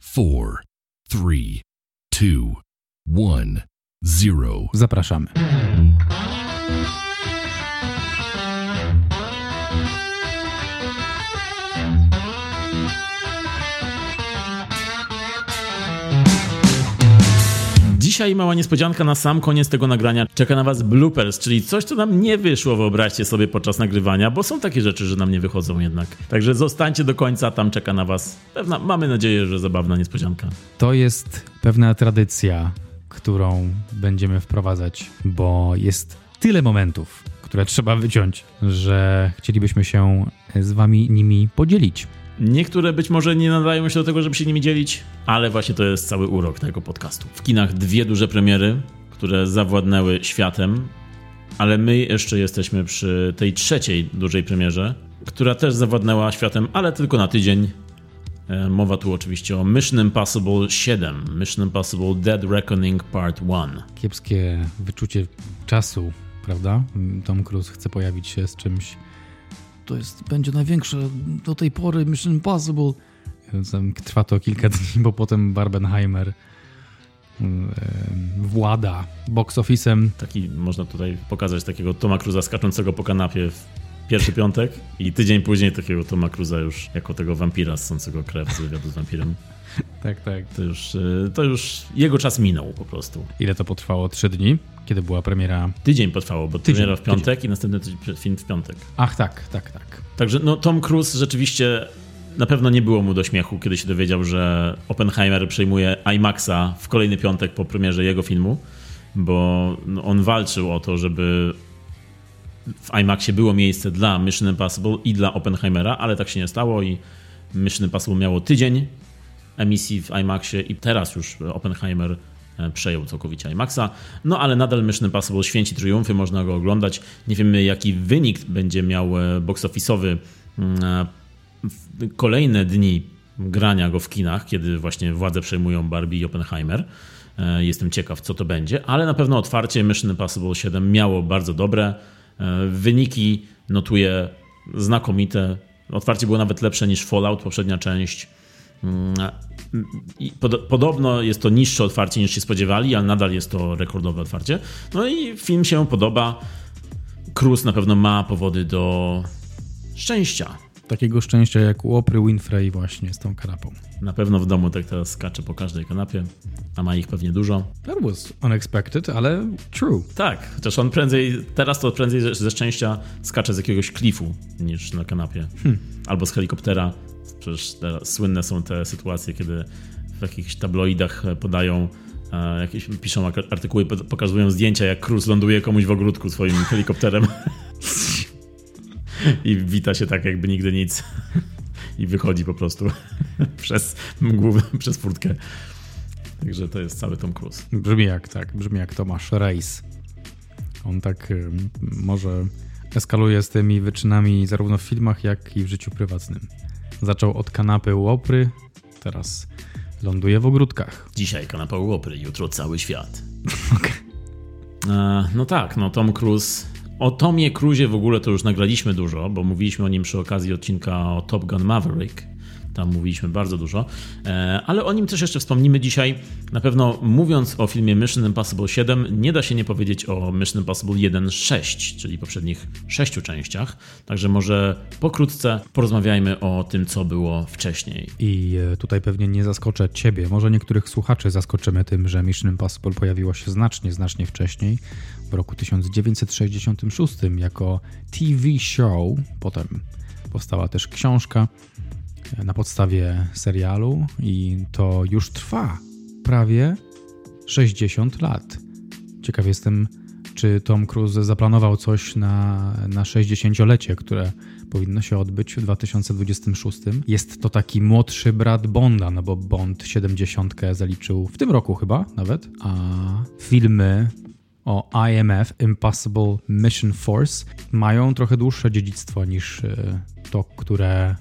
4, 3, 2, 1, 0. Zapraszamy. Dzisiaj mała niespodzianka na sam koniec tego nagrania. Czeka na Was bloopers, czyli coś, co nam nie wyszło, wyobraźcie sobie, podczas nagrywania, bo są takie rzeczy, że nam nie wychodzą jednak. Także zostańcie do końca, tam czeka na Was pewna, mamy nadzieję, że zabawna niespodzianka. To jest pewna tradycja, którą będziemy wprowadzać, bo jest tyle momentów, które trzeba wyciąć, że chcielibyśmy się z Wami nimi podzielić. Niektóre być może nie nadają się do tego, żeby się nimi dzielić, ale właśnie to jest cały urok tego podcastu. W kinach dwie duże premiery, które zawładnęły światem, ale my jeszcze jesteśmy przy tej trzeciej dużej premierze, która też zawładnęła światem, ale tylko na tydzień. E, mowa tu oczywiście o Mission Impossible 7, Mission Impossible Dead Reckoning Part 1. Kiepskie wyczucie czasu, prawda? Tom Cruise chce pojawić się z czymś to jest, będzie największe do tej pory Mission Impossible. Trwa to kilka dni, bo potem Barbenheimer włada box office'em. Taki można tutaj pokazać takiego Toma Cruza skaczącego po kanapie w pierwszy piątek i tydzień później takiego Toma Cruza już jako tego wampira ssącego krew z wywiadu z wampirem. tak, tak. To już, e, to już jego czas minął po prostu. Ile to potrwało? Trzy dni? Kiedy była premiera? Tydzień potrwało, bo tydzień, premiera w piątek tydzień. i następny film w piątek. Ach, tak, tak, tak. Także no, Tom Cruise rzeczywiście na pewno nie było mu do śmiechu, kiedy się dowiedział, że Oppenheimer przejmuje IMAXa w kolejny piątek po premierze jego filmu, bo no, on walczył o to, żeby w IMAXie było miejsce dla Mission Impossible i dla Oppenheimera, ale tak się nie stało i Mission Impossible miało tydzień emisji w IMAXie i teraz już Oppenheimer przejął całkowicie IMAXa. No ale nadal Mission Impossible święci triumfy, można go oglądać. Nie wiemy jaki wynik będzie miał e, box office'owy mm, e, kolejne dni grania go w kinach, kiedy właśnie władze przejmują Barbie i Oppenheimer. Jestem ciekaw, co to będzie, ale na pewno otwarcie Mission Impossible 7 miało bardzo dobre wyniki, notuje znakomite. Otwarcie było nawet lepsze niż Fallout, poprzednia część. Pod, podobno jest to niższe otwarcie niż się spodziewali, ale nadal jest to rekordowe otwarcie. No i film się podoba. Cruz na pewno ma powody do szczęścia. Takiego szczęścia jak u Opry Winfrey właśnie z tą kanapą. Na pewno w domu tak teraz skacze po każdej kanapie, a ma ich pewnie dużo. That was unexpected, ale true. Tak, chociaż on prędzej, teraz to prędzej ze szczęścia skacze z jakiegoś klifu niż na kanapie. Hmm. Albo z helikoptera Przecież słynne są te sytuacje, kiedy w jakichś tabloidach podają e, jakieś, piszą artykuły, pokazują zdjęcia, jak Cruz ląduje komuś w ogródku swoim helikopterem i wita się tak, jakby nigdy nic i wychodzi po prostu przez mgłę, przez furtkę. Także to jest cały Tom Cruise. Brzmi jak tak, brzmi jak Tomasz Reis. On tak y, może eskaluje z tymi wyczynami zarówno w filmach, jak i w życiu prywatnym. Zaczął od kanapy łopry, teraz ląduje w ogródkach. Dzisiaj kanapa łopry, jutro cały świat. okay. E, no tak, no Tom Cruise. O Tomie Cruzie w ogóle to już nagraliśmy dużo, bo mówiliśmy o nim przy okazji odcinka o Top Gun Maverick. Tam mówiliśmy bardzo dużo, e, ale o nim też jeszcze wspomnimy dzisiaj. Na pewno mówiąc o filmie Mission Impossible 7, nie da się nie powiedzieć o Mission Impossible 1.6, czyli poprzednich sześciu częściach. Także może pokrótce porozmawiajmy o tym, co było wcześniej. I e, tutaj pewnie nie zaskoczę Ciebie, może niektórych słuchaczy zaskoczymy tym, że Mission Impossible pojawiło się znacznie, znacznie wcześniej, w roku 1966 jako TV show. Potem powstała też książka na podstawie serialu i to już trwa prawie 60 lat. Ciekaw jestem, czy Tom Cruise zaplanował coś na, na 60-lecie, które powinno się odbyć w 2026. Jest to taki młodszy brat Bonda, no bo Bond 70 zaliczył w tym roku chyba nawet, a filmy o IMF, Impossible Mission Force, mają trochę dłuższe dziedzictwo niż e, to, które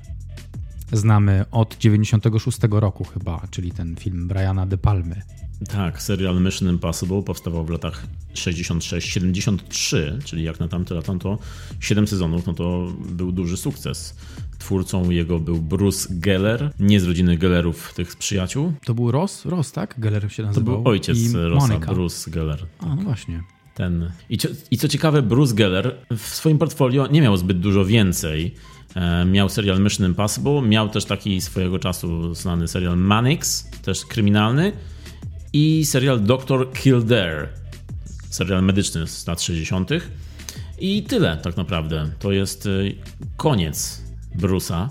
znamy od 96 roku chyba, czyli ten film Briana De Palmy. Tak, serial Mission Impossible powstawał w latach 66-73, czyli jak na tamte lata, to 7 sezonów, no to był duży sukces. Twórcą jego był Bruce Geller, nie z rodziny Gellerów, tych przyjaciół. To był Ross? Ross, tak? Geller się To nazywał. był ojciec I Rossa, Monica. Bruce Geller. A, no właśnie. Ten. I, co, I co ciekawe, Bruce Geller w swoim portfolio nie miał zbyt dużo więcej. E, miał serial Mission Impossible, miał też taki swojego czasu znany serial Mannix, też kryminalny, i serial Dr. Kildare, serial medyczny z lat 60. I tyle tak naprawdę. To jest y, koniec Bruce'a.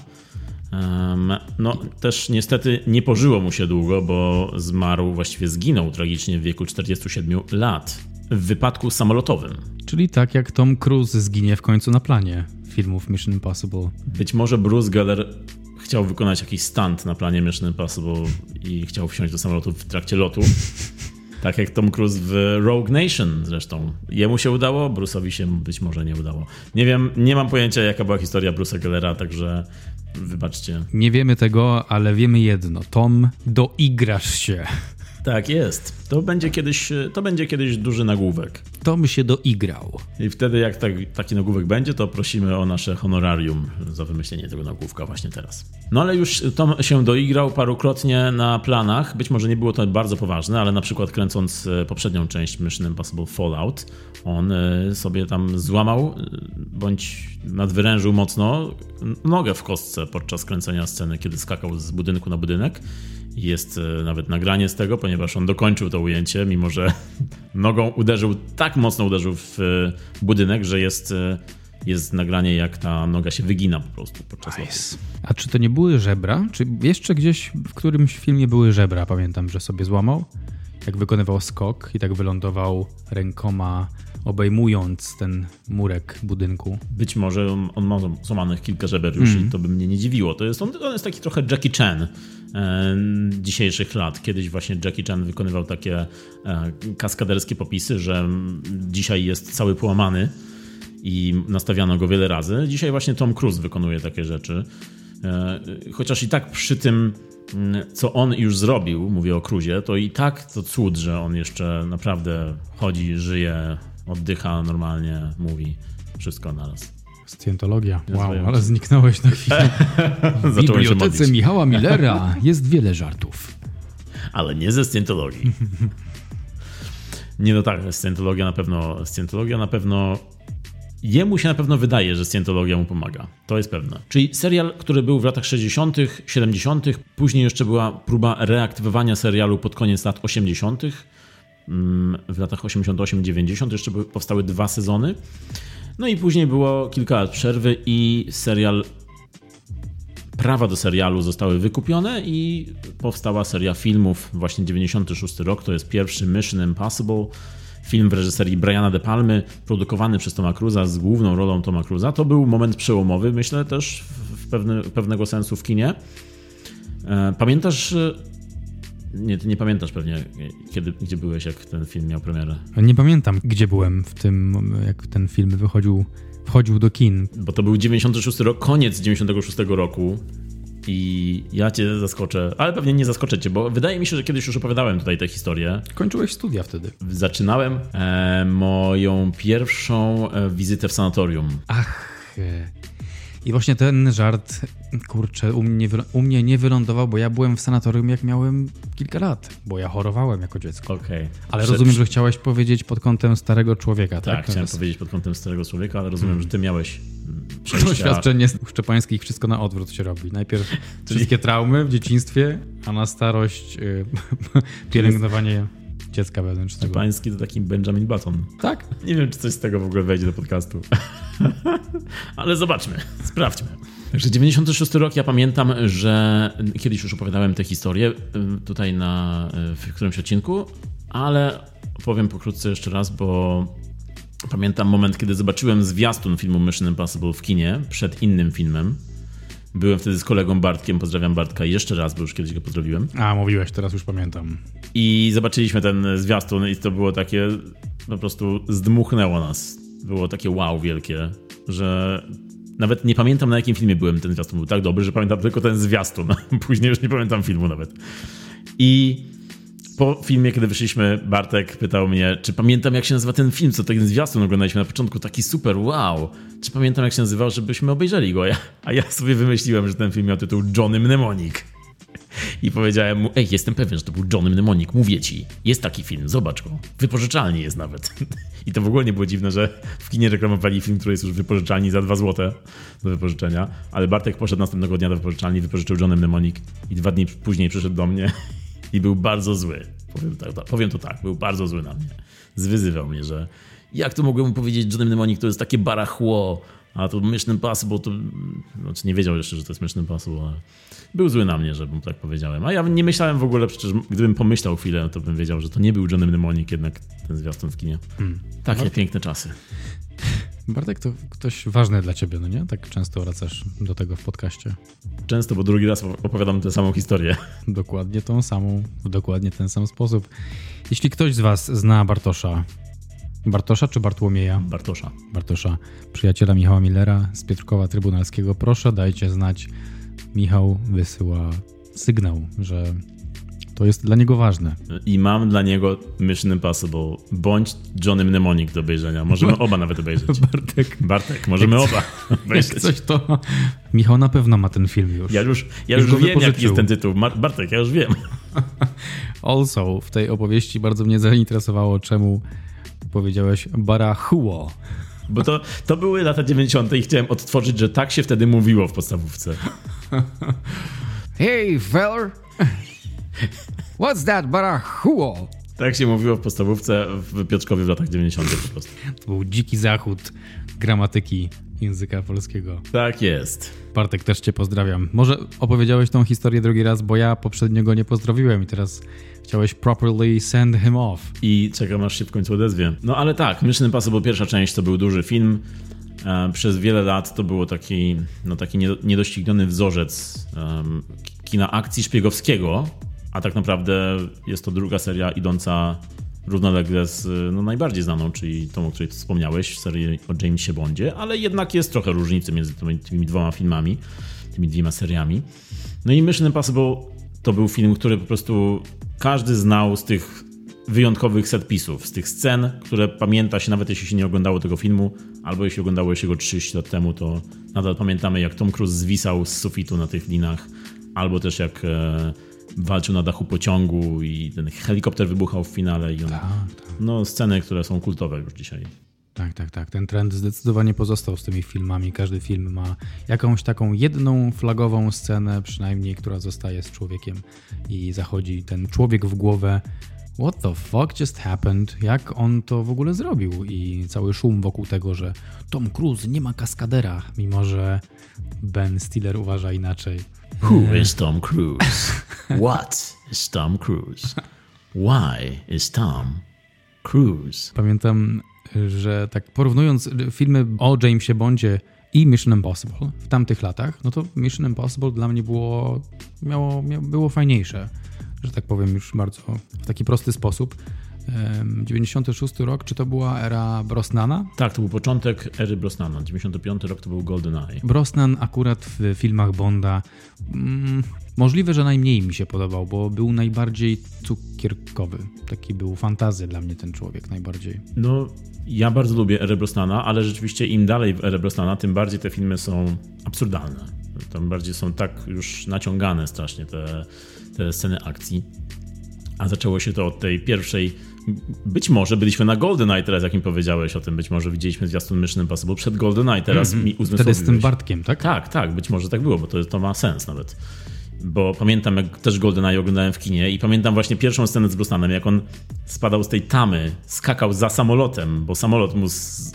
Em, No, też niestety nie pożyło mu się długo, bo zmarł, właściwie zginął tragicznie w wieku 47 lat w wypadku samolotowym. Czyli tak jak Tom Cruise zginie w końcu na planie filmów Mission Impossible. Być może Bruce Geller chciał wykonać jakiś stunt na planie Mission Impossible i chciał wsiąść do samolotu w trakcie lotu. Tak jak Tom Cruise w Rogue Nation zresztą. Jemu się udało, Bruce'owi się być może nie udało. Nie wiem, nie mam pojęcia jaka była historia Bruce'a Gellera, także wybaczcie. Nie wiemy tego, ale wiemy jedno. Tom, doigrasz się. Tak jest. To będzie kiedyś, to będzie kiedyś duży nagłówek. Tom się doigrał. I wtedy jak tak, taki nagłówek będzie, to prosimy o nasze honorarium za wymyślenie tego nagłówka właśnie teraz. No ale już Tom się doigrał parukrotnie na planach. Być może nie było to bardzo poważne, ale na przykład kręcąc e, poprzednią część Mission Impossible Fallout, on e, sobie tam złamał e, bądź nadwyrężył mocno nogę w kostce podczas kręcenia sceny, kiedy skakał z budynku na budynek. Jest e, nawet nagranie z tego, ponieważ on dokończył to ujęcie, mimo że nogą uderzył, tak mocno uderzył w e, budynek, że jest, e, jest nagranie, jak ta noga się wygina po prostu podczas lotu. A czy to nie były żebra? Czy jeszcze gdzieś w którymś filmie były żebra? Pamiętam, że sobie złamał. Jak wykonywał skok i tak wylądował rękoma, obejmując ten murek budynku. Być może on- on ma złamanych kilka żeber już i to by mnie nie dziwiło. To jest, on, on jest taki trochę Jackie Chan e, dzisiejszych lat. Kiedyś właśnie Jackie Chan wykonywał takie e, kaskaderskie popisy, że mm, dzisiaj jest cały połamany i nastawiano go wiele razy. Dzisiaj właśnie Tom Cruise wykonuje takie rzeczy. E, chociaż i tak przy tym, mm, co on już zrobił, mówię o Cruzie, to i tak to cud, że on jeszcze naprawdę chodzi, żyje, oddycha normalnie, mówi wszystko naraz. Scjentologia. Wow, ale zniknąłeś na chwilę. W bibliotece. Michała Millera jest wiele żartów. Ale nie ze scjentologii. Nie no tak, scjentologia na pewno, scjentologia na pewno Jemu się na pewno wydaje, że scjentologia mu pomaga. To jest pewne. Czyli serial, który był w latach 60., 70., później jeszcze była próba reaktywowania serialu pod koniec lat 80., mm, w latach 88-90 jeszcze powstały dwa sezony. No i później było kilka lat przerwy i serial prawa do serialu zostały wykupione i powstała seria filmów, właśnie 96 rok, to jest pierwszy Mission Impossible, film w reżyserii Briana De Palmy, produkowany przez Toma Cruza z główną rolą Toma Cruza. To był moment przełomowy, myślę też w pewne, pewnego sensu w kinie. E, Pamiętasz, e, nie, ty nie pamiętasz pewnie, kiedy, gdzie byłeś, jak ten film miał premierę. Nie pamiętam, gdzie byłem w tym, jak ten film wychodził, wchodził do kin. Bo to był 96 rok, koniec 96 roku. I ja cię zaskoczę, ale pewnie nie zaskoczę cię, bo wydaje mi się, że kiedyś już opowiadałem tutaj tę historię. Kończyłeś studia wtedy. Zaczynałem e, moją pierwszą e, wizytę w sanatorium. Ach. I właśnie ten żart, kurczę, u mnie, u mnie nie wylądował, bo ja byłem w sanatorium jak miałem kilka lat, bo ja chorowałem jako dziecko. Okej. Ale Prze- rozumiem, że chciałeś powiedzieć pod kątem starego człowieka, tak? Tak, chciałem Teraz powiedzieć pod kątem starego człowieka, ale rozumiem, że ty miałeś mm, przejścia. Doświadczenie szczepańskich wszystko na odwrót się robi. Najpierw wszystkie traumy w dzieciństwie, a na starość y, pielęgnowanie dziecka wewnętrznego. Pański to taki Benjamin Button. Tak? Nie wiem, czy coś z tego w ogóle wejdzie do podcastu. Ale zobaczmy, sprawdźmy. Także 96 rok, ja pamiętam, że kiedyś już opowiadałem tę historię y, tutaj na, y, w którymś odcinku, ale powiem pokrótce jeszcze raz, bo Pamiętam moment, kiedy zobaczyłem zwiastun filmu Mission Impossible w kinie przed innym filmem. Byłem wtedy z kolegą Bartkiem, pozdrawiam Bartka jeszcze raz, bo już kiedyś go pozdrowiłem. A, mówiłeś, teraz już pamiętam. I zobaczyliśmy ten zwiastun i to było takie, po prostu zdmuchnęło nas. Było takie wow wielkie, że nawet nie pamiętam na jakim filmie byłem, ten zwiastun był tak dobry, że pamiętam tylko ten zwiastun. Później już nie pamiętam filmu nawet. I po filmie, kiedy wyszliśmy, Bartek pytał mnie, czy pamiętam jak się nazywa ten film, co ten zwiastun oglądaliśmy na początku, taki super, wow. Czy pamiętam jak się nazywał, żebyśmy obejrzeli go? A ja sobie wymyśliłem, że ten film miał tytuł Johnny Mnemonic. I powiedziałem mu, ej, jestem pewien, że to był Johnny Mnemonic, mówię ci, jest taki film, zobacz go. Wypożyczalni jest nawet. I to w ogóle nie było dziwne, że w kinie reklamowali film, który jest już wypożyczalni za dwa złote do wypożyczenia, ale Bartek poszedł następnego dnia do wypożyczalni, wypożyczył Johnny Mnemonic i dwa dni później przyszedł do mnie i był bardzo zły. Powiem, tak, powiem to tak, był bardzo zły na mnie. Zwyzywał mnie, że jak to mogłem mu powiedzieć Johnny Mnemonic, to jest takie barachło, a to Mission Impossible to... Znaczy nie wiedział jeszcze, że to jest Mission Impossible, ale był zły na mnie, że mu tak powiedziałem. A ja nie myślałem w ogóle, przecież gdybym pomyślał chwilę, to bym wiedział, że to nie był Johnny Mnemonic jednak ten zwiastun w kinie. Hmm. Takie piękne czasy. Bartek to ktoś ważny dla ciebie, no nie? Tak często wracasz do tego w podcaście. Często, bo drugi raz opowiadam tę samą historię. Dokładnie tą samą, w dokładnie ten sam sposób. Jeśli ktoś z was zna Bartosza, Bartosza czy Bartłomieja? Bartosza. Bartosza, przyjaciela Michała Millera z Pietrkowa Trybunalskiego, proszę dajcie znać. Michał wysyła sygnał, że to jest dla niego ważne. I mam dla niego Mission Impossible bądź Johnny Mnemonic do obejrzenia. Możemy oba nawet obejrzeć. Bartek. Bartek, możemy jak oba obejrzeć. Jak coś to... Michał na pewno ma ten film już. Ja już, ja już, już wiem, jaki jest ten tytuł. Bartek, ja już wiem. Also, w tej opowieści bardzo mnie zainteresowało, czemu powiedziałeś barachuo. Bo to, to były lata 90. i chciałem odtworzyć, że tak się wtedy mówiło w podstawówce. Hey, feller! What's that barachuo? Tak się mówiło w podstawówce w Piotrkowie w latach 90. po prostu. To był dziki zachód gramatyki języka polskiego. Tak jest. Bartek, też cię pozdrawiam. Może opowiedziałeś tą historię drugi raz, bo ja poprzedniego nie pozdrowiłem i teraz chciałeś properly send him off. I czekam aż się w końcu odezwie. No ale tak, Mission Impossible pierwsza część to był duży film. E, przez wiele lat to było taki, no, taki niedościgniony wzorzec um, kina akcji szpiegowskiego, a tak naprawdę jest to druga seria idąca równolegle z no, najbardziej znaną, czyli tą, o której wspomniałeś, serii o Jamesie Bondzie, ale jednak jest trochę różnicy między tymi, tymi dwoma filmami, tymi dwiema seriami. No i Mission Impossible to był film, który po prostu każdy znał z tych wyjątkowych setpisów, z tych scen, które pamięta się, nawet jeśli się nie oglądało tego filmu, albo jeśli oglądało się go 30 lat temu, to nadal pamiętamy, jak Tom Cruise zwisał z sufitu na tych linach, albo też jak e, walczył na dachu pociągu i ten helikopter wybuchał w finale. I on, tak, tak. No, sceny, które są kultowe już dzisiaj. Tak, tak, tak. Ten trend zdecydowanie pozostał z tymi filmami. Każdy film ma jakąś taką jedną flagową scenę, przynajmniej, która zostaje z człowiekiem i zachodzi ten człowiek w głowę. What the fuck just happened? Jak on to w ogóle zrobił? I cały szum wokół tego, że Tom Cruise nie ma kaskadera, mimo że Ben Stiller uważa inaczej. Who is Tom Cruise? What is Tom Cruise? Why is Tom Cruise? Pamiętam, że tak porównując filmy o Jamesie Bondzie i Mission Impossible w tamtych latach, no to Mission Impossible dla mnie było, miało, miało, było fajniejsze, że tak powiem już bardzo w taki prosty sposób. 96 rok, czy to była era Brosnana? Tak, to był początek ery Brosnana. 95 rok to był GoldenEye. Brosnan akurat w filmach Bonda mm, możliwe, że najmniej mi się podobał, bo był najbardziej cukierkowy. Taki był fantazy dla mnie ten człowiek najbardziej. No, ja bardzo lubię erę Brosnana, ale rzeczywiście im dalej w erę Brosnana, tym bardziej te filmy są absurdalne. Tam bardziej są tak już naciągane strasznie te, te sceny akcji. A zaczęło się to od tej pierwszej być może byliśmy na GoldenEye teraz, jak mi powiedziałeś o tym, być może widzieliśmy zwiastun Mission Impossible przed GoldenEye, teraz mm -hmm. mi uzmysłowiłeś. Wtedy z tym Bartkiem, tak? Tak, tak, być może tak było, bo to, to ma sens nawet. Bo pamiętam, jak też GoldenEye oglądałem w kinie i pamiętam właśnie pierwszą scenę z Brosnanem, jak on spadał z tej tamy, skakał za samolotem, bo samolot mu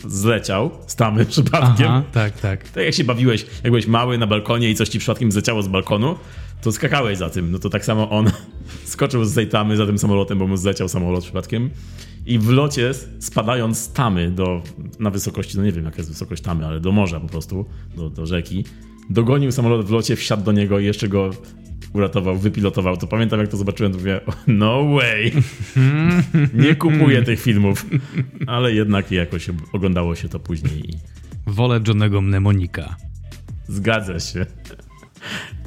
zleciał z tamy przypadkiem. Aha, tak, tak. Tak jak się bawiłeś, jak byłeś mały na balkonie i coś ci przypadkiem zleciało z balkonu, to skakałeś za tym. No to tak samo on skoczył z tej tamy za tym samolotem, bo mu zleciał samolot przypadkiem. I w locie, spadając z tamy do, na wysokości, no nie wiem jaka jest wysokość tamy, ale do morza po prostu, do, do rzeki, dogonił samolot w locie, wsiadł do niego i jeszcze go uratował, wypilotował. To pamiętam, jak to zobaczyłem, to mówię, no way, nie kupuję tych filmów. Ale jednak jakoś oglądało się to później. Wolę Johnego Mnemonika. Zgadza się.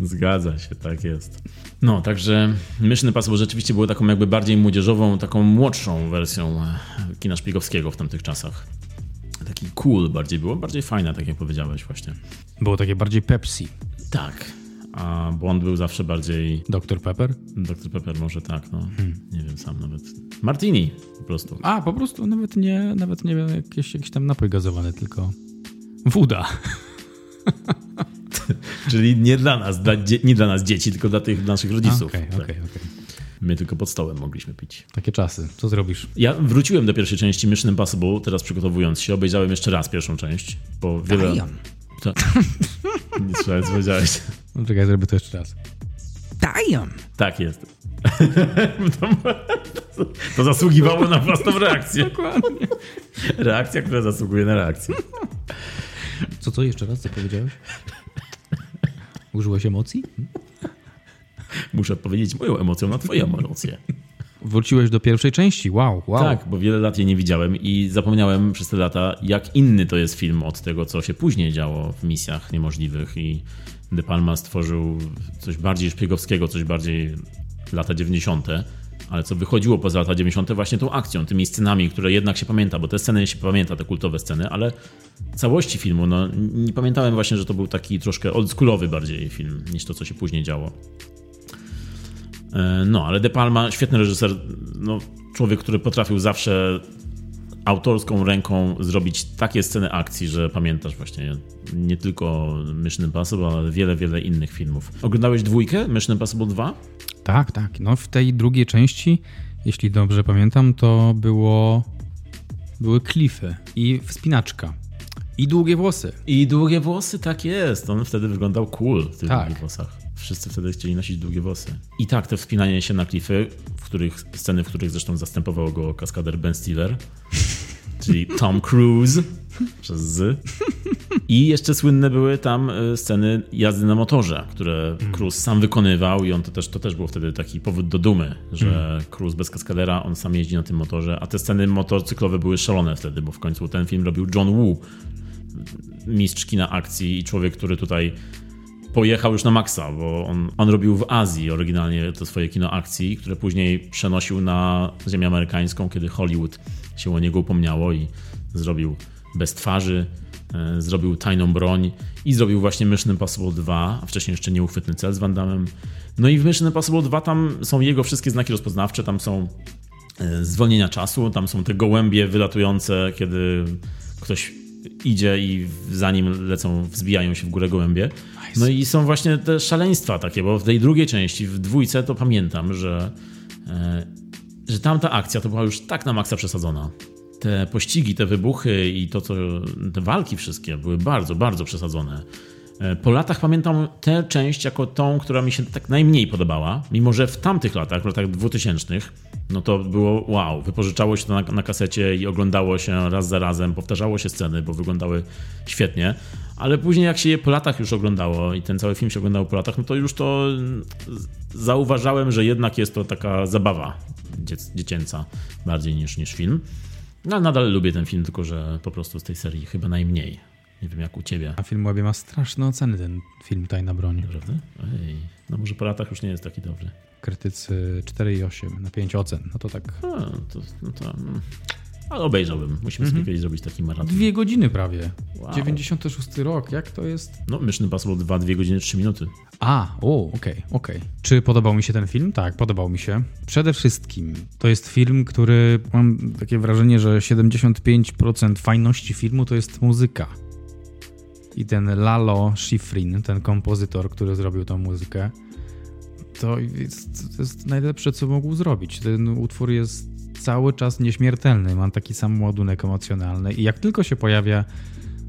Zgadza się, tak jest. No, także Mission Impossible rzeczywiście było taką jakby bardziej młodzieżową, taką młodszą wersją e, kina szpiegowskiego w tamtych czasach. Taki cool bardziej było, bardziej fajne, tak jak powiedziałeś właśnie. Było takie bardziej Pepsi. Tak, a Bond był zawsze bardziej... Dr Pepper? Dr Pepper może tak, no. Hmm. Nie wiem sam nawet. Martini po prostu. A, po prostu nawet nie, nawet nie wiem, jakiś, jakiś tam napój gazowany, tylko woda. Czyli nie dla nas, dla, nie dla nas dzieci, tylko dla tych naszych rodziców. Okej, okej, okej. My tylko pod stołem mogliśmy pić. Takie czasy. Co zrobisz? Ja wróciłem do pierwszej części Mission Impossible, teraz przygotowując się. Obejrzałem jeszcze raz pierwszą część, bo wiele... Dion. Słyszałem, co powiedziałeś. No czekaj, zrobię to jeszcze raz. Dion. Tak jest. To zasługiwało na własną reakcję. Dokładnie. Reakcja, która zasługuje na reakcję. Co, co? Jeszcze raz, co powiedziałeś? Użyłeś emocji? Muszę powiedzieć moją emocją na twoją emocję. Wróciłeś do pierwszej części, wow, wow. Tak, bo wiele lat jej nie widziałem i zapomniałem przez te lata, jak inny to jest film od tego, co się później działo w misjach niemożliwych i De Palma stworzył coś bardziej szpiegowskiego, coś bardziej lata 90., ale co wychodziło poza lata 90. właśnie tą akcją, tymi scenami, które jednak się pamięta, bo te sceny się pamięta, te kultowe sceny, ale całości filmu, no nie pamiętałem właśnie, że to był taki troszkę oldschoolowy bardziej film, niż to, co się później działo. E, no, ale De Palma, świetny reżyser, no, człowiek, który potrafił zawsze autorską ręką zrobić takie sceny akcji, że pamiętasz właśnie nie tylko Mission Impossible, ale wiele, wiele innych filmów. Oglądałeś dwójkę Mission Impossible 2? Tak, tak. No w tej drugiej części, jeśli dobrze pamiętam, to było były klify i wspinaczka. I długie włosy. I długie włosy, tak jest. On wtedy wyglądał cool w tych tak. długich włosach. Wszyscy wtedy chcieli nosić długie włosy. I tak, to wspinanie się na klify, w których, sceny, w których zresztą zastępował go kaskader Ben Stiller, czyli Tom Cruise przez Z. I jeszcze słynne były tam e, sceny jazdy na motorze, które mm. Cruise sam wykonywał i on to też, to też był wtedy taki powód do dumy, że mm. Cruise bez kaskadera, on sam jeździ na tym motorze, a te sceny motocyklowe były szalone wtedy, bo w końcu ten film robił John Woo, mistrz kina akcji i człowiek, który tutaj pojechał już na maksa, bo on, on robił w Azji oryginalnie to swoje kino akcji, które później przenosił na ziemię amerykańską, kiedy Hollywood się o niego upomniało i zrobił bez twarzy, e, zrobił tajną broń i zrobił właśnie Mission Impossible 2, a wcześniej jeszcze nieuchwytny cel z Van Damme. No i w Mission Impossible 2 tam są jego wszystkie znaki rozpoznawcze, tam są e, zwolnienia czasu, tam są te gołębie wylatujące, kiedy ktoś idzie i za nim lecą, wzbijają się w górę gołębie. No i są właśnie te szaleństwa takie, bo w tej drugiej części, w dwójce, to pamiętam, że, e, że tamta akcja to była już tak na maksa przesadzona. Te pościgi, te wybuchy i to, co, te walki wszystkie były bardzo, bardzo przesadzone. E, po latach pamiętam tę część jako tą, która mi się tak najmniej podobała, mimo że w tamtych latach, w latach 2000, no to było wow, wypożyczało się to na, na kasecie i oglądało się raz za razem, powtarzało się sceny, bo wyglądały świetnie, ale później jak się je po latach już oglądało i ten cały film się oglądał po latach, no to już to zauważałem, że jednak jest to taka zabawa dziecięca bardziej niż, niż film. No, nadal lubię ten film, tylko że po prostu z tej serii chyba najmniej. Nie wiem jak u ciebie. A film Filmwebie ma straszne oceny ten film Tajna Broń. Prawda? Ej, no może po latach już nie jest taki dobry. Krytycy 4,8 na 5 ocen. No to tak. A, to, no to, mm. ale obejrzałbym. Musimy sobie mhm. kiedyś zrobić taki maraton. Dwie godziny prawie. Wow. 96 rok. Jak to jest? No Mission Impossible 2, 2 godziny 3 minuty. A, o, okej, okay, okej. Okay. Czy podobał mi się ten film? Tak, podobał mi się. Przede wszystkim to jest film, który mam takie wrażenie, że 75% fajności filmu to jest muzyka. I ten Lalo Schifrin, ten kompozytor, który zrobił tą muzykę, to jest, to jest najlepsze, co mógł zrobić. Ten utwór jest cały czas nieśmiertelny, mam taki sam ładunek emocjonalny i jak tylko się pojawia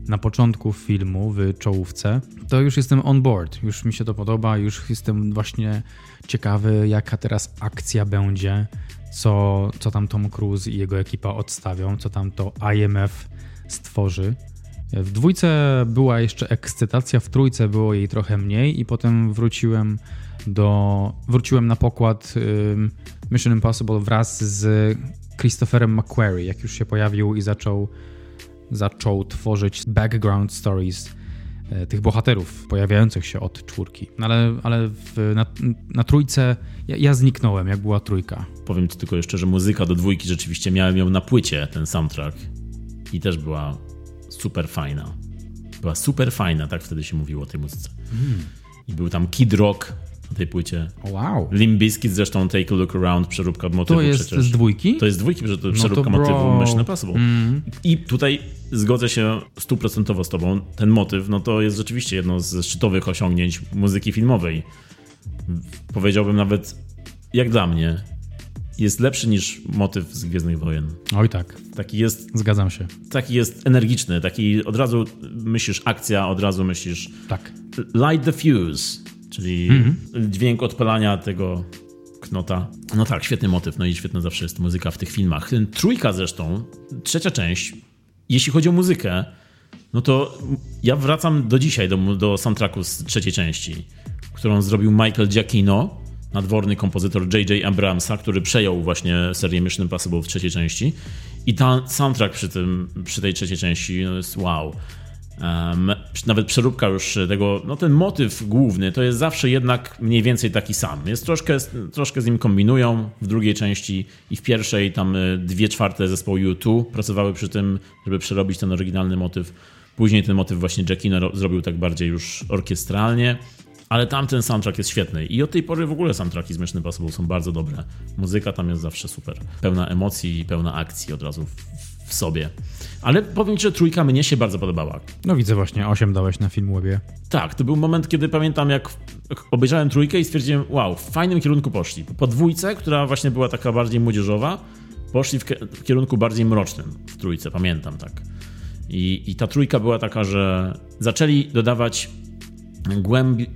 na początku filmu w czołówce, to już jestem on board, już mi się to podoba, już jestem właśnie ciekawy, jaka teraz akcja będzie, co, co tam Tom Cruise i jego ekipa odstawią, co tam to IMF stworzy. W dwójce była jeszcze ekscytacja, w trójce było jej trochę mniej i potem wróciłem do wróciłem na pokład Mission Impossible wraz z Christopherem McQuarrie, jak już się pojawił i zaczął zaczął tworzyć background stories e, tych bohaterów pojawiających się od czwórki. No ale, ale w, na, na, trójce ja, ja, zniknąłem, jak była trójka. Powiem ci tylko jeszcze, że muzyka do dwójki rzeczywiście miałem ją na płycie, ten soundtrack. I też była super fajna. Była super fajna, tak wtedy się mówiło o tej muzyce. Mm. I był tam Kid Rock na tej płycie. Wow. Limp Bizkit zresztą Take a Look Around, przeróbka motywu To jest przecież. z dwójki? To jest z dwójki, że to przeróbka no to motywu Mission Impossible. Mm. I tutaj zgodzę się stuprocentowo z tobą. Ten motyw, no to jest rzeczywiście jedno z szczytowych osiągnięć muzyki filmowej. Powiedziałbym nawet, jak dla mnie, jest lepszy niż motyw z Gwiezdnych Wojen. Oj tak. Taki jest... Zgadzam się. Taki jest energiczny, taki od razu myślisz akcja, od razu myślisz... Tak. Light the fuse, czyli mm -hmm. dźwięk odpalania tego knota. No tak, świetny motyw, no i świetna zawsze jest muzyka w tych filmach. Trójka zresztą, trzecia część, jeśli chodzi o muzykę, no to ja wracam do dzisiaj do, do soundtracku z trzeciej części, którą zrobił Michael Giacchino, nadworny kompozytor J.J. Abramsa, który przejął właśnie serię Mission Impossible w trzeciej części. I ten soundtrack przy, tym, przy tej trzeciej części no jest wow. Um, nawet przeróbka już tego, no ten motyw główny to jest zawsze jednak mniej więcej taki sam. Jest troszkę, troszkę z nim kombinują w drugiej części i w pierwszej tam y, dwie czwarte zespołu U2 pracowały przy tym, żeby przerobić ten oryginalny motyw. Później ten motyw właśnie Jackino zrobił tak bardziej już orkiestralnie. Ale tamten soundtrack jest świetny i od tej pory w ogóle soundtracki z Mission Impossible są bardzo dobre. Muzyka tam jest zawsze super. Pełna emocji i pełna akcji od razu w, sobie. Ale powiem ci, że trójka mnie się bardzo podobała. No widzę właśnie, 8 dałeś na film łebie. Tak, to był moment, kiedy pamiętam jak obejrzałem trójkę i stwierdziłem, wow, w fajnym kierunku poszli. Po dwójce, która właśnie była taka bardziej młodzieżowa, poszli w, w kierunku bardziej mrocznym w trójce, pamiętam tak. I, I ta trójka była taka, że zaczęli dodawać głębi,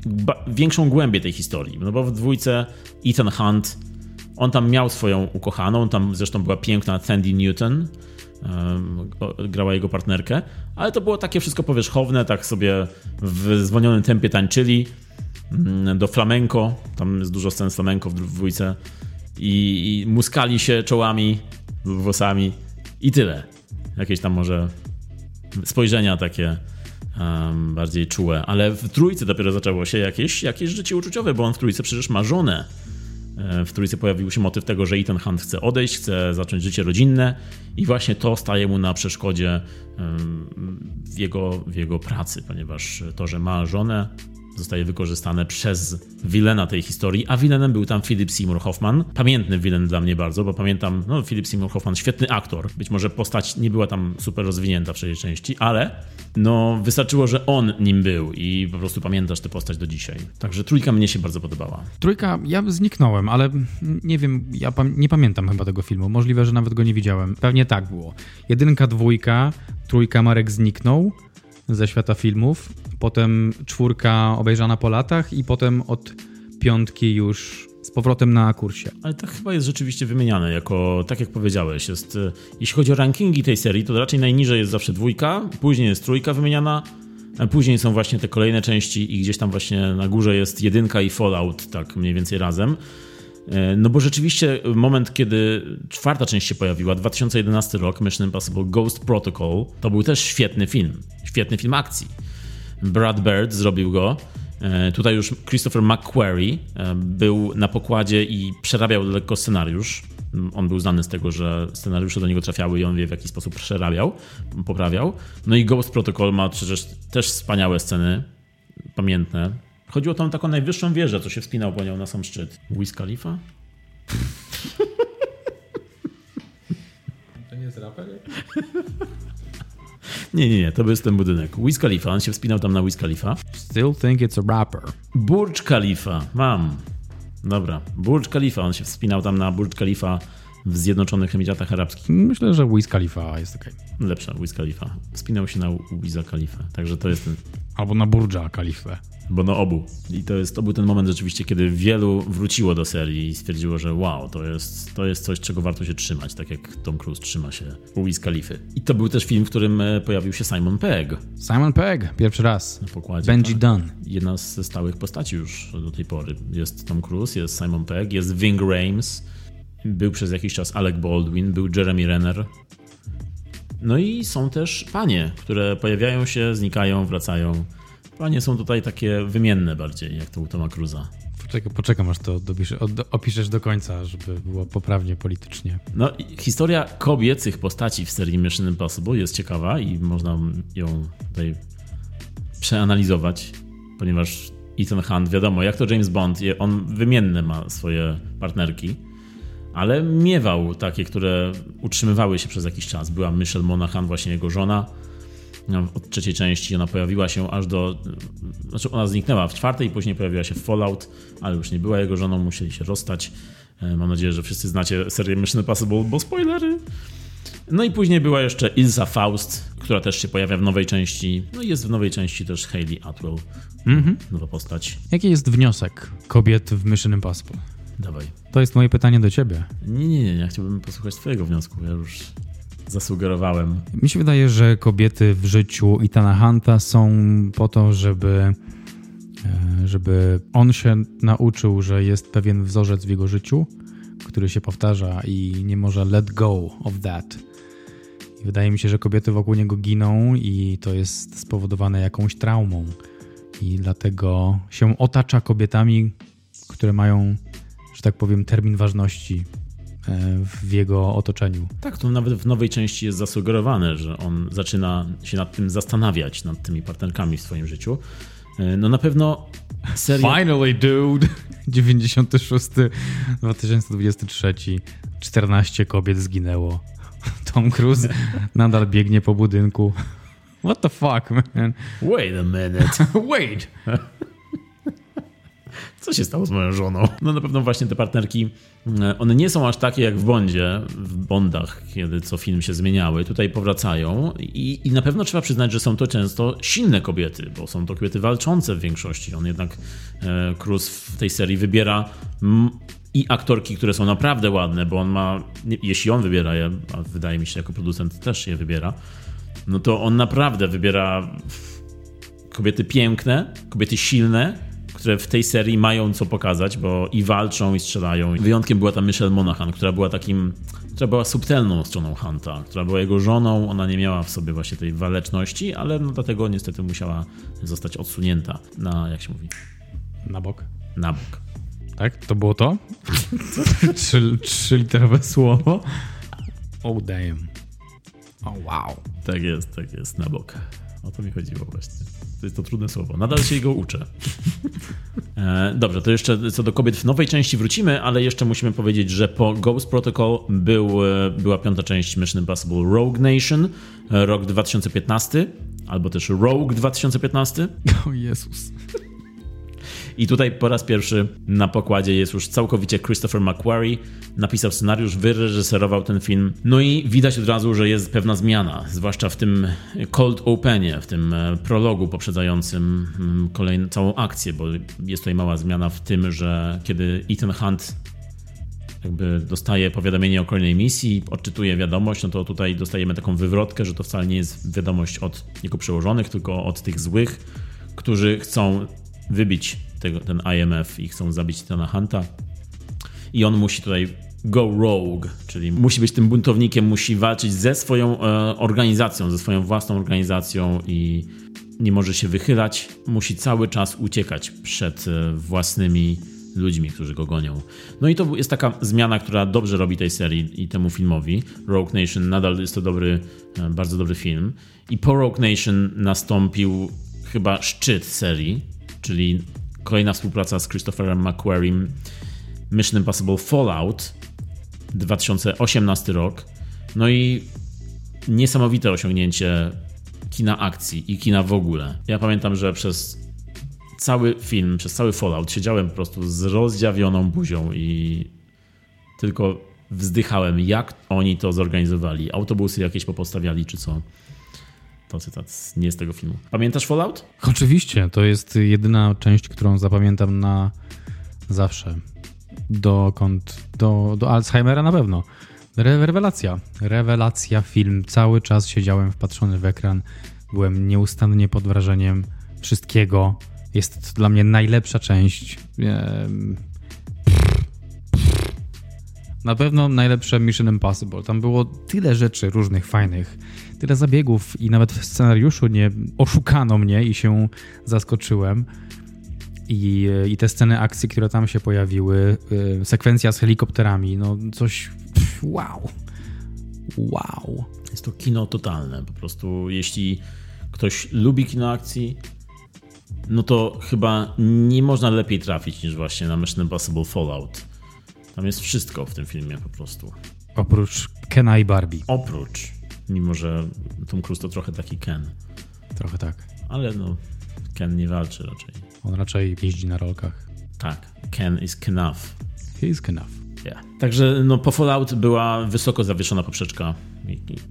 większą głębię tej historii. No bo w dwójce Ethan Hunt, on tam miał swoją ukochaną, tam zresztą była piękna Tandy Newton, grała jego partnerkę, ale to było takie wszystko powierzchowne, tak sobie w zwolnionym tempie tańczyli mm, do flamenco, tam jest dużo scen flamenco w dwójce i, i muskali się czołami, włosami i tyle. Jakieś tam może spojrzenia takie bardziej czułe, ale w trójce dopiero zaczęło się jakieś, jakieś życie uczuciowe, bo on w trójce przecież ma żonę. E, w trójce pojawił się motyw tego, że Ethan Hunt chce odejść, chce zacząć życie rodzinne i właśnie to staje mu na przeszkodzie w jego, w jego pracy, ponieważ to, że ma żonę, zostaje wykorzystane przez wilena tej historii, a wilenem był tam Philip Seymour Hoffman. Pamiętny wilen dla mnie bardzo, bo pamiętam, no Philip Seymour Hoffman, świetny aktor. Być może postać nie była tam super rozwinięta w trzeciej części, ale no wystarczyło, że on nim był i po prostu pamiętasz tę postać do dzisiaj. Także trójka mnie się bardzo podobała. Trójka, ja zniknąłem, ale nie wiem, ja nie pamiętam chyba tego filmu. Możliwe, że nawet go nie widziałem. Pewnie tak było. Jedynka, dwójka, trójka Marek zniknął ze świata filmów, potem czwórka obejrzana po latach i potem od piątki już z powrotem na kursie. Ale to chyba jest rzeczywiście wymieniane jako, tak jak powiedziałeś, jest, e, jeśli chodzi o rankingi tej serii, to raczej najniżej jest zawsze dwójka, później jest trójka wymieniana, później są właśnie te kolejne części i gdzieś tam właśnie na górze jest jedynka i Fallout, tak mniej więcej razem. E, no bo rzeczywiście moment, kiedy czwarta część się pojawiła, 2011 rok, Mission Impossible Ghost Protocol, to był też świetny film. Świetny film akcji. Brad Bird zrobił go. E, tutaj już Christopher McQuarrie e, był na pokładzie i przerabiał lekko scenariusz. On był znany z tego, że scenariusze do niego trafiały i on wie w jaki sposób przerabiał, poprawiał. No i Ghost Protocol ma przecież też wspaniałe sceny, pamiętne. Chodziło tam o taką najwyższą wieżę, co się wspinał po nią na sam szczyt. Wiz Khalifa? To nie jest raper? Nie, nie, nie, to był ten budynek. Wiz Khalifa, on się wspinał tam na Wiz Khalifa. Still think it's a rapper. Burj Khalifa, mam. Dobra, Burj Khalifa, on się wspinał tam na Burj Khalifa w Zjednoczonych Emiratach Arabskich. Myślę, że Wiz Khalifa jest ok. Lepsza Wiz Khalifa. Wspinał się na Wiza Khalifa, także to jest ten... Albo na Burja Khalifę. Bo no obu. I to, jest, to był ten moment rzeczywiście, kiedy wielu wróciło do serii i stwierdziło, że wow, to jest, to jest coś, czego warto się trzymać, tak jak Tom Cruise trzyma się Wiz Khalify. I to był też film, w którym e, pojawił się Simon Pegg. Simon Pegg, pierwszy raz. Na pokładzie. Benji tak. Dunn. Jedna ze stałych postaci już do tej pory. Jest Tom Cruise, jest Simon Pegg, jest Ving Rhames, był przez jakiś czas Alec Baldwin, był Jeremy Renner. No i są też panie, które pojawiają się, znikają, wracają. Panie są tutaj takie wymienne bardziej, jak to u Toma Cruza. Poczekam, poczekam aż to dopiszę, od- opiszesz do końca, żeby było poprawnie politycznie. No, historia kobiecych postaci w serii Mission Impossible jest ciekawa i można ją tutaj przeanalizować, ponieważ Ethan Hunt, wiadomo, jak to James Bond, on wymienne ma swoje partnerki, ale miewał takie, które utrzymywały się przez jakiś czas. Była Michelle Monaghan, właśnie jego żona. No, Od trzeciej części ona pojawiła się aż do. Znaczy, ona zniknęła w czwartej, później pojawiła się w Fallout, ale już nie była jego żoną, musieli się rozstać. E, Mam nadzieję, że wszyscy znacie serię Mission Impossible, bo spoilery. No i później była jeszcze Ilsa Faust, która też się pojawia w nowej części. No i jest w nowej części też Hayley Atwell, nowa postać. Jaki jest wniosek kobiet w Mission Impossible? Dawaj. To jest moje pytanie do ciebie. Nie, nie, nie, ja chciałbym posłuchać twojego wniosku, ja już zasugerowałem. Mi się wydaje, że kobiety w życiu Itana Hunta są po to, żeby, e, żeby on się nauczył, że jest pewien wzorzec w jego życiu, który się powtarza i nie może let go of that. I wydaje mi się, że kobiety wokół niego giną i to jest spowodowane jakąś traumą. I dlatego się otacza kobietami, które mają, że tak powiem, termin ważności w jego otoczeniu. Tak, to nawet w nowej części jest zasugerowane, że on zaczyna się nad tym zastanawiać, nad tymi partnerkami w swoim życiu. E, No na pewno seria... Finally, dude! 96, 2023, 14 kobiet zginęło. Tom Cruise nadal biegnie po budynku. What the fuck, man? Wait a minute. Wait! Co się stało z moją żoną? No na pewno właśnie te partnerki, e, one nie są aż takie jak w Bondzie, w Bondach, kiedy co film się zmieniały. Tutaj powracają i, i na pewno trzeba przyznać, że są to często silne kobiety, bo są to kobiety walczące w większości. On jednak, e, Cruz w tej serii wybiera i aktorki, które są naprawdę ładne, bo on ma, jeśli on wybiera je, a wydaje mi się jako producent też je wybiera, no to on naprawdę wybiera kobiety piękne, kobiety silne, które w tej serii mają co pokazać, bo i walczą, i strzelają. Wyjątkiem była ta Michelle Monaghan, która była takim, która była subtelną stroną Hunta, która była jego żoną, ona nie miała w sobie właśnie tej waleczności, ale no dlatego niestety musiała zostać odsunięta na, jak się mówi, Na bok. na bok. Tak? To było to? Trzy, trzyliterowe słowo? Oh damn. Oh wow. Tak jest, tak jest, na bok. O to mi chodziło właśnie. To jest to trudne słowo. Nadal się jego uczę. E, Dobrze, to jeszcze co do kobiet w nowej części wrócimy, ale jeszcze musimy powiedzieć, że po Ghost Protocol był, e, była piąta część Mission Impossible Rogue Nation, e, rok 2015, albo też Rogue 2015. O Jezus. I tutaj po raz pierwszy na pokładzie jest już całkowicie Christopher McQuarrie. Napisał scenariusz, wyreżyserował ten film. No i widać od razu, że jest pewna zmiana, zwłaszcza w tym cold openie, w tym e, prologu poprzedzającym mm, kolejną całą akcję, bo jest tutaj mała zmiana w tym, że kiedy Ethan Hunt jakby dostaje powiadomienie o kolejnej misji, odczytuje wiadomość, no to tutaj dostajemy taką wywrotkę, że to wcale nie jest wiadomość od jego przełożonych, tylko od tych złych, którzy chcą wybić tego, ten IMF i chcą zabić Tana Hunta. I on musi tutaj go rogue, czyli musi być tym buntownikiem, musi walczyć ze swoją e, organizacją, ze swoją własną organizacją i nie może się wychylać, musi cały czas uciekać przed e, własnymi ludźmi, którzy go gonią. No i to jest taka zmiana, która dobrze robi tej serii i temu filmowi. Rogue Nation nadal jest to dobry, e, bardzo dobry film. I po Rogue Nation nastąpił chyba szczyt serii, czyli kolejna współpraca z Christopherem McQuarriem Mission Impossible Fallout 2018 rok. No i niesamowite osiągnięcie kina akcji i kina w ogóle. Ja pamiętam, że przez cały film, przez cały Fallout siedziałem po prostu z rozdziawioną buzią i tylko wzdychałem, jak oni to zorganizowali. Autobusy jakieś popostawiali czy co. To cytat nie z tego filmu. Pamiętasz Fallout? Oczywiście, to jest jedyna część, którą zapamiętam na zawsze. Dokąd? Do, do Alzheimera na pewno. Re rewelacja. Rewelacja film. Cały czas siedziałem wpatrzony w ekran. Byłem nieustannie pod wrażeniem wszystkiego. Jest to dla mnie najlepsza część. Ehm, Na pewno najlepsze Mission Impossible. Tam było tyle rzeczy różnych, fajnych, tyle zabiegów i nawet w scenariuszu nie oszukano mnie i się zaskoczyłem. I, I te sceny akcji, które tam się pojawiły, y, sekwencja z helikopterami, no coś pff, wow. Wow. Jest to kino totalne. Po prostu jeśli ktoś lubi kino akcji, no to chyba nie można lepiej trafić niż właśnie na Mission Impossible Fallout. Tam jest wszystko w tym filmie po prostu. Oprócz Kena i Barbie. Oprócz, mimo że Tom Cruise to trochę taki Ken, Trochę tak. ale no Ken nie walczy raczej. On raczej jeździ na rolkach. Tak, Ken is Knuff. He is enough. Yeah. Także no, po Fallout była wysoko zawieszona poprzeczka,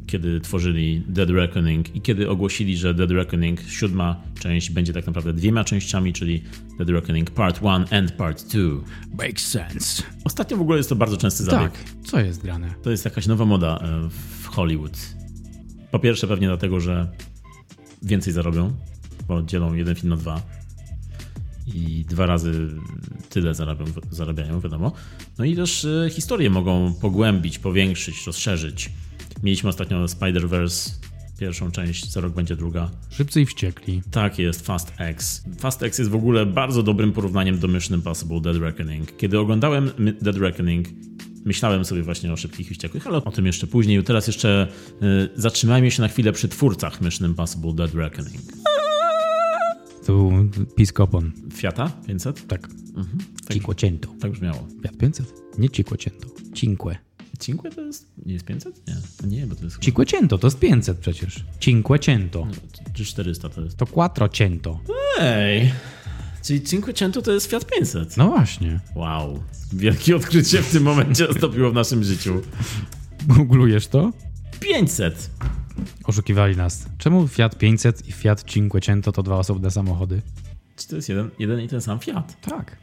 kiedy tworzyli Dead Reckoning i kiedy ogłosili, że Dead Reckoning, siódma część, będzie tak naprawdę dwiema częściami, czyli Dead Reckoning Part 1 and Part 2. Makes sense. Ostatnio w ogóle jest to bardzo częsty zabieg. Tak. Co jest grane? To jest jakaś nowa moda e, w Hollywood. Po pierwsze pewnie dlatego, że więcej zarobią, bo dzielą jeden film na dwa i dwa razy tyle zarabią, zarabiają, wiadomo. No i też e, historie mogą pogłębić, powiększyć, rozszerzyć. Mieliśmy ostatnio Spider-Verse, pierwszą część, za rok będzie druga. Szybcy i wściekli. Tak jest, Fast X. Fast X jest w ogóle bardzo dobrym porównaniem do Mission Impossible Dead Reckoning. Kiedy oglądałem Dead Reckoning, myślałem sobie właśnie o szybkich i wściekłych, ale o tym jeszcze później. Teraz jeszcze y, zatrzymajmy się na chwilę przy twórcach Mission Impossible Dead Reckoning. To był Piscopon. Fiata 500? Tak. Tak, Cinquecento. tak brzmiało. Fiat 500? Nie Cinquecento. Cinque. Cinque to jest, nie jest 500? Nie, to nie, bo to jest... Cinquecento to jest 500 przecież. Cinquecento. Czy 400 to jest? To quattrocento. Ej! Czyli Cinquecento to jest Fiat 500. No właśnie. Wow. Wielkie odkrycie w tym momencie nastąpiło w naszym życiu. Googlujesz to? 500! Oszukiwali nas. Czemu Fiat 500 i Fiat Cinquecento to dwa osobne samochody? Czy to jest jeden, jeden i ten sam Fiat? Tak.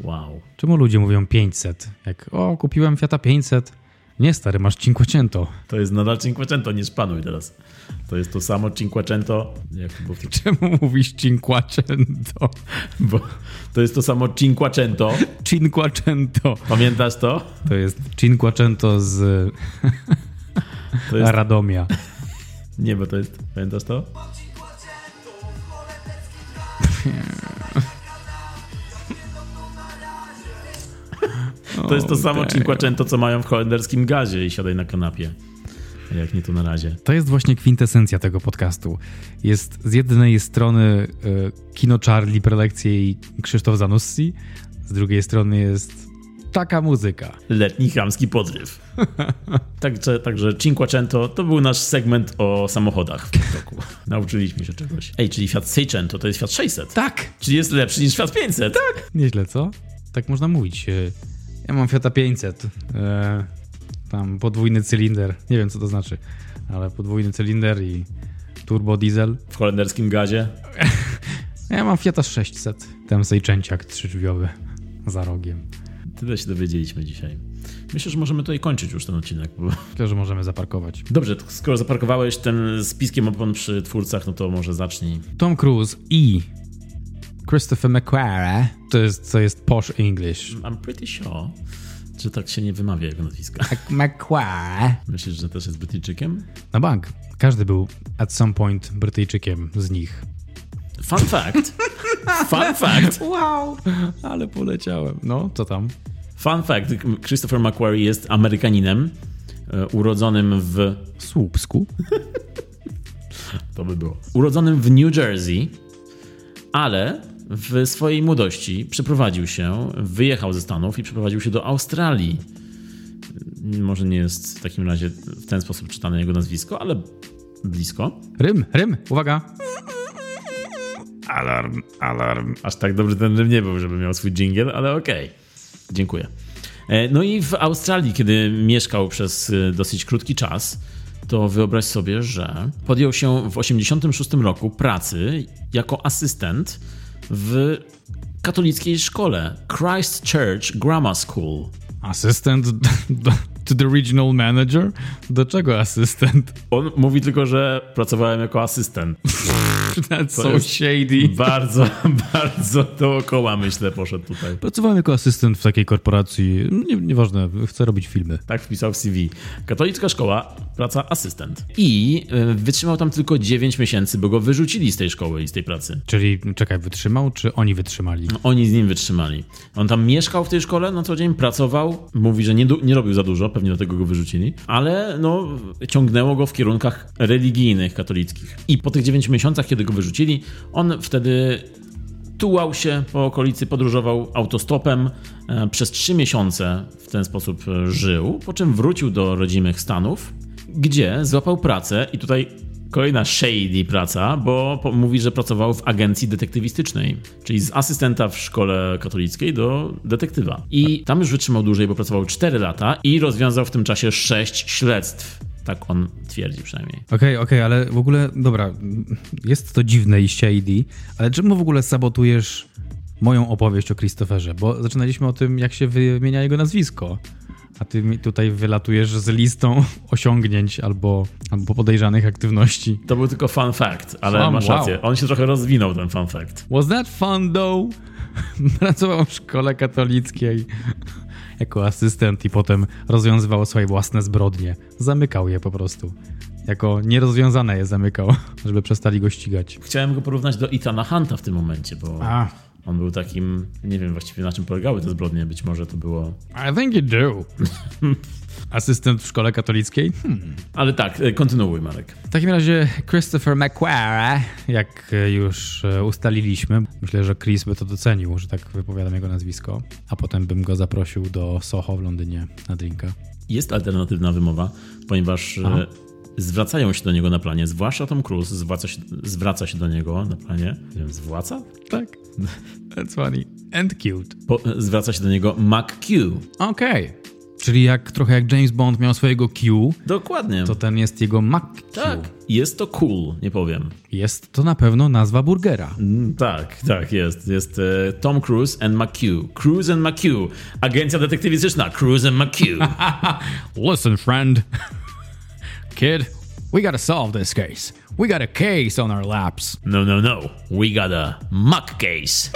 Wow. Czemu ludzie mówią 500? Jak, o, kupiłem Fiata 500. Nie, stary, masz Cinquecento. To jest nadal Cinquecento, nie szpanuj teraz. To jest to samo Cinquecento, jak to było w Czemu mówisz Cinquecento? bo to jest to samo Cinquecento. Cinquecento. Pamiętasz to? To jest Cinquecento z To jest, Radomia. nie, bo to jest, pamiętasz to? To jest to samo. Cinquecento, co mają w holenderskim gazie i siadaj na kanapie. Jak nie to na razie. To jest właśnie kwintesencja tego podcastu. Jest z jednej strony y, Kino Charlie, prelekcje i Krzysztof Zanussi, z drugiej strony jest taka muzyka. Letni chamski podryw. Także, także Cinquecento to był nasz segment o samochodach w tym roku. Nauczyliśmy się czegoś. Ej, czyli Fiat Seicento to jest Fiat 600. Tak! Czyli jest lepszy niż Fiat 500. Tak. Nieźle, co? Tak można mówić. Ja mam Fiata 500. e, Tam podwójny cylinder. Nie wiem, co to znaczy, ale podwójny cylinder i turbo diesel. W holenderskim gazie. Ja mam Fiata 600. Tam sejczęciak trzydrzwiowy za rogiem. Tyle się dowiedzieliśmy dzisiaj. Myślę, że możemy tutaj kończyć już ten odcinek. Bo... Myślę, że możemy zaparkować. Dobrze, skoro zaparkowałeś ten z piskiem opon przy twórcach, no to może zacznij. Tom Cruise i Christopher McQuarrie to jest, to jest posh English. I'm pretty sure, że tak się nie wymawia jego nazwiska. McQuarrie. Myślisz, że też jest Brytyjczykiem? Na bank. Każdy był at some point Brytyjczykiem z nich. Fun fact. Fun fact. Wow, ale poleciałem. No, co tam? Fun fact. Christopher McQuarrie jest Amerykaninem e, urodzonym w... Słupsku. To by było. Urodzonym w New Jersey, ale w swojej młodości przeprowadził się, wyjechał ze Stanów i przeprowadził się do Australii. Może nie jest w takim razie w ten sposób czytane jego nazwisko, ale blisko. Rym, rym, uwaga. Alarm, alarm. Aż tak dobry ten rym nie był, żeby miał swój jingle, ale okej. Dziękuję. E, No i w Australii, kiedy mieszkał przez e, dosyć krótki czas, to wyobraź sobie, że podjął się w 86 roku pracy jako asystent w katolickiej szkole Christ Church Grammar School. Asystent do, to the regional manager? Do czego asystent? On mówi tylko, że pracowałem jako asystent. That's so shady. Bardzo, bardzo dookoła myślę poszedł tutaj. Pracowałem jako asystent w takiej korporacji. Nie, nieważne, chcę robić filmy. Tak wpisał w CV. Katolicka szkoła, praca asystent. I y, wytrzymał tam tylko 9 miesięcy, bo go wyrzucili z tej szkoły i z tej pracy. Czyli, czekaj, wytrzymał, czy oni wytrzymali? No, oni z nim wytrzymali. On tam mieszkał w tej szkole na co dzień, pracował. Mówi, że nie, nie robił za dużo, pewnie dlatego go wyrzucili, ale no, ciągnęło go w kierunkach religijnych, katolickich. I po tych 9 miesiącach, kiedy go wyrzucili, on wtedy tułał się po okolicy, podróżował autostopem. E, przez 3 miesiące w ten sposób e, żył, po czym wrócił do rodzimych Stanów, gdzie złapał pracę i tutaj Kolejna shady praca, bo mówi, że pracował w agencji detektywistycznej, czyli z asystenta w szkole katolickiej do detektywa. I tam już wytrzymał dłużej, bo pracował 4 lata i rozwiązał w tym czasie 6 śledztw. Tak on twierdzi przynajmniej. Okej, okay, okej, okay, ale w ogóle, dobra, jest to dziwne i shady, ale czemu w ogóle sabotujesz moją opowieść o Christopherze? Bo zaczynaliśmy o tym, jak się wymienia jego nazwisko. A ty mi tutaj wylatujesz z listą osiągnięć albo, albo podejrzanych aktywności. To był tylko fun fact, ale fun, masz wow. rację. On się trochę rozwinął, ten fun fact. Was that fun though? Pracował w szkole katolickiej jako asystent i potem rozwiązywał swoje własne zbrodnie. Zamykał je po prostu. Jako nierozwiązane je zamykał, żeby przestali go ścigać. Chciałem go porównać do Ethana Hunta w tym momencie, bo... A on był takim, nie wiem właściwie na czym polegały te zbrodnie, być może to było... I think you do. Asystent w szkole katolickiej? Hmm. Ale tak, e, kontynuuj Marek. W takim razie Christopher McQuarrie, jak już e, ustaliliśmy, myślę, że Chris by to docenił, że tak wypowiadam jego nazwisko, a potem bym go zaprosił do Soho w Londynie na drinka. Jest alternatywna wymowa, ponieważ e, Aha zwracają się do niego na planie, zwłaszcza Tom Cruise zwraca się, zwraca się do niego na planie. Nie wiem, zwraca? Tak. That's funny. And cute. Po, zwraca się do niego McQ. Okej. Okay. Czyli jak trochę jak James Bond miał swojego Q. Dokładnie. To ten jest jego McQ. Tak. Jest to cool, nie powiem. Jest to na pewno nazwa burgera. Mm, tak, tak, jest. Jest e, Tom Cruise and McQ. Cruise and McQ. Agencja detektywistyczna Cruise and McQ. Listen, friend. Kid. We gotta solve this case. We got a case on our laps. No, no, no. We got a muck case.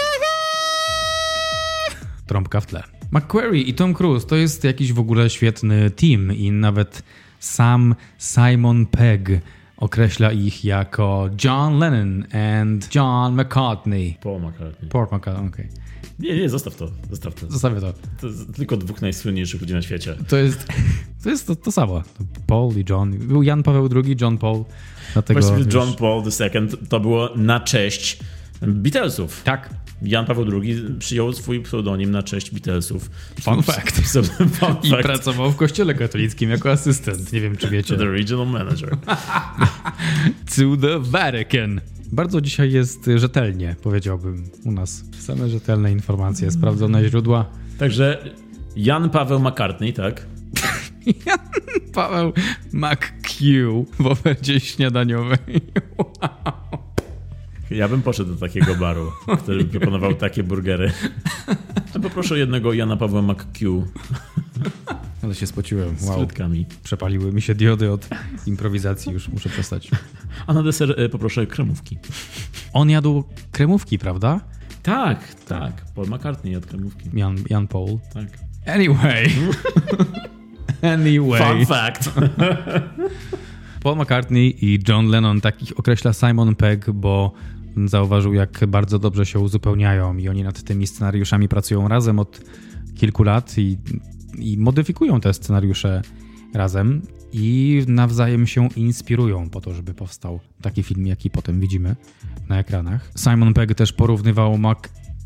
Trąbka w tle. McQuarrie i Tom Cruise to jest jakiś w ogóle świetny team i nawet sam Simon Pegg określa ich jako John Lennon and John McCartney. Paul McCartney. Paul McCartney, okej. Okay. Nie, nie, zostaw to. Zostaw to. Zostawię to. To tylko dwóch najsłynniejszych ludzi na świecie. To jest to, jest to, to samo. Paul i John. Był Jan Paweł II, John Paul. Dlatego, Właściwie wiesz... John Paul II to było na cześć Beatlesów. Tak. Jan Paweł II przyjął swój pseudonim na cześć Beatlesów. Fun fact. Fun I fact. pracował w kościele katolickim jako asystent. Nie wiem, czy wiecie. To the regional manager. to the Vatican. Bardzo dzisiaj jest rzetelnie, powiedziałbym, u nas. Same rzetelne informacje, sprawdzone źródła. Także Jan Paweł McCartney, tak? Jan Paweł McQ w ofercie śniadaniowej. Wow. Ja bym poszedł do takiego baru, który proponował takie burgery. Poproszę jednego Jana Pawła McQ. Ale się spociłem. Wow. Z frytkami. Przepaliły mi się diody od improwizacji, już muszę przestać. A na deser e, poproszę kremówki. On jadł kremówki, prawda? Tak, tak. Paul McCartney jadł kremówki. Jan, Jan Paul. Tak. Anyway. anyway. Fun fact. Paul McCartney i John Lennon, takich określa Simon Pegg, bo zauważył, jak bardzo dobrze się uzupełniają i oni nad tymi scenariuszami pracują razem od kilku lat i, i modyfikują te scenariusze razem i nawzajem się inspirują po to, żeby powstał taki film, jaki potem widzimy na ekranach. Simon Pegg też porównywał Mac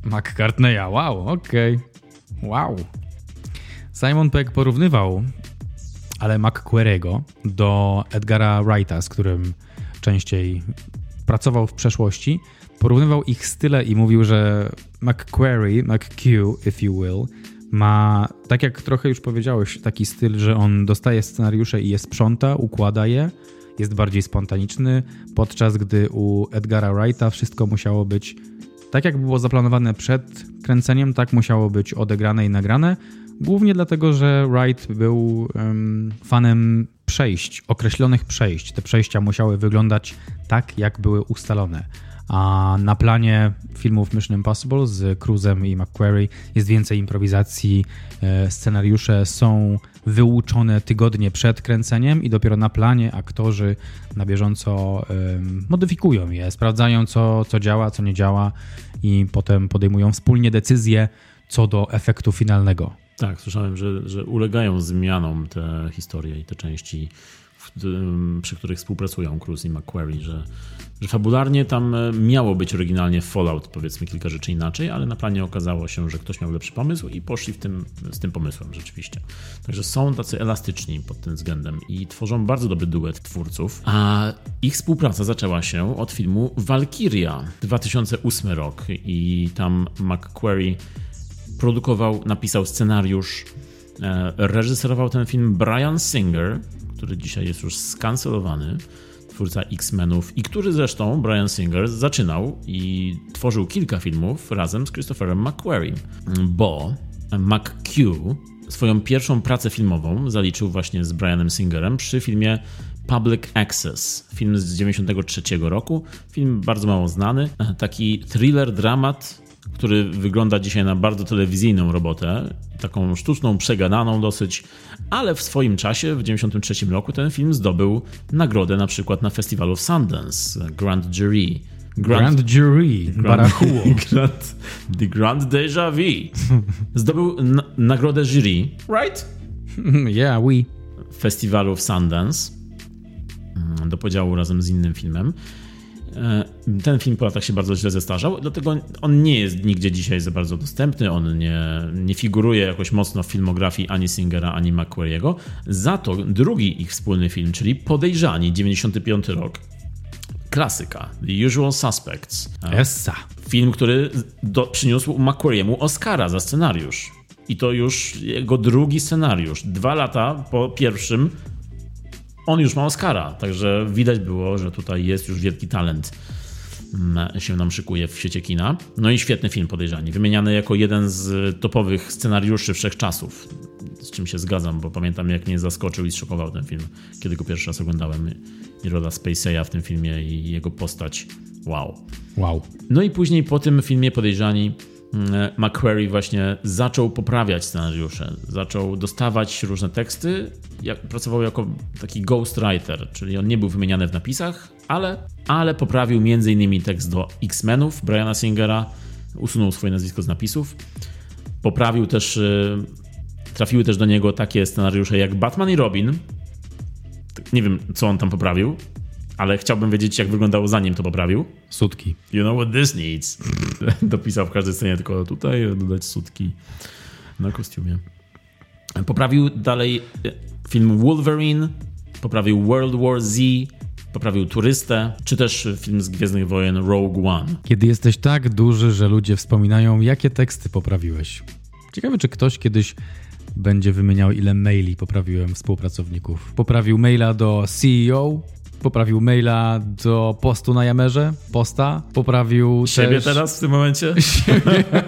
McCartneya. Wow, okej. Okay. Wow. Simon Pegg porównywał ale McQuarriego do Edgara Wrighta, z którym częściej pracował w przeszłości. Porównywał ich style i mówił, że McQuarrie, McQ, if you will, Ma, tak jak trochę już powiedziałeś, taki styl, że on dostaje scenariusze i je sprząta, układa je, jest bardziej spontaniczny, podczas gdy u Edgara Wrighta wszystko musiało być tak, jak było zaplanowane przed kręceniem, tak musiało być odegrane i nagrane. Głównie dlatego, że Wright był um, fanem przejść, określonych przejść. Te przejścia musiały wyglądać tak, jak były ustalone. A na planie filmów Mission Impossible z Cruzem i McQuarrie jest więcej improwizacji. E, scenariusze są wyuczone tygodnie przed kręceniem i dopiero na planie aktorzy na bieżąco modyfikują je, sprawdzają co, co działa, co nie działa i potem podejmują wspólnie decyzje co do efektu finalnego. Tak, słyszałem, że, że ulegają zmianom te historie i te części, przy których współpracują Cruz i McQuarrie, że że fabularnie tam e, miało być oryginalnie Fallout, powiedzmy kilka rzeczy inaczej, ale na planie okazało się, że ktoś miał lepszy pomysł i poszli w tym, z tym pomysłem rzeczywiście. Także są tacy elastyczni pod tym względem i tworzą bardzo dobry duet twórców, a ich współpraca zaczęła się od filmu Valkyria 2008 rok i tam McQuarrie produkował, napisał scenariusz, e, reżyserował ten film Brian Singer, który dzisiaj jest już skancelowany twórca X-Menów i który zresztą, Brian Singer, zaczynał i tworzył kilka filmów razem z Christopherem McQuarrie, bo McQ swoją pierwszą pracę filmową zaliczył właśnie z Brianem Singerem przy filmie Public Access, film z 1993 roku, film bardzo mało znany, taki thriller, dramat który wygląda dzisiaj na bardzo telewizyjną robotę, taką sztuczną, przegadaną dosyć, ale w swoim czasie, w 1993 roku, ten film zdobył nagrodę na przykład na festiwalu Sundance, Grand Jury. Grand, Grand Jury, Grand, Grand, The Grand Deja Vu. Zdobył nagrodę jury, right? Yeah, we. Festiwalu w Sundance mm, do podziału razem z innym filmem. E, ten film po latach się bardzo źle zestarzał, dlatego on nie jest nigdzie dzisiaj za bardzo dostępny, on nie, nie figuruje jakoś mocno w filmografii ani Singera, ani McQuarriego. Za to drugi ich wspólny film, czyli Podejrzani, 95 rok, klasyka, The Usual Suspects. Essa. Film, który do, przyniósł McQuarriemu Oscara za scenariusz. I to już jego drugi scenariusz. Dwa lata po pierwszym on już ma Oscara, także widać było, że tutaj jest już wielki talent mm, się nam szykuje w świecie kina. No i świetny film Podejrzani, wymieniany jako jeden z topowych scenariuszy wszechczasów. Z czym się zgadzam, bo pamiętam jak mnie zaskoczył i zszokował ten film, kiedy go pierwszy raz oglądałem. I rola Spaceya w tym filmie i jego postać. Wow. Wow. No i później po tym filmie Podejrzani McQuarrie właśnie zaczął poprawiać scenariusze, zaczął dostawać różne teksty pracował jako taki ghostwriter, czyli on nie był wymieniany w napisach, ale, ale poprawił m.in. tekst do X-Menów Briana Singera, usunął swoje nazwisko z napisów. Poprawił też, y, trafiły też do niego takie scenariusze jak Batman i Robin. Nie wiem, co on tam poprawił, ale chciałbym wiedzieć, jak wyglądało zanim to poprawił. Sutki. You know what this needs. Dopisał w każdej scenie tylko tutaj dodać sutki na kostiumie. Poprawił dalej y, film Wolverine, poprawił World War Z, poprawił Turystę, czy też film z Gwiezdnych Wojen Rogue One. Kiedy jesteś tak duży, że ludzie wspominają, jakie teksty poprawiłeś. Ciekawe, czy ktoś kiedyś będzie wymieniał, ile maili poprawiłem współpracowników. Poprawił maila do CEO, poprawił maila do postu na Jamerze, posta, poprawił Siebie też... teraz w tym momencie?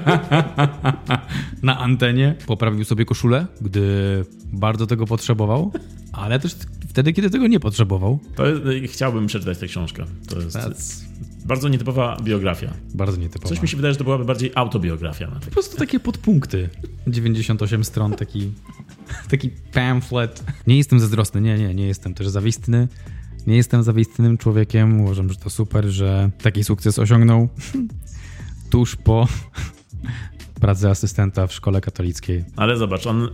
na antenie, poprawił sobie koszulę, gdy bardzo tego potrzebował, ale też wtedy, kiedy tego nie potrzebował. Jest, chciałbym przeczytać tę książkę. To jest That's... bardzo nietypowa biografia. Bardzo nietypowa. Coś mi się wydaje, że to byłaby bardziej autobiografia. Po prostu takie podpunkty. 98 stron, taki, taki pamphlet. Nie jestem zazdrosny, nie, nie, nie jestem też zawistny. Nie jestem zawistnym człowiekiem. Uważam, że to super, że taki sukces osiągnął tuż po pracy asystenta w szkole katolickiej. Ale zobacz, on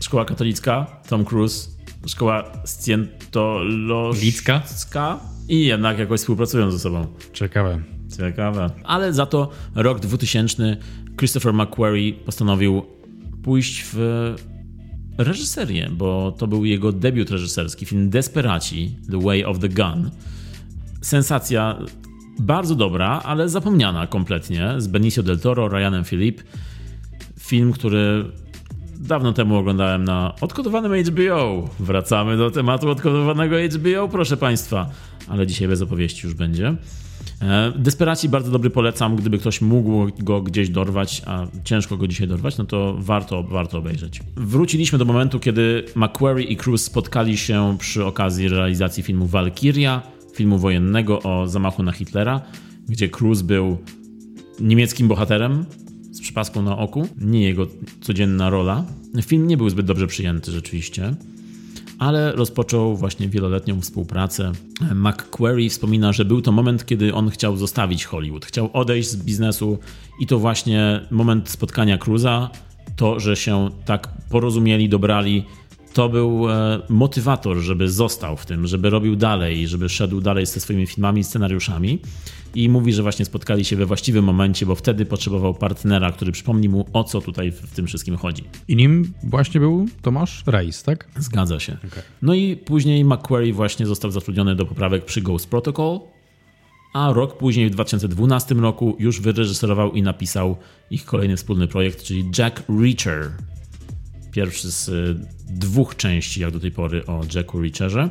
szkoła katolicka, Tom Cruise, szkoła scjentologicka i jednak jakoś współpracują ze sobą. Ciekawe. Ciekawe. Ale za to rok 2000 Christopher McQuarrie postanowił pójść w reżyserię, bo to był jego debiut reżyserski, film Desperaci, The Way of the Gun. Sensacja bardzo dobra, ale zapomniana kompletnie, z Benicio del Toro, Ryanem Philip. Film, który dawno temu oglądałem na odkodowanym HBO. Wracamy do tematu odkodowanego HBO, proszę Państwa. Ale dzisiaj bez opowieści już będzie. E, Desperaci bardzo dobry polecam, gdyby ktoś mógł go gdzieś dorwać, a ciężko go dzisiaj dorwać, no to warto, warto obejrzeć. Wróciliśmy do momentu, kiedy McQuarrie i Cruz spotkali się przy okazji realizacji filmu Valkyria, filmu wojennego o zamachu na Hitlera, gdzie Cruz był niemieckim bohaterem z przypaską na oku, nie jego codzienna rola. Film nie był zbyt dobrze przyjęty rzeczywiście ale rozpoczął właśnie wieloletnią współpracę. McQuarrie wspomina, że był to moment, kiedy on chciał zostawić Hollywood, chciał odejść z biznesu i to właśnie moment spotkania Cruza, to, że się tak porozumieli, dobrali, to był e, motywator, żeby został w tym, żeby robił dalej, żeby szedł dalej ze swoimi filmami i scenariuszami. I mówi, że właśnie spotkali się we właściwym momencie, bo wtedy potrzebował partnera, który przypomni mu, o co tutaj w tym wszystkim chodzi. I nim właśnie był Tomasz Reis, tak? Zgadza się. Okay. No i później McQuarrie właśnie został zatrudniony do poprawek przy Ghost Protocol, a rok później, w 2012 roku, już wyreżyserował i napisał ich kolejny wspólny projekt, czyli Jack Reacher. Pierwszy z y, dwóch części, jak do tej pory, o Jacku Reacherze,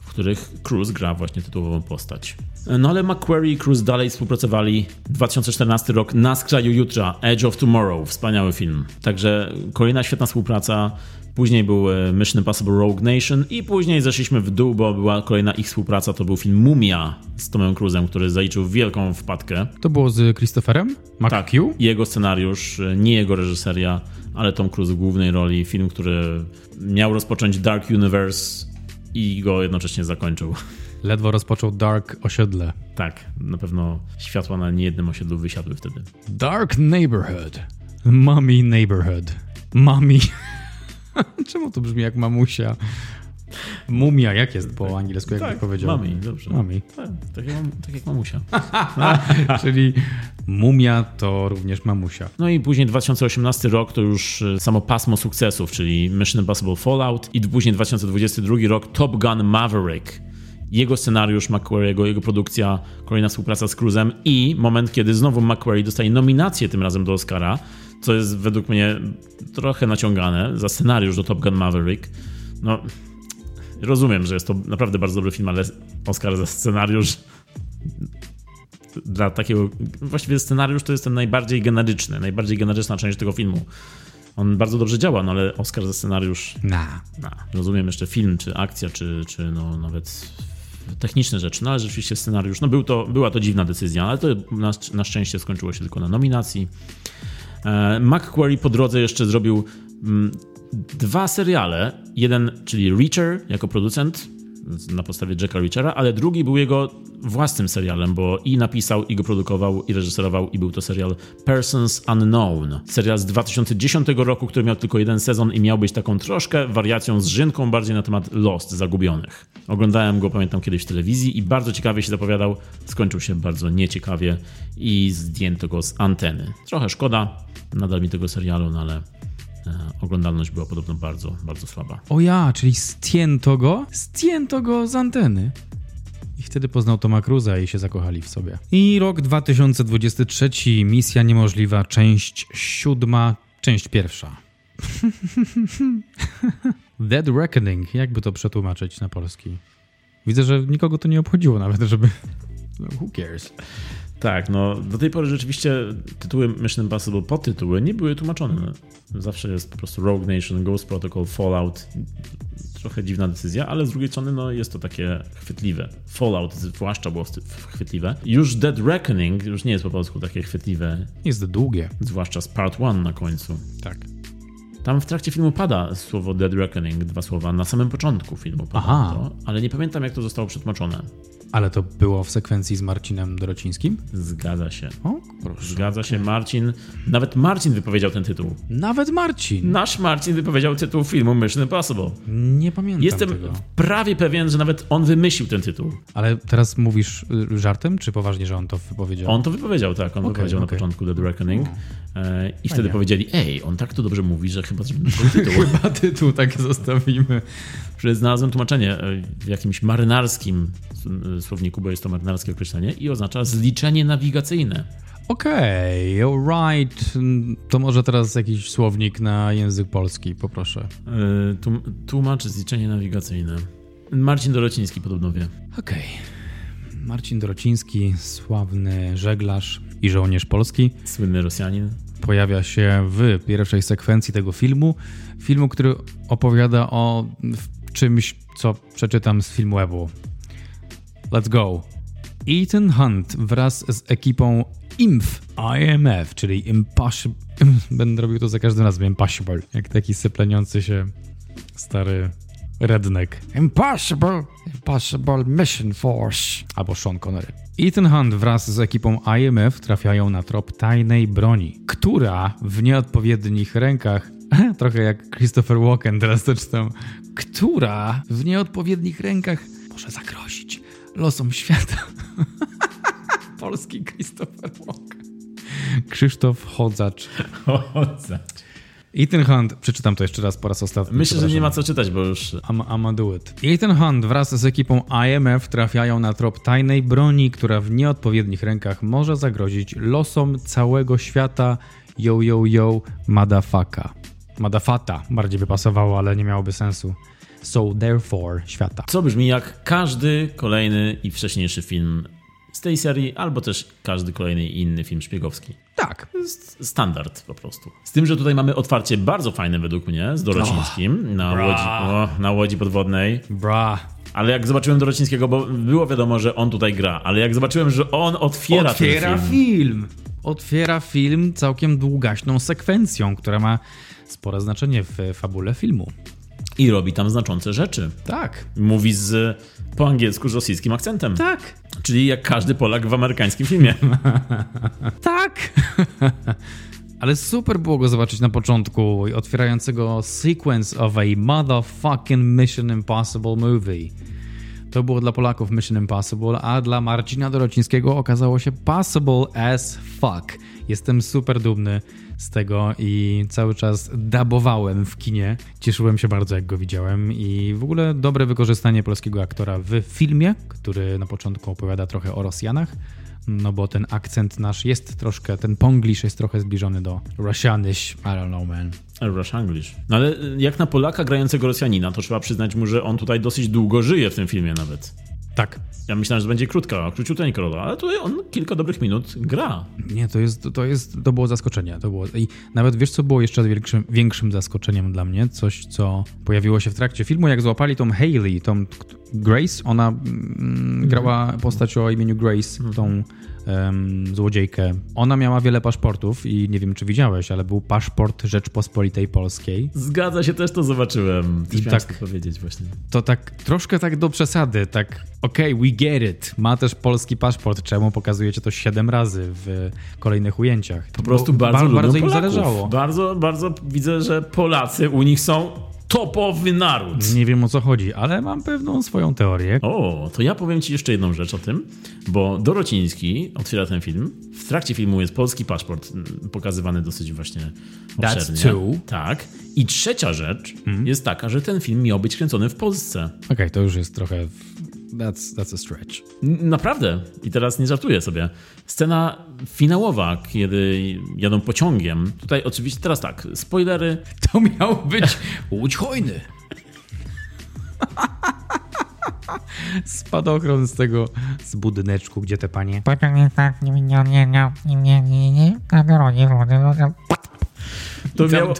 w których Cruz gra właśnie tytułową postać. No ale McQuarrie i Cruz dalej współpracowali. 2014 rok Na skraju jutra, Edge of Tomorrow, wspaniały film. Także kolejna świetna współpraca. Później był e, Mission Impossible Rogue Nation i później zeszliśmy w dół, bo była kolejna ich współpraca, to był film Mumia z Tomem Cruzem, który zaliczył wielką wpadkę. To było z Christopherem McHugh? Tak, jego scenariusz, e, nie jego reżyseria, ale Tom Cruise w głównej roli. Film, który miał rozpocząć Dark Universe i go jednocześnie zakończył. Ledwo rozpoczął Dark osiedle. Tak, na pewno światła na niejednym osiedlu wysiadły wtedy. Dark Neighborhood. Mommy Neighborhood. Mommy. Czemu to brzmi jak mamusia? Mumia, jak jest po angielsku, jak tak, powiedział? Mami, dobrze. Mami. Tak, tak, jak, tak jak mamusia. Czyli mumia to również mamusia. No i później 2018 rok to już e, samo pasmo sukcesów, czyli Mission Impossible Fallout i później 2022 rok Top Gun Maverick jego scenariusz McQuarriego, jego produkcja, kolejna współpraca z Cruzem i moment, kiedy znowu McQuarrie dostaje nominację tym razem do Oscara, co jest według mnie trochę naciągane za scenariusz do Top Gun Maverick. No, rozumiem, że jest to naprawdę bardzo dobry film, ale Oscar za scenariusz dla takiego. Właściwie scenariusz to jest ten najbardziej generyczny, najbardziej generyczna część tego filmu. On bardzo dobrze działa, no ale Oscar za scenariusz. Na. na. Rozumiem jeszcze film, czy akcja, czy, czy no nawet techniczne rzeczy, no ale rzeczywiście scenariusz, no był to, była to dziwna decyzja, ale to na, na szczęście skończyło się tylko na nominacji. E, McQuarrie po drodze jeszcze zrobił mm, dwa seriale. Jeden, czyli Reacher jako producent, na podstawie Jacka Reachera, ale drugi był jego własnym serialem, bo i napisał, i go produkował, i reżyserował, i był to serial Persons Unknown. Serial z 2010 roku, który miał tylko jeden sezon i miał być taką troszkę wariacją z rzynką bardziej na temat Lost, Zagubionych. Oglądałem go, pamiętam, kiedyś w telewizji i bardzo ciekawie się zapowiadał. Skończył się bardzo nieciekawie i zdjęto go z anteny. Trochę szkoda, nadal mi tego serialu, no ale oglądalność była podobno bardzo, bardzo słaba. O ja, czyli zdjęto go? Zdjęto go z anteny. I wtedy poznał Toma Cruza i się zakochali w sobie. I rok 2023, Misja Niemożliwa, część siódma, część pierwsza. Dead Reckoning, jakby to przetłumaczyć na polski? Widzę, że nikogo to nie obchodziło nawet, żeby... Who cares? Tak, no do tej pory rzeczywiście tytuły Mission Impossible, podtytuły nie były tłumaczone. Zawsze jest po prostu Rogue Nation, Ghost Protocol, Fallout. Trochę dziwna decyzja, ale z drugiej strony no, jest to takie chwytliwe. Fallout zwłaszcza było chwytliwe. Już Dead Reckoning już nie jest po polsku takie chwytliwe. Jest długie. Zwłaszcza z Part 1 na końcu. Tak. Tam w trakcie filmu pada słowo Dead Reckoning, dwa słowa, na samym początku filmu pada Aha. to, ale nie pamiętam jak to zostało przetłumaczone. Ale to było w sekwencji z Marcinem Dorocińskim? Zgadza się. O, proszę. Zgadza się, Marcin. Nawet Marcin wypowiedział ten tytuł. Nawet Marcin. Nasz Marcin wypowiedział tytuł filmu Mission Impossible. Nie pamiętam Jestem tego. prawie pewien, że nawet on wymyślił ten tytuł. Ale teraz mówisz y, żartem, czy poważnie, że on to wypowiedział? On to wypowiedział, tak. On okay, wypowiedział okay. na początku The Reckoning. E, I wtedy powiedzieli, ej, on tak to dobrze mówi, że chyba zrobimy tytuł. chyba tytuł tak zostawimy. Znalazłem tłumaczenie e, w jakimś marynarskim słowniku, bo jest to marynarski określenie i oznacza zliczenie nawigacyjne. Okej, okay, alright. To może teraz jakiś słownik na język polski, poproszę. Yy, tłumacz zliczenie nawigacyjne. Marcin Dorociński podobno wie. Okej. Okay. Marcin Dorociński, sławny żeglarz i żołnierz polski. Słynny Rosjanin. Pojawia się w pierwszej sekwencji tego filmu. Filmu, który opowiada o czymś, co przeczytam z filmu webu. Let's go. Ethan Hunt wraz z ekipą IMF, IMF, czyli Impossible. Będę robił to za każdym razem. Impossible. Jak taki sypleniący się stary redneck. Impossible! Impossible Mission Force. Albo Sean Connery. Ethan Hunt wraz z ekipą IMF trafiają na trop tajnej broni, która w nieodpowiednich rękach trochę jak Christopher Walken, teraz to czytam, która w nieodpowiednich rękach może zagrozić losom świata. Polski Christopher Walken. Krzysztof Chodzacz. Chodzacz. Ethan Hunt, przeczytam to jeszcze raz po raz ostatni. Myślę, że nie ma co czytać, bo już... I'm, do it. Ethan Hunt wraz z ekipą IMF trafiają na trop tajnej broni, która w nieodpowiednich rękach może zagrozić losom całego świata. Yo, yo, yo, madafaka. Madafata bardziej by pasowało, ale nie miałoby sensu. So therefore, świata. Co brzmi jak każdy kolejny i wcześniejszy film z tej serii, albo też każdy kolejny inny film szpiegowski. Tak. Standard po prostu. Z tym, że tutaj mamy otwarcie bardzo fajne według mnie z Dorocińskim oh, na, łodzi, o, na łodzi podwodnej. Bra. Ale jak zobaczyłem Dorocińskiego, bo było wiadomo, że on tutaj gra, ale jak zobaczyłem, że on otwiera, otwiera film. film. Otwiera film całkiem długaśną sekwencją, która ma spore znaczenie w fabule filmu. I robi tam znaczące rzeczy. Tak. Mówi z po angielsku z rosyjskim akcentem. Tak. Czyli jak każdy Polak w amerykańskim filmie. tak. Ale super było go zobaczyć na początku, otwierającego sequence of a motherfucking Mission Impossible movie. To było dla Polaków Mission Impossible, a dla Marcina Dorocińskiego okazało się possible as fuck. Jestem super dumny z tego i cały czas dabowałem w kinie. Cieszyłem się bardzo, jak go widziałem i w ogóle dobre wykorzystanie polskiego aktora w filmie, który na początku opowiada trochę o Rosjanach, no bo ten akcent nasz jest troszkę, ten ponglish jest trochę zbliżony do Russianish, I don't know man. Russianglish. No ale jak na Polaka grającego Rosjanina, to trzeba przyznać mu, że on tutaj dosyć długo żyje w tym filmie nawet. Tak. Ja myślałem, że będzie krótka, króciuteńka rola, ale tutaj on kilka dobrych minut gra. Nie, to jest, to jest, to było zaskoczenie. To było, I nawet wiesz, co było jeszcze większym, większym zaskoczeniem dla mnie? Coś, co pojawiło się w trakcie filmu, jak złapali tą Hayley, tą Grace, ona mm, grała postać o imieniu Grace, tą um, złodziejkę. Ona miała wiele paszportów i nie wiem, czy widziałeś, ale był paszport Rzeczpospolitej Polskiej. Zgadza się, też to zobaczyłem. Coś I tak powiedzieć właśnie. To tak troszkę tak do przesady, tak okej, okay, we get it. Ma też polski paszport, czemu pokazujecie to siedem razy w kolejnych ujęciach? Po prostu bardzo, bardzo im Polaków. zależało. Bardzo, bardzo widzę, że Polacy u nich są topowy naród. Nie wiem o co chodzi, ale mam pewną swoją teorię. O, to ja powiem ci jeszcze jedną rzecz o tym, bo Dorociński otwiera ten film. W trakcie filmu jest polski paszport mm, pokazywany dosyć właśnie obszernie. That's two. Tak. I trzecia rzecz mm. jest taka, że ten film miał być kręcony w Polsce. Okej, okay, to już jest trochę That's, that's a stretch. Naprawdę. I teraz nie żartuję sobie. Scena finałowa, kiedy jadą pociągiem. Tutaj oczywiście, teraz tak, spoilery. To miał być łódź hojny. Spadochron z tego, z budyneczku, gdzie te panie... To miało,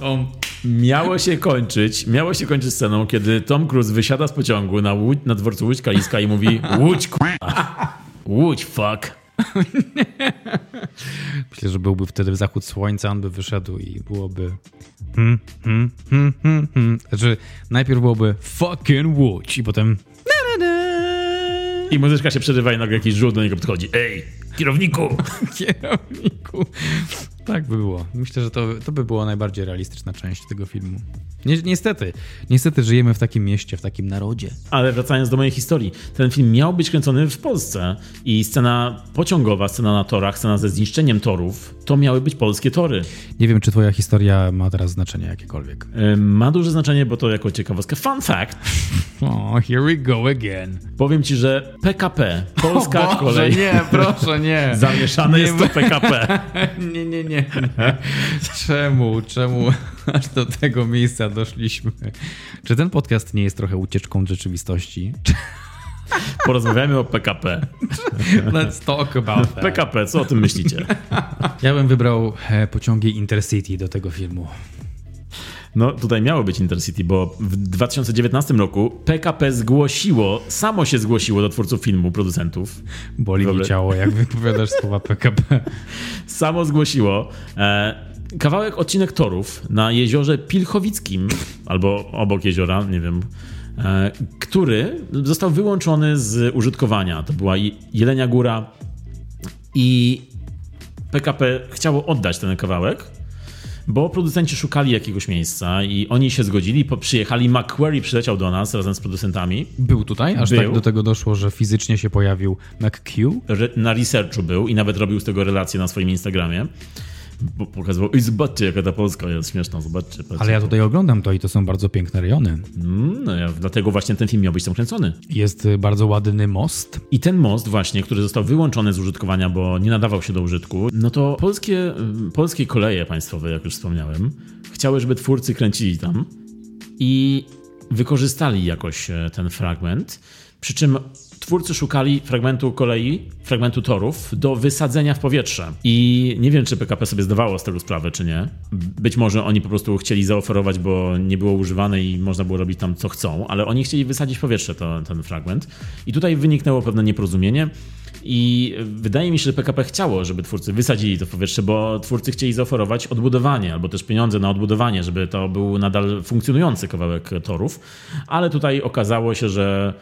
miało się kończyć, miało się kończyć sceną, kiedy Tom Cruise wysiada z pociągu na, łódź, na dworcu Łódź Kaliska i mówi Łódź k***a, Łódź fuck. Myślę, że byłby wtedy zachód słońca, on by wyszedł i byłoby hmm, hmm, hmm, hmm, hmm. Znaczy, najpierw byłoby fucking Łódź i potem i muzyczka się przerywa i nagle jakiś żółt do niego podchodzi. Ej, kierowniku! kierowniku. Tak by było. Myślę, że to, to by była najbardziej realistyczna część tego filmu. Ni niestety, niestety żyjemy w takim mieście, w takim narodzie. Ale wracając do mojej historii, ten film miał być kręcony w Polsce i scena pociągowa, scena na torach, scena ze zniszczeniem torów, to miały być polskie tory. Nie wiem, czy twoja historia ma teraz znaczenie jakiekolwiek. Ma duże znaczenie, bo to jako ciekawostka. Fun fact. Oh, here we go again. Powiem ci, że PKP, polska Boże, kolej, nie, proszę, nie. zamieszane Nie jest to PKP. Nie, nie, nie, nie. Czemu, czemu aż do tego miejsca doszliśmy? Czy ten podcast nie jest trochę ucieczką od rzeczywistości? Porozmawiamy o PKP. Let's talk about that. PKP, co o tym myślicie? Ja bym wybrał e, pociągi Intercity do tego filmu. No tutaj miało być Intercity, bo w 2019 roku PKP zgłosiło, samo się zgłosiło do twórców filmu, producentów. Boli mi ciało, jak wypowiadasz słowa PKP. Samo zgłosiło e, kawałek odcinek torów na jeziorze Pilchowickim, albo obok jeziora, nie wiem, e, który został wyłączony z użytkowania. To była Je- Jelenia Góra i PKP chciało oddać ten kawałek, bo producenci szukali jakiegoś miejsca i oni się zgodzili, przyjechali, McQuarrie przyleciał do nas razem z producentami, Był tutaj? Aż Był. tak do tego doszło, że fizycznie się pojawił McQ? re- na researchu był i nawet robił z tego relację na swoim Instagramie. Pokazywał, i zobaczcie jaka ta Polska jest śmieszna, zobaczcie. Ale ja tutaj oglądam to i to są bardzo piękne rejony. Mm, no ja, dlatego właśnie ten film miał być tam kręcony. Jest y, bardzo ładny most. I ten most właśnie, który został wyłączony z użytkowania, bo nie nadawał się do użytku, no to polskie, y, polskie koleje państwowe, jak już wspomniałem, chciały, żeby twórcy kręcili tam i wykorzystali jakoś e, ten fragment. Przy czym twórcy szukali fragmentu kolei, fragmentu torów do wysadzenia w powietrze. I nie wiem, czy PKP sobie zdawało z tego sprawę, czy nie. Być może oni po prostu chcieli zaoferować, bo nie było używane i można było robić tam co chcą, ale oni chcieli wysadzić w powietrze to, ten fragment. I tutaj wyniknęło pewne nieporozumienie. I wydaje mi się, że PKP chciało, żeby twórcy wysadzili to w powietrze, bo twórcy chcieli zaoferować odbudowanie albo też pieniądze na odbudowanie, żeby to był nadal funkcjonujący kawałek torów. Ale tutaj okazało się, że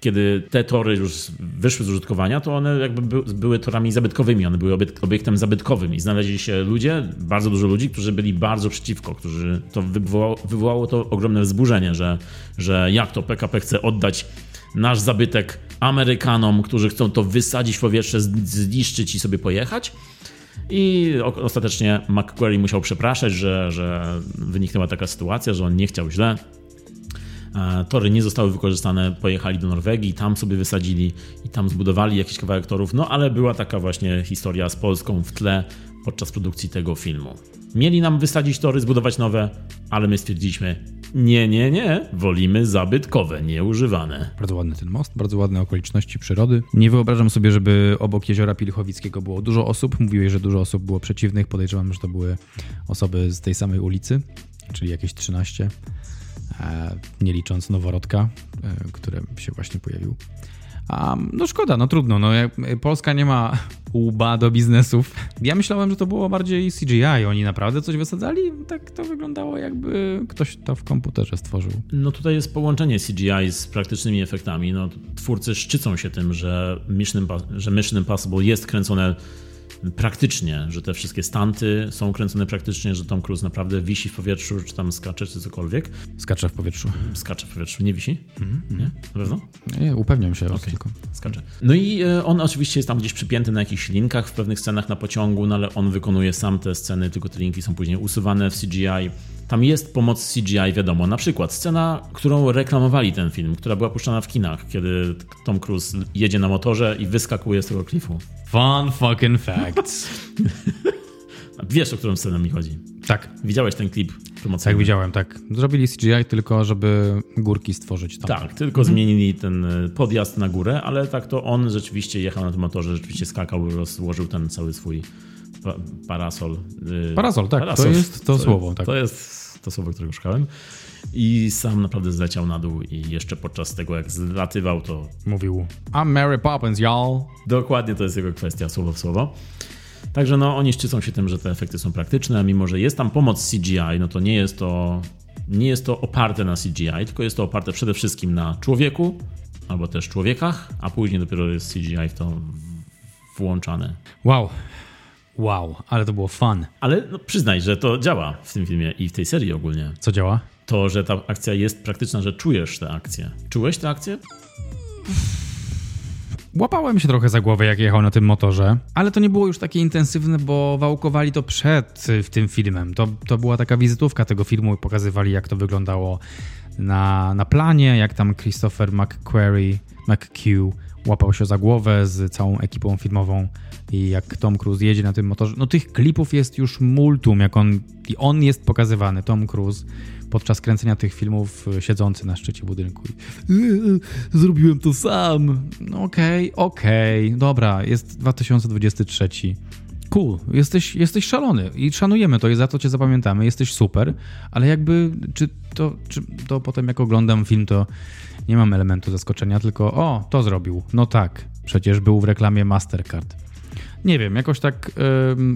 kiedy te tory już wyszły z użytkowania, to one jakby by, były torami zabytkowymi, one były obiekt, obiektem zabytkowym i znaleźli się ludzie, bardzo dużo ludzi, którzy byli bardzo przeciwko, którzy to wywołało, wywołało to ogromne wzburzenie, że, że jak to PKP chce oddać nasz zabytek Amerykanom, którzy chcą to wysadzić w powietrze, zniszczyć i sobie pojechać. I ostatecznie McQuarrie musiał przepraszać, że, że wyniknęła taka sytuacja, że on nie chciał źle. E, Tory nie zostały wykorzystane, pojechali do Norwegii, tam sobie wysadzili i tam zbudowali jakiś kawałek torów. No ale była taka właśnie historia z Polską w tle podczas produkcji tego filmu. Mieli nam wysadzić tory, zbudować nowe, ale my stwierdziliśmy: nie, nie, nie, wolimy zabytkowe, nieużywane. Bardzo ładny ten most, bardzo ładne okoliczności przyrody. Nie wyobrażam sobie, żeby obok jeziora Pilchowickiego było dużo osób. Mówiłeś, że dużo osób było przeciwnych. Podejrzewam, że to były osoby z tej samej ulicy, czyli jakieś 13, e, nie licząc noworodka, e, który się właśnie pojawił. A, no szkoda, no trudno. No, Polska nie ma łba do biznesów. Ja myślałem, że to było bardziej CGI. Oni naprawdę coś wysadzali? Tak to wyglądało, jakby ktoś to w komputerze stworzył. No tutaj jest połączenie CGI z praktycznymi efektami. No, twórcy szczycą się tym, że Mission, że Mission Impossible jest kręcone praktycznie, że te wszystkie stanty są kręcone praktycznie, że Tom Cruise naprawdę wisi w powietrzu, czy tam skacze, czy cokolwiek. Skacze w powietrzu. Skacze w powietrzu, nie wisi? Nie? Na pewno? Nie, upewniam się okay. Tylko. Skacze. No i e, on oczywiście jest tam gdzieś przypięty na jakichś linkach w pewnych scenach na pociągu, no ale on wykonuje sam te sceny, tylko te linki są później usuwane w CGI. Tam jest pomoc CGI, wiadomo. Na przykład scena, którą reklamowali ten film, która była puszczana w kinach, kiedy Tom Cruise jedzie na motorze i wyskakuje z tego klifu. Fun fucking facts. Wiesz, o którą scenę mi chodzi. tak, Widziałeś ten klip promocyjny? tak widziałem, tak. Zrobili CGI tylko, żeby górki stworzyć tam. Tak, tylko zmienili ten e, podjazd na górę, ale tak to on rzeczywiście jechał na tym motorze, rzeczywiście skakał, rozłożył ten cały swój pa parasol. y, Parasol, tak, to jest to słowo, tak. To jest to słowo, którego szukałem. I sam naprawdę zleciał na dół i jeszcze podczas tego, jak zlatywał, to Mówił, I'm Mary Poppins, y'all. dokładnie to jest jego kwestia, słowo w słowo. Także no, oni szczycą się tym, że te efekty są praktyczne, mimo że jest tam pomoc CGI, no to nie jest to, nie jest to oparte na CGI, tylko jest to oparte przede wszystkim na człowieku, albo też człowiekach, a później dopiero jest CGI w to włączane. Wow. Wow, ale to było fun. Ale no, przyznaj, że to działa w tym filmie i w tej serii ogólnie. Co działa? To, że ta akcja jest praktyczna, że czujesz tę akcję. Czułeś tę akcję? Łapałem się trochę za głowę, jak jechał na tym motorze, ale to nie było już takie intensywne, bo wałkowali to przed y, w tym filmem. To, to była taka wizytówka tego filmu i pokazywali, jak to wyglądało na, na planie, jak tam Christopher McQuarrie, McQ łapał się za głowę z całą ekipą filmową i jak Tom Cruise jedzie na tym motorze. No tych klipów jest już multum, jak on, i on jest pokazywany, Tom Cruise, podczas kręcenia tych filmów y, siedzący na szczycie budynku. I, "Yy, Zrobiłem to sam. No okej, okej, dobra, jest 2023. Cool, jesteś, jesteś szalony i szanujemy to i za to cię zapamiętamy, jesteś super, ale jakby, czy to, czy to potem jak oglądam film, to nie mam elementu zaskoczenia, tylko o, to zrobił, no tak, przecież był w reklamie Mastercard. Nie wiem, jakoś tak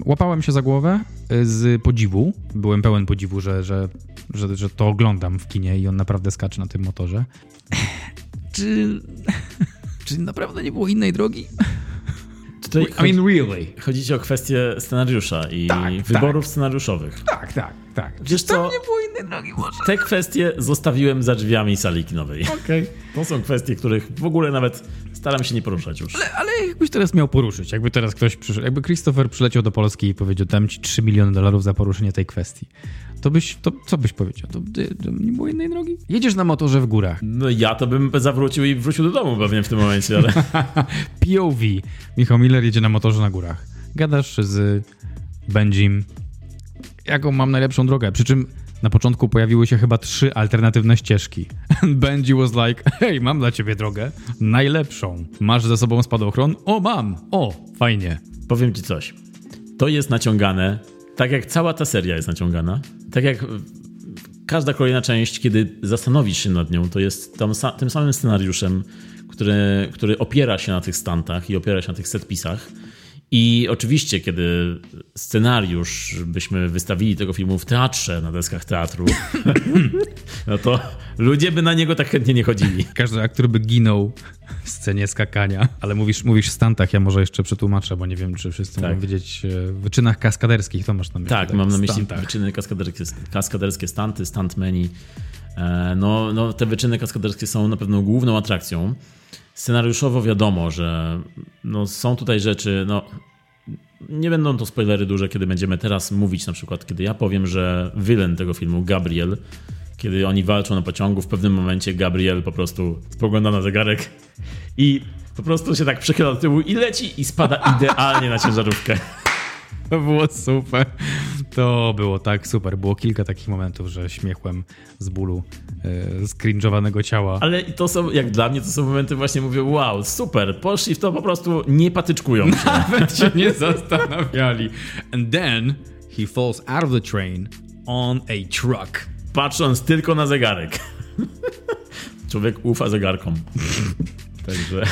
łapałem się za głowę y, z podziwu, byłem pełen podziwu, że, że, że, że to oglądam w kinie i on naprawdę skacze na tym motorze. Czy, czy naprawdę nie było innej drogi? Tutaj I mean, really? chodzi ci o kwestię scenariusza i Tak, wyborów scenariuszowych. Tak, tak, tak. Wiesz co? nie było innej drogi może. Te kwestie zostawiłem za drzwiami sali kinowej. Okej. To są kwestie, których w ogóle nawet staram się nie poruszać już. Ale, ale jakbyś teraz miał poruszyć, jakby teraz ktoś przyszedł, jakby Christopher przyleciał do Polski i powiedział, dam ci 3 miliony dolarów za poruszenie tej kwestii, to byś, to co byś powiedział? To, to, to nie było innej drogi? Jedziesz na motorze w górach. No ja to bym zawrócił i wrócił do domu pewnie w tym momencie, ale... POV. Michał Miller jedzie na motorze na górach. Gadasz z Benjim, jaką mam najlepszą drogę. Przy czym na początku pojawiły się chyba trzy alternatywne ścieżki. Benji was like, hej, mam dla ciebie drogę. Najlepszą. Masz ze sobą spadochron? O, mam. O, fajnie. Powiem ci coś. To jest naciągane, tak jak cała ta seria jest naciągana, tak jak każda kolejna część, kiedy zastanowisz się nad nią, to jest tam, tym samym scenariuszem, który, który opiera się na tych stantach i opiera się na tych setpisach. I oczywiście, kiedy scenariusz byśmy wystawili tego filmu w teatrze, na deskach teatru, no to ludzie by na niego tak chętnie nie chodzili. Każdy aktor by ginął w scenie skakania. Ale mówisz, mówisz w stantach, ja może jeszcze przetłumaczę, bo nie wiem, czy wszyscy Tak. mogą wiedzieć e, wyczynach kaskaderskich, to masz na myśli. Tak, mam na myśli Stantach. wyczyny kaskaderskie, kaskaderskie stanty, stuntmeni. E, No, no, te wyczyny kaskaderskie są na pewno główną atrakcją. Scenariuszowo wiadomo, że no, są tutaj rzeczy, no, nie będą to spoilery duże, kiedy będziemy teraz mówić, na przykład, kiedy ja powiem, że villain tego filmu, Gabriel, kiedy oni walczą na pociągu, w pewnym momencie Gabriel po prostu spogląda na zegarek i po prostu się tak przechyla do tyłu i leci i spada idealnie na ciężarówkę. To było super. To było tak super. Było kilka takich momentów, że śmiechłem z bólu, skringowanego ciała. Ale i to są, jak dla mnie, to są momenty właśnie mówię, wow, super, poszli w to po prostu, nie patyczkują się. Nawet się nie zastanawiali. And then he falls out of the train on a truck. Patrząc tylko na zegarek. Człowiek ufa zegarkom. Także...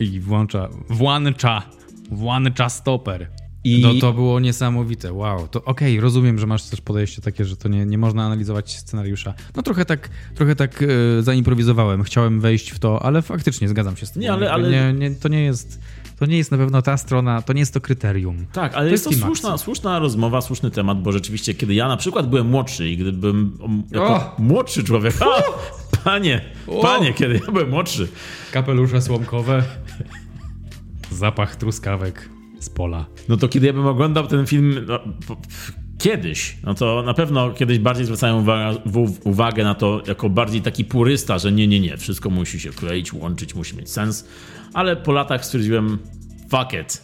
I włącza, włącza, włącza stoper. I- No to było niesamowite, wow. To okej, rozumiem, że masz też podejście takie, że to nie, nie można analizować scenariusza. No trochę tak, trochę tak e, zaimprowizowałem, chciałem wejść w to, ale faktycznie zgadzam się z tym. Nie, ale- ale- Nie, nie, to nie jest, to nie jest na pewno ta strona, to nie jest to kryterium. Tak, ale To jest to jest słuszna, klimax. słuszna rozmowa, słuszny temat, bo rzeczywiście, kiedy ja na przykład byłem młodszy i gdybym jako O! młodszy człowiek, a, panie, O! panie, kiedy ja byłem młodszy, Kapelusze słomkowe, zapach truskawek z pola. no to kiedy ja bym oglądał ten film no, kiedyś, no to na pewno kiedyś bardziej zwracałem uwagę, uwagę na to jako bardziej taki purysta, że nie, nie, nie, wszystko musi się kleić, łączyć, musi mieć sens, ale po latach stwierdziłem, fuck it,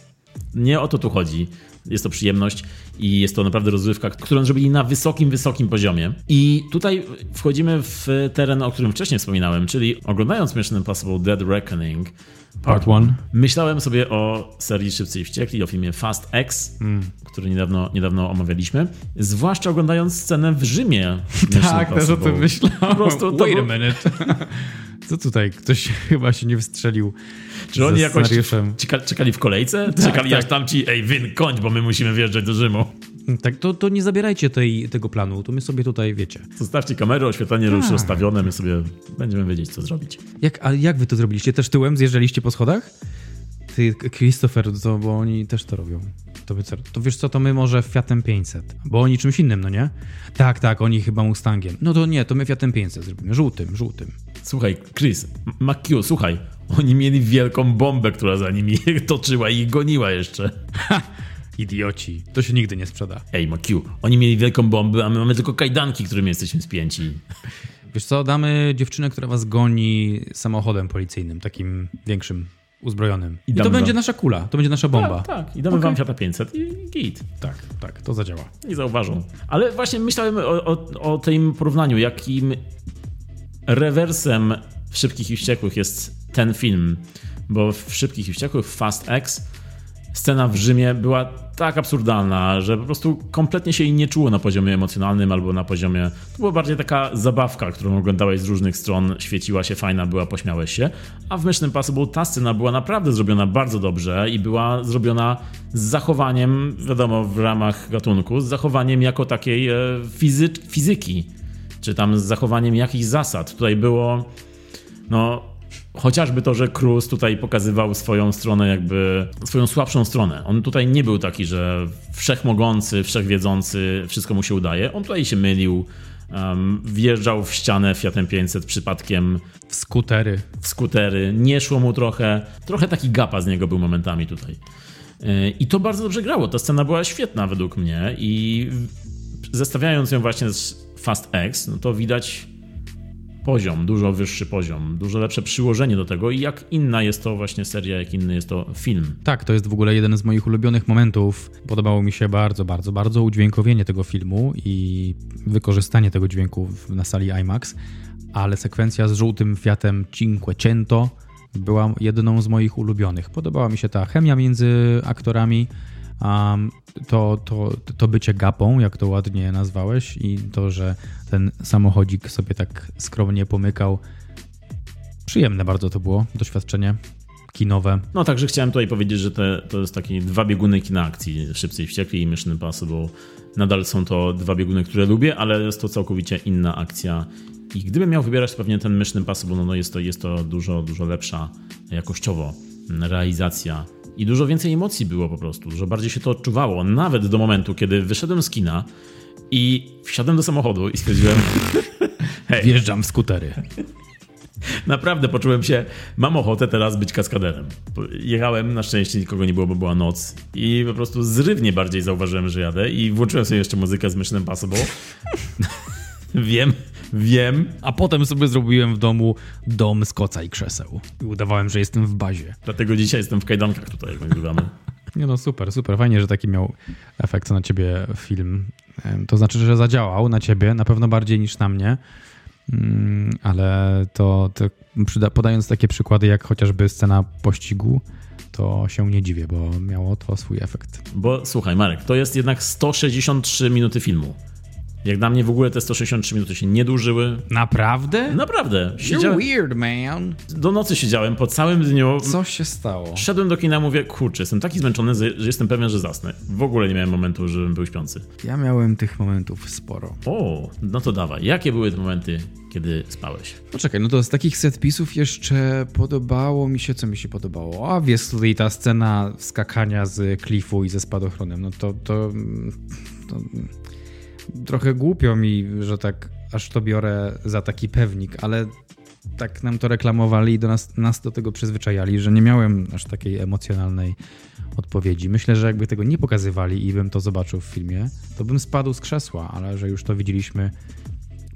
nie o to tu chodzi. Jest to przyjemność i jest to naprawdę rozrywka, którą zrobili na wysokim, wysokim poziomie. I tutaj wchodzimy w teren, o którym wcześniej wspominałem, czyli oglądając Mission Impossible Dead Reckoning Part one. Myślałem sobie o serii Szybcy i Wściekli, o filmie Fast X, który niedawno, niedawno omawialiśmy. Zwłaszcza oglądając scenę w Rzymie. Tak, też o tym myślałem. Po prostu Wait a minute. Co tutaj? Ktoś chyba się nie wystrzelił Czy oni jakoś czeka, czekali w kolejce? czekali tak. aż tamci, ej, wyn, kończ, bo my musimy wjeżdżać do Rzymu. Tak, to, to nie zabierajcie tej, tego planu, to my sobie tutaj wiecie. Zostawcie kamerę, oświetlenie już Tak. rozstawione, my sobie będziemy wiedzieć, co zrobić. Jak, a jak wy to zrobiliście? Też tyłem zjeżdżaliście po schodach? Ty, Christopher, to, bo oni też to robią. To, co, to wiesz co, to my może Fiatem 500, bo oni czymś innym, no nie? Tak, tak, oni chyba Mustangiem. No to nie, to my Fiatem 500 zrobimy, żółtym, żółtym. Słuchaj, Chris, McHugh, słuchaj, oni mieli wielką bombę, która za nimi toczyła i ich goniła jeszcze. Idioci, to się nigdy nie sprzeda. Ej, McHugh, oni mieli wielką bombę, a my mamy tylko kajdanki, którymi jesteśmy spięci. Wiesz co, damy dziewczynę, która was goni samochodem policyjnym, takim większym, uzbrojonym. I, I to będzie wam- nasza kula, to będzie nasza bomba. Tak, tak. I damy wam Fiata 500 i git. tak, tak, to zadziała. Nie zauważą. Ale właśnie myślałem o, o, o tym porównaniu, jakim rewersem w Szybkich i Wściekłych jest ten film. Bo w Szybkich i Wściekłych, Fast X, scena w Rzymie była tak absurdalna, że po prostu kompletnie się jej nie czuło na poziomie emocjonalnym albo na poziomie... To była bardziej taka zabawka, którą oglądałeś z różnych stron, świeciła się fajna, była, pośmiałeś się. A w Mission Impossible ta scena była naprawdę zrobiona bardzo dobrze i była zrobiona z zachowaniem, wiadomo, w ramach gatunku, z zachowaniem jako takiej e, fizy fizyki, czy tam z zachowaniem jakichś zasad. Tutaj było, no, chociażby to, że Cruz tutaj pokazywał swoją stronę, jakby swoją słabszą stronę. On tutaj nie był taki, że wszechmogący, wszechwiedzący, wszystko mu się udaje. On tutaj się mylił, um, wjeżdżał w ścianę Fiatem 500 przypadkiem W skutery. w skutery, nie szło mu trochę. Trochę taki gapa z niego był momentami tutaj. Yy, I to bardzo dobrze grało. Ta scena była świetna według mnie i zestawiając ją właśnie z Fast X, no to widać poziom, dużo wyższy poziom, dużo lepsze przyłożenie do tego i jak inna jest to właśnie seria, jak inny jest to film. Tak, to jest w ogóle jeden z moich ulubionych momentów. Podobało mi się bardzo, bardzo, bardzo udźwiękowienie tego filmu i wykorzystanie tego dźwięku na sali IMAX, ale sekwencja z żółtym Fiatem Cinquecento była jedną z moich ulubionych. Podobała mi się ta chemia między aktorami, um, to, to, to bycie gapą, jak to ładnie nazwałeś i to, że ten samochodzik sobie tak skromnie pomykał. Przyjemne bardzo to było doświadczenie kinowe. No także chciałem tutaj powiedzieć, że te, to jest takie dwa bieguny kina akcji, Szybcy i Wściekli i Mission Impossible. Nadal są to dwa bieguny, które lubię, ale jest to całkowicie inna akcja. I gdybym miał wybierać, to pewnie ten Mission Impossible, no, no jest, to, jest to dużo, dużo lepsza jakościowo realizacja. I dużo więcej emocji było po prostu, dużo bardziej się to odczuwało. Nawet do momentu, kiedy wyszedłem z kina i wsiadłem do samochodu i stwierdziłem, hej, Wjeżdżam w skutery. Naprawdę poczułem się, mam ochotę teraz być kaskaderem. Bo Jechałem, na szczęście nikogo nie było, bo była noc i po prostu zrywnie bardziej zauważyłem, że jadę i włączyłem sobie jeszcze muzykę z Mission Impossible. wiem, wiem, A potem sobie zrobiłem w domu dom z koca i krzeseł. I udawałem, że jestem w bazie. dlatego dzisiaj jestem w kajdankach tutaj, jak nagrywamy. Nie no, super, super. Fajnie, że taki miał efekt na ciebie film. To znaczy, że zadziałał na ciebie, na pewno bardziej niż na mnie. Mm, Ale to, to przyda, podając takie przykłady, jak chociażby scena pościgu, to się nie dziwię, bo miało to swój efekt. Bo słuchaj, Marek, to jest jednak 163 minuty filmu. Jak dla mnie w ogóle te 163 minuty się nie dłużyły. Naprawdę? Naprawdę. Siedziałem, weird, man. do nocy siedziałem po całym dniu. Co się stało? Szedłem do kina, mówię, kurczę, jestem taki zmęczony, że jestem pewien, że zasnę. W ogóle nie miałem momentu, żebym był śpiący. Ja miałem tych momentów sporo. O, no to dawaj. Jakie były te momenty, kiedy spałeś? Poczekaj, no to z takich setpisów jeszcze podobało mi się, co mi się podobało. Obviously ta scena skakania z klifu i ze spadochronem, no to, to, to trochę głupio mi, że tak aż to biorę za taki pewnik, ale tak nam to reklamowali i do nas, nas do tego przyzwyczajali, że nie miałem aż takiej emocjonalnej odpowiedzi. Myślę, że jakby tego nie pokazywali i bym to zobaczył w filmie, to bym spadł z krzesła, ale że już to widzieliśmy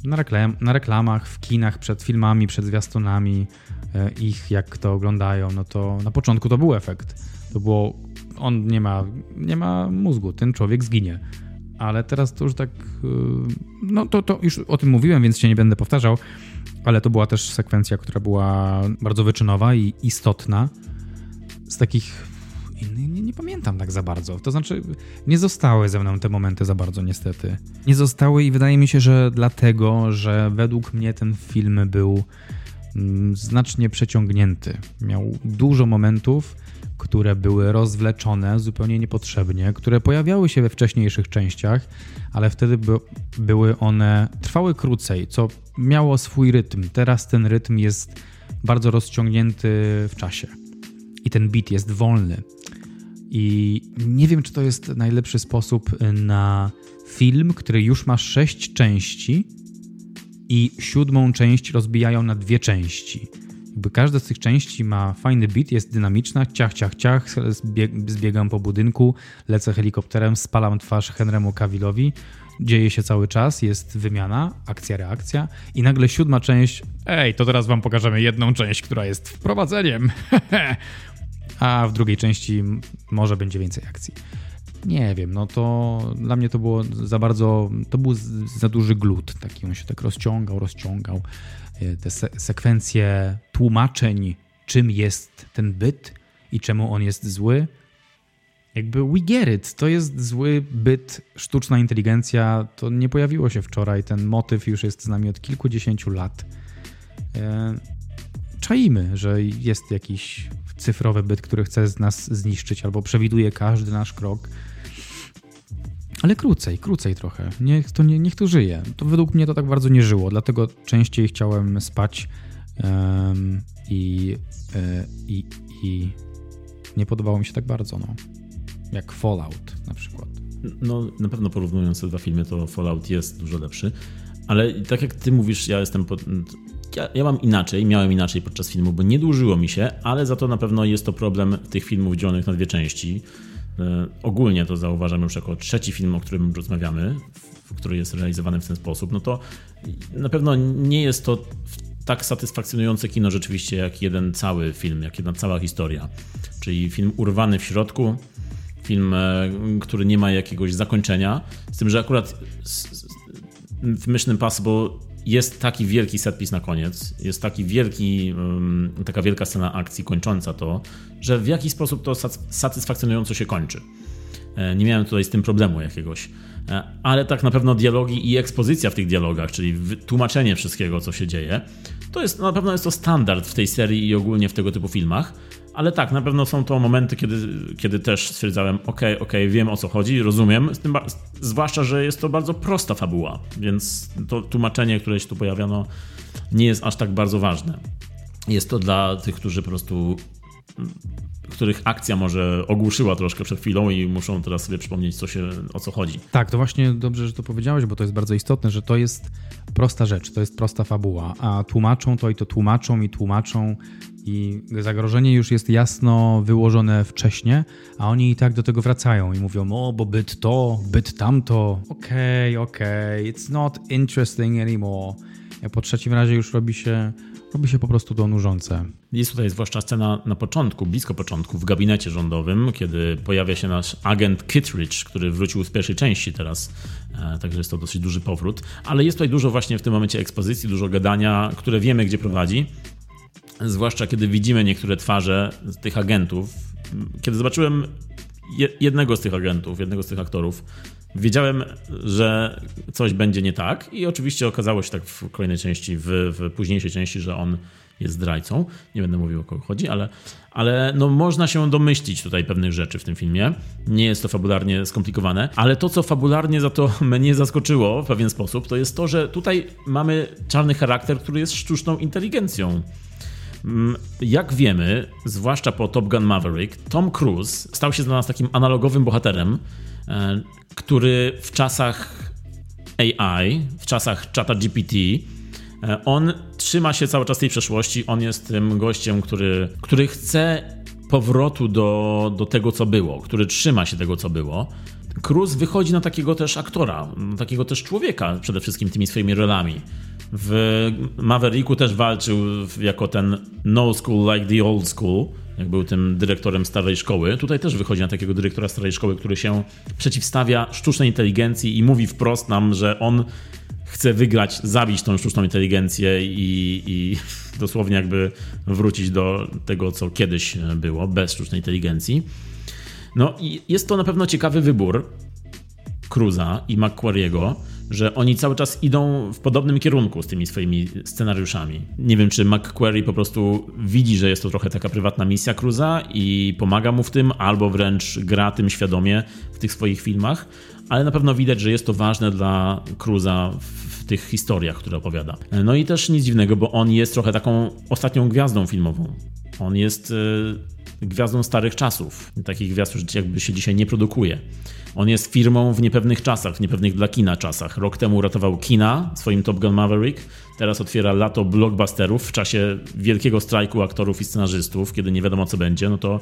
na, reklam, na reklamach, w kinach, przed filmami, przed zwiastunami, e, ich jak to oglądają, no to na początku to był efekt. To było, on nie ma, nie ma mózgu, ten człowiek zginie. Ale teraz to już tak, y, no to, to już o tym mówiłem, więc się nie będę powtarzał, ale to była też sekwencja, która była bardzo wyczynowa i istotna. Z takich, nie, nie, nie pamiętam tak za bardzo. To znaczy, nie zostały ze mną te momenty za bardzo, niestety. Nie zostały i wydaje mi się, że dlatego, że według mnie ten film był mm, znacznie przeciągnięty. Miał dużo momentów, które były rozwleczone zupełnie niepotrzebnie, które pojawiały się we wcześniejszych częściach, ale wtedy by, były one trwały krócej, co miało swój rytm. Teraz ten rytm jest bardzo rozciągnięty w czasie i ten beat jest wolny. I nie wiem, czy to jest najlepszy sposób na film, który już ma sześć części i siódmą część rozbijają na dwie części. Jakby każda z tych części ma fajny beat, jest dynamiczna, ciach, ciach, ciach, zbiegam po budynku, lecę helikopterem, spalam twarz Henrymu Cavillowi, dzieje się cały czas, jest wymiana, akcja, reakcja i nagle siódma część, ej, to teraz wam pokażemy jedną część, która jest wprowadzeniem, a w drugiej części może będzie więcej akcji. Nie wiem, no to dla mnie to było za bardzo, to był za duży glut, taki on się tak rozciągał, rozciągał. E, te se sekwencje tłumaczeń, czym jest ten byt i czemu on jest zły, jakby we to jest zły byt, sztuczna inteligencja, to nie pojawiło się wczoraj, ten motyw już jest z nami od kilkudziesięciu lat. E, czaimy, że jest jakiś cyfrowy byt, który chce z nas zniszczyć albo przewiduje każdy nasz krok. Ale krócej, krócej trochę. Niech to, nie, niech to żyje. To według mnie to tak bardzo nie żyło, dlatego częściej chciałem spać um, i, e, i, i nie podobało mi się tak bardzo. No jak Fallout na przykład. No, na pewno porównując te dwa filmy, to Fallout jest dużo lepszy. Ale tak jak ty mówisz, ja jestem. Ja, ja, mam inaczej, miałem inaczej podczas filmu, bo nie dłużyło mi się, ale za to na pewno jest to problem tych filmów dzielonych na dwie części. E, ogólnie to zauważam już jako trzeci film, o którym rozmawiamy, który jest realizowany w ten sposób. No to na pewno nie jest to tak satysfakcjonujące kino rzeczywiście jak jeden cały film, jak jedna cała historia. Czyli film urwany w środku, film, e, który nie ma jakiegoś zakończenia. Z tym, że akurat w Mission Impossible jest taki wielki setpis na koniec, jest taki wielki, taka wielka scena akcji kończąca to, że w jakiś sposób to satysfakcjonująco się kończy. E, nie miałem tutaj z tym problemu jakiegoś. E, ale tak na pewno dialogi i ekspozycja w tych dialogach, czyli tłumaczenie wszystkiego, co się dzieje, to jest na pewno jest to standard w tej serii i ogólnie w tego typu filmach. Ale tak, na pewno są to momenty, kiedy, kiedy też stwierdzałem, ok, ok, wiem o co chodzi, rozumiem, zwłaszcza, że jest to bardzo prosta fabuła, więc to tłumaczenie, które się tu pojawiano, nie jest aż tak bardzo ważne. Jest to dla tych, którzy po prostu których akcja może ogłuszyła troszkę przed chwilą i muszą teraz sobie przypomnieć, co się, o co chodzi. Tak, to właśnie dobrze, że to powiedziałeś, bo to jest bardzo istotne, że to jest prosta rzecz, to jest prosta fabuła, a tłumaczą to i to tłumaczą i tłumaczą i zagrożenie już jest jasno wyłożone wcześniej, a oni i tak do tego wracają i mówią, o, bo byt to, byt tamto, okej, okay, okej, okay, it's not interesting anymore. Po trzecim razie już robi się robi się po prostu to nużące. Jest tutaj zwłaszcza scena na początku, blisko początku, w gabinecie rządowym, kiedy pojawia się nasz agent Kittridge, który wrócił z pierwszej części teraz, e, także jest to dosyć duży powrót. Ale jest tutaj dużo właśnie w tym momencie ekspozycji, dużo gadania, które wiemy, gdzie prowadzi. Zwłaszcza kiedy widzimy niektóre twarze tych agentów. Kiedy zobaczyłem jednego z tych agentów, jednego z tych aktorów, wiedziałem, że coś będzie nie tak i oczywiście okazało się tak w kolejnej części, w, w późniejszej części, że on jest zdrajcą. Nie będę mówił o kogo chodzi, ale, ale no można się domyślić tutaj pewnych rzeczy w tym filmie. Nie jest to fabularnie skomplikowane, ale to, co fabularnie za to mnie zaskoczyło w pewien sposób, to jest to, że tutaj mamy czarny charakter, który jest sztuczną inteligencją. Mm, jak wiemy, zwłaszcza po Top Gun Maverick, Tom Cruise stał się dla nas takim analogowym bohaterem, e, który w czasach AI, w czasach czata GPT, e, on trzyma się cały czas tej przeszłości. On jest tym gościem, który, który chce powrotu do, do tego, co było, który trzyma się tego, co było. Cruz wychodzi na takiego też aktora, na takiego też człowieka, przede wszystkim tymi swoimi rolami. W Mavericku też walczył jako ten no school like the old school, jak był tym dyrektorem starej szkoły. Tutaj też wychodzi na takiego dyrektora starej szkoły, który się przeciwstawia sztucznej inteligencji i mówi wprost nam, że on chce wygrać, zabić tą sztuczną inteligencję i, i dosłownie jakby wrócić do tego, co kiedyś było, bez sztucznej inteligencji. No i jest to na pewno ciekawy wybór Cruza i McQuarriego, że oni cały czas idą w podobnym kierunku z tymi swoimi scenariuszami. Nie wiem, czy McQuarrie po prostu widzi, że jest to trochę taka prywatna misja Cruza i pomaga mu w tym, albo wręcz gra tym świadomie w tych swoich filmach, ale na pewno widać, że jest to ważne dla Cruza w tych historiach, które opowiada. No i też nic dziwnego, bo on jest trochę taką ostatnią gwiazdą filmową On jest e, gwiazdą starych czasów. Takich gwiazd już jakby się dzisiaj nie produkuje. On jest firmą w niepewnych czasach, w niepewnych dla kina czasach. Rok temu uratował kina swoim Top Gun Maverick, teraz otwiera lato blockbusterów w czasie wielkiego strajku aktorów i scenarzystów, kiedy nie wiadomo co będzie, no to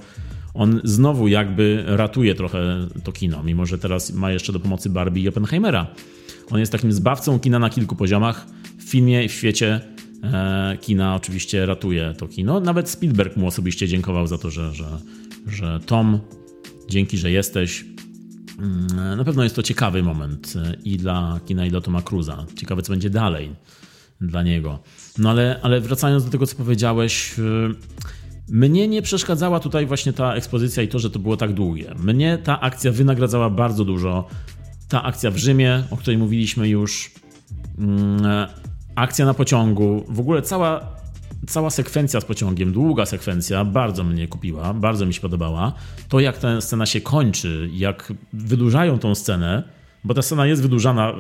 on znowu jakby ratuje trochę to kino, mimo że teraz ma jeszcze do pomocy Barbie i Oppenheimera. On jest takim zbawcą kina na kilku poziomach. W filmie i w świecie e, kina oczywiście ratuje to kino. Nawet Spielberg mu osobiście dziękował za to, że, że, że Tom, dzięki, że jesteś. Mm, na pewno jest to ciekawy moment e, i dla kina, i dla Toma Cruza. Ciekawe, co będzie dalej dla niego. No ale, ale wracając do tego, co powiedziałeś. E, mnie nie przeszkadzała tutaj właśnie ta ekspozycja i to, że to było tak długie. Mnie ta akcja wynagradzała bardzo dużo. Ta akcja w Rzymie, o której mówiliśmy już, mm, akcja na pociągu, w ogóle cała, cała sekwencja z pociągiem, długa sekwencja, bardzo mnie kupiła, bardzo mi się podobała. To, jak ta scena się kończy, jak wydłużają tą scenę, bo ta scena jest wydłużana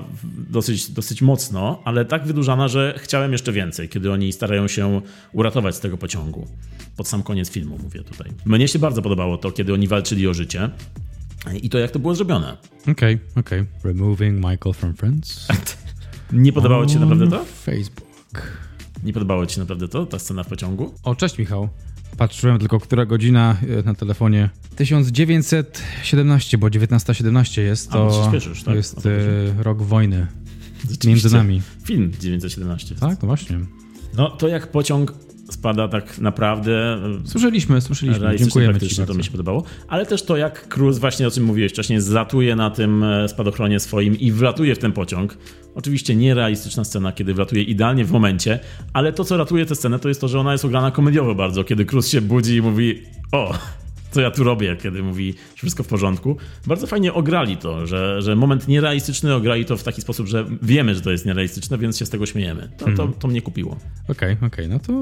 dosyć, dosyć mocno, ale tak wydłużana, że chciałem jeszcze więcej, kiedy oni starają się uratować z tego pociągu. Pod sam koniec filmu mówię tutaj. Mnie się bardzo podobało to, kiedy oni walczyli o życie i to, jak to było zrobione. Okej, okay, okej. Okay. Removing Michael from Friends. Nie podobało ci się naprawdę to? Facebook. Nie podobało ci się naprawdę to, ta scena w pociągu? O, cześć Michał. Patrzyłem tylko, która godzina e, na telefonie. 1917, bo 1917 jest to, A, tak? jest e, rok wojny między nami. Film 1917. Tak, to właśnie. No to jak pociąg spada tak naprawdę. Słyszeliśmy, słyszeliśmy. Dziękujemy ci to mi się podobało. Ale też to, jak Cruz, właśnie o czym mówiłeś wcześniej, zlatuje na tym e, spadochronie swoim i wlatuje w ten pociąg. Oczywiście nierealistyczna scena, kiedy wlatuje idealnie w momencie, ale to, co ratuje tę scenę, to jest to, że ona jest ograna komediowo bardzo, kiedy Cruz się budzi i mówi o, co ja tu robię, kiedy mówi wszystko w porządku. Bardzo fajnie ograli to, że, że moment nierealistyczny ograli to w taki sposób, że wiemy, że to jest nierealistyczne, więc się z tego śmiejemy. To, to, to mnie kupiło. Okej, okay, okej, okay. no to,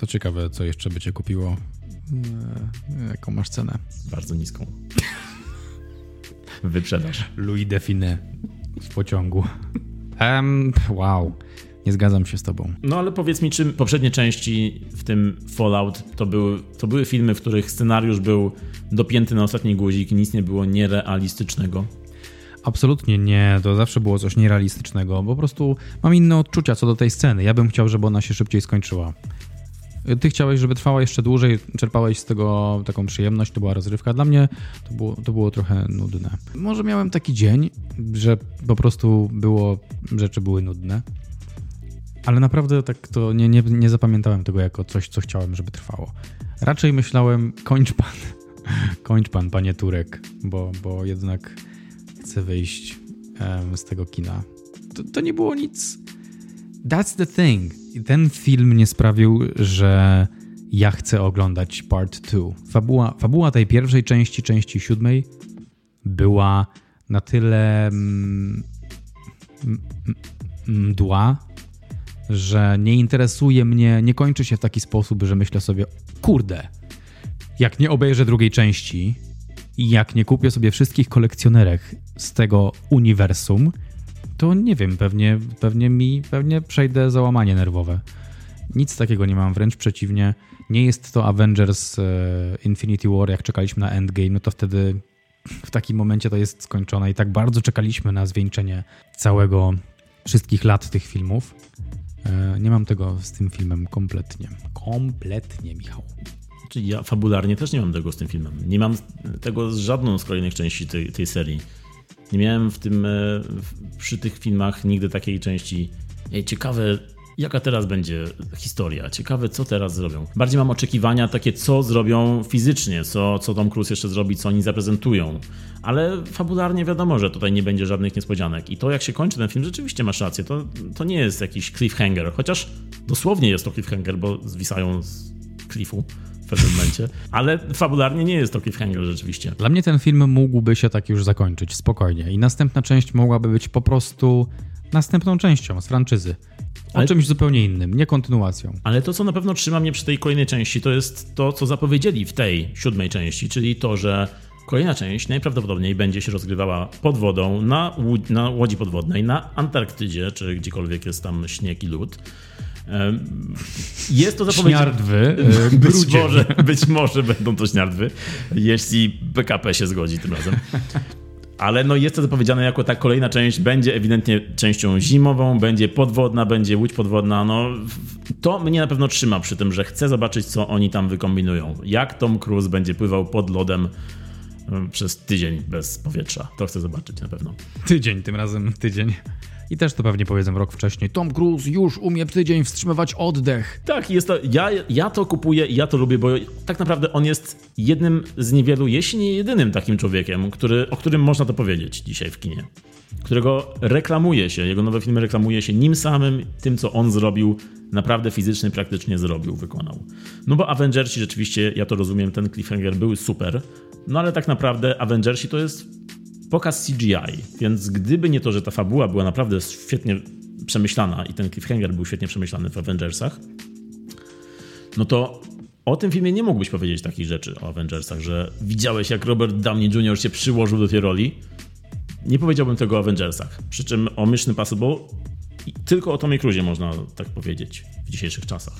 to ciekawe, co jeszcze by cię kupiło. E, jaką masz cenę? Bardzo niską. Wyprzedaż. Louis Define w pociągu. Um, wow. Nie zgadzam się z tobą. No ale powiedz mi, czy poprzednie części, w tym Fallout, to były, to były filmy, w których scenariusz był dopięty na ostatni guzik i nic nie było nierealistycznego? Absolutnie nie, to zawsze było coś nierealistycznego. Po prostu mam inne odczucia co do tej sceny. Ja bym chciał, żeby ona się szybciej skończyła. Ty chciałeś, żeby trwała jeszcze dłużej, czerpałeś z tego taką przyjemność, to była rozrywka. Dla mnie to było, to było trochę nudne. Może miałem taki dzień, że po prostu było, rzeczy były nudne. Ale naprawdę tak to nie, nie, nie zapamiętałem tego jako coś, co chciałem, żeby trwało. Raczej myślałem, kończ pan, kończ pan, panie Turek, bo, bo jednak chcę wyjść um, z tego kina. To, to nie było nic. That's the thing. Ten film nie sprawił, że ja chcę oglądać part 2. Fabuła, fabuła tej pierwszej części, części siódmej, była na tyle mm, mdła, że nie interesuje mnie, nie kończy się w taki sposób, że myślę sobie, kurde, jak nie obejrzę drugiej części i jak nie kupię sobie wszystkich kolekcjonerek z tego uniwersum, to nie wiem, pewnie, pewnie mi, pewnie przejdę załamanie nerwowe. Nic takiego nie mam, wręcz przeciwnie. Nie jest to Avengers e, Infinity War, jak czekaliśmy na Endgame, no to wtedy w takim momencie to jest skończone i tak bardzo czekaliśmy na zwieńczenie całego, wszystkich lat tych filmów, nie mam tego z tym filmem kompletnie. Kompletnie, Michał. Czyli ja fabularnie też nie mam tego z tym filmem. Nie mam tego z żadną z kolejnych części tej, tej serii. Nie miałem w tym, e, przy tych filmach nigdy takiej części. Ej, ciekawe, jaka teraz będzie historia. Ciekawe, co teraz zrobią. Bardziej mam oczekiwania takie, co zrobią fizycznie, co, co Tom Cruise jeszcze zrobi, co oni zaprezentują. Ale fabularnie wiadomo, że tutaj nie będzie żadnych niespodzianek. I to, jak się kończy ten film, rzeczywiście masz rację. To, to nie jest jakiś cliffhanger. Chociaż dosłownie jest to cliffhanger, bo zwisają z cliffu w pewnym momencie. Ale fabularnie nie jest to cliffhanger rzeczywiście. Dla mnie ten film mógłby się tak już zakończyć, spokojnie. I następna część mogłaby być po prostu następną częścią z franczyzy. O ale, czymś zupełnie innym, nie kontynuacją. Ale to, co na pewno trzyma mnie przy tej kolejnej części, to jest to, co zapowiedzieli w tej siódmej części, czyli to, że kolejna część najprawdopodobniej będzie się rozgrywała pod wodą, na, na łodzi podwodnej, na Antarktydzie, czy gdziekolwiek jest tam śnieg i lód. Jest to zapowiedź... Śniardwy, e, być może, być może będą to śniardwy, jeśli PKP się zgodzi tym razem. Ale no jest to zapowiedziane jako ta kolejna część będzie ewidentnie częścią zimową, będzie podwodna, będzie łódź podwodna. No, to mnie na pewno trzyma przy tym, że chcę zobaczyć, co oni tam wykombinują. Jak Tom Cruise będzie pływał pod lodem e, przez tydzień bez powietrza. To chcę zobaczyć na pewno. Tydzień, tym razem tydzień. I też to pewnie powiedzą rok wcześniej. Tom Cruise już umie tydzień wstrzymywać oddech. Tak, jest to, ja, ja to kupuję ja to lubię, bo tak naprawdę on jest jednym z niewielu, jeśli nie jedynym takim człowiekiem, który, o którym można to powiedzieć dzisiaj w kinie. Którego reklamuje się, jego nowe filmy reklamuje się nim samym, tym co on zrobił, naprawdę fizycznie, praktycznie zrobił, wykonał. No bo Avengersi rzeczywiście, ja to rozumiem, ten cliffhanger był super, no ale tak naprawdę Avengersi to jest pokaz CGI, więc gdyby nie to, że ta fabuła była naprawdę świetnie przemyślana i ten cliffhanger był świetnie przemyślany w Avengersach, no to o tym filmie nie mógłbyś powiedzieć takich rzeczy o Avengersach, że widziałeś jak Robert Downey Jr. się przyłożył do tej roli. Nie powiedziałbym tego o Avengersach. Przy czym o Mission Impossible tylko o Tomie Cruise można tak powiedzieć w dzisiejszych czasach.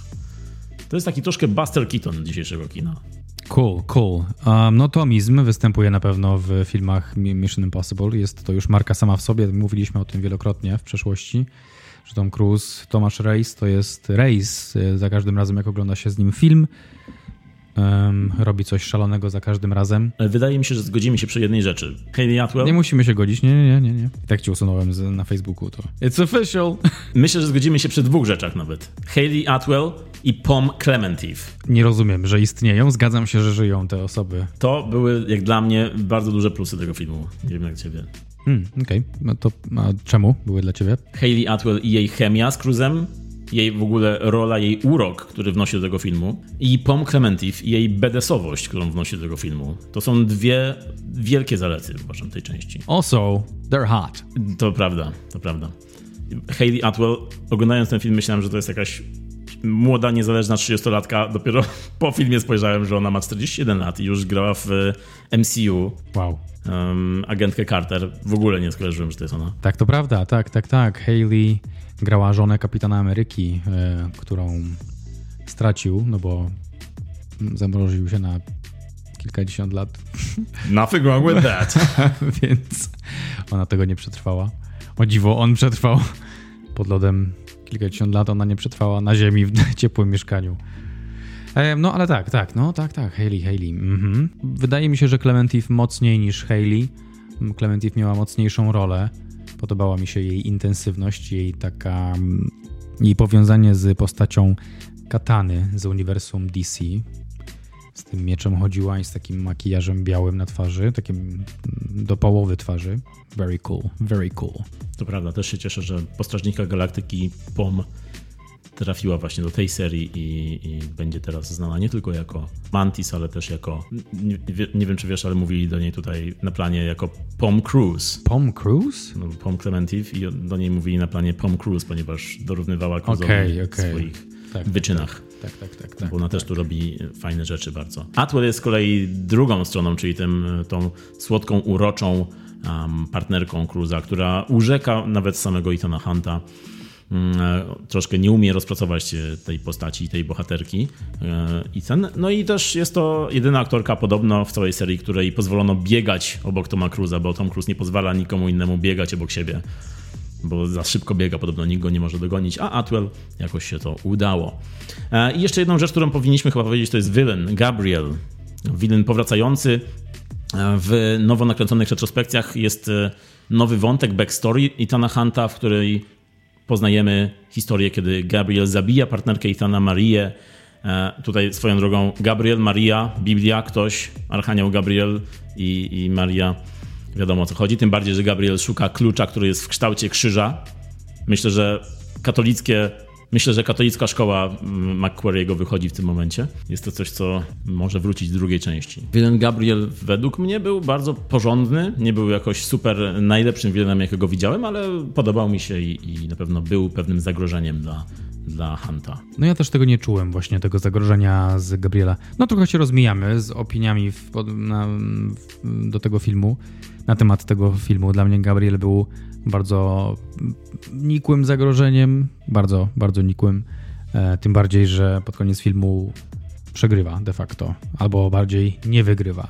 To jest taki troszkę Buster Keaton dzisiejszego kina. Cool, cool. Um, no Tomizm występuje na pewno w filmach Mission Impossible. Jest to już marka sama w sobie. Mówiliśmy o tym wielokrotnie w przeszłości, że Tom Cruise, Tomasz Reis to jest Reis y, za każdym razem, jak ogląda się z nim film. Um, robi coś szalonego za każdym razem. Wydaje mi się, że zgodzimy się przy jednej rzeczy. Hayley Atwell? Nie musimy się godzić, nie, nie, nie, nie. I tak ci usunąłem z, na Facebooku to. It's official! Myślę, że zgodzimy się przy dwóch rzeczach nawet. Hayley Atwell i Pom Clementif. Nie rozumiem, że istnieją, zgadzam się, że żyją te osoby. To były, jak dla mnie, bardzo duże plusy tego filmu. Nie wiem jak ciebie. Hmm, okej. Okay. No to a czemu były dla ciebie? Hayley Atwell i jej chemia z Cruzem jej w ogóle rola, jej urok, który wnosi do tego filmu i Pom Clementif i jej bedesowość, którą wnosi do tego filmu. To są dwie wielkie zalety, uważam, tej części. Also, they're hot. To prawda, to prawda. Hayley Atwell, oglądając ten film, myślałem, że to jest jakaś młoda, niezależna 30-latka. Dopiero po filmie spojrzałem, że ona ma 41 lat i już grała w MCU. Wow. Um, agentkę Carter. W ogóle nie skojarzyłem, że to jest ona. Tak, to prawda, tak, tak, tak. Hayley grała żonę kapitana Ameryki, e, którą stracił, no bo zamroził się na kilkadziesiąt lat. Nothing wrong with that. Więc ona tego nie przetrwała. O dziwo, on przetrwał pod lodem kilkadziesiąt lat, ona nie przetrwała na ziemi w ciepłym mieszkaniu. E, no ale tak, tak, no tak, tak, Hayley, Hayley. Mhm. Wydaje mi się, że Clementif mocniej niż Hayley. Clementif miała mocniejszą rolę. Podobała mi się jej intensywność, jej taka. Mm, jej powiązanie z postacią Katany z uniwersum DC. Z tym mieczem chodziła i z takim makijażem białym na twarzy, takim mm, do połowy twarzy. Very cool, very cool. To prawda, też się cieszę, że po Strażnikach Galaktyki POM trafiła właśnie do tej serii i, i, będzie teraz znana nie tylko jako Mantis, ale też jako, nie, nie, wiem czy wiesz, ale mówili do niej tutaj na planie jako Pom Cruise. Pom Cruise? No, Pom Clementif i do niej mówili na planie Pom Cruise, ponieważ dorównywała Cruise'owi okay, okay. w swoich tak, wyczynach. Tak, tak, tak. tak bo ona tak. też tu robi fajne rzeczy bardzo. Atwell jest z kolei drugą stroną, czyli tym, tą słodką, uroczą um, partnerką Cruza, która urzeka nawet samego Ethana Hunta troszkę nie umie rozpracować e, tej postaci, tej bohaterki. E, ten, no i też jest to jedyna aktorka podobno w całej serii, której pozwolono biegać obok Toma Cruza, bo Tom Cruise nie pozwala nikomu innemu biegać obok siebie, bo za szybko biega, podobno nikt go nie może dogonić, a Atwell jakoś się to udało. I jeszcze jedną rzecz, którą powinniśmy chyba powiedzieć, to jest villain, Gabriel. Villain powracający w nowo nakręconych retrospekcjach jest nowy wątek, backstory Itana Hunta, w której poznajemy historię, kiedy Gabriel zabija partnerkę Ethana Marię. E, tutaj swoją drogą Gabriel, Maria, Biblia, ktoś, Archanioł Gabriel i, i Maria. Wiadomo o co chodzi. Tym bardziej, że Gabriel szuka klucza, który jest w kształcie krzyża. Myślę, że katolickie Myślę, że katolicka szkoła mm, Macquariego wychodzi w tym momencie. Jest to coś, co może wrócić w drugiej części. Wilen Gabriel według mnie był bardzo porządny. Nie był jakoś super najlepszym wilenem, jakiego widziałem, ale podobał mi się i, i na pewno był pewnym zagrożeniem dla, dla Hunta. No ja też tego nie czułem, właśnie tego zagrożenia z Gabriela. No trochę się rozmijamy z opiniami w, na, w, do tego filmu, na temat tego filmu. Dla mnie Gabriel był bardzo nikłym zagrożeniem, bardzo, bardzo nikłym. E, tym bardziej, że pod koniec filmu przegrywa de facto, albo bardziej nie wygrywa.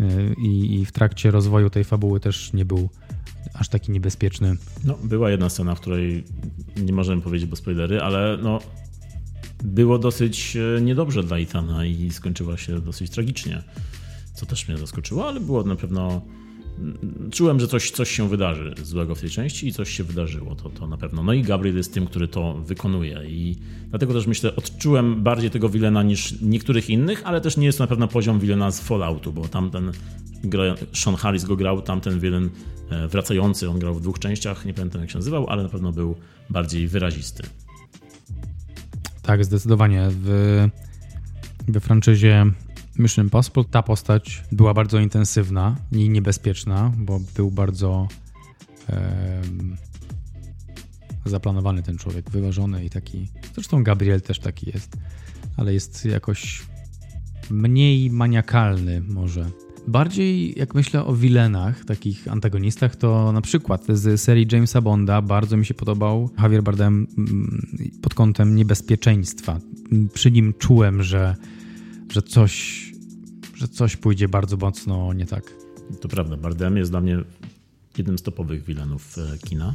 E, I, I, w trakcie rozwoju tej fabuły też nie był aż taki niebezpieczny. No, była jedna scena, w której nie możemy powiedzieć, bo spoilery, ale no, było dosyć e, niedobrze dla Ethana i skończyła się dosyć tragicznie, co też mnie zaskoczyło, ale było na pewno czułem, że coś, coś się wydarzy złego w tej części i coś się wydarzyło, to, to na pewno. No i Gabriel jest tym, który to wykonuje i dlatego też myślę, odczułem bardziej tego Wilena niż niektórych innych, ale też nie jest to na pewno poziom Wilena z Falloutu, bo tamten Sean Harris go grał, tamten Wilen e, wracający, on grał w dwóch częściach, nie pamiętam jak się nazywał, ale na pewno był bardziej wyrazisty. Tak, zdecydowanie. W, we franczyzie Mission Impossible ta postać była bardzo intensywna i niebezpieczna, bo był bardzo zaplanowany ten człowiek, wyważony i taki. Zresztą Gabriel też taki jest, ale jest jakoś mniej maniakalny może. Bardziej jak myślę o wilenach, takich antagonistach, to na przykład z serii Jamesa Bonda bardzo mi się podobał Javier Bardem mm, pod kątem niebezpieczeństwa. Przy nim czułem, że, że coś że coś pójdzie bardzo mocno nie tak. To prawda, Bardem jest dla mnie jednym z topowych wilenów e, kina.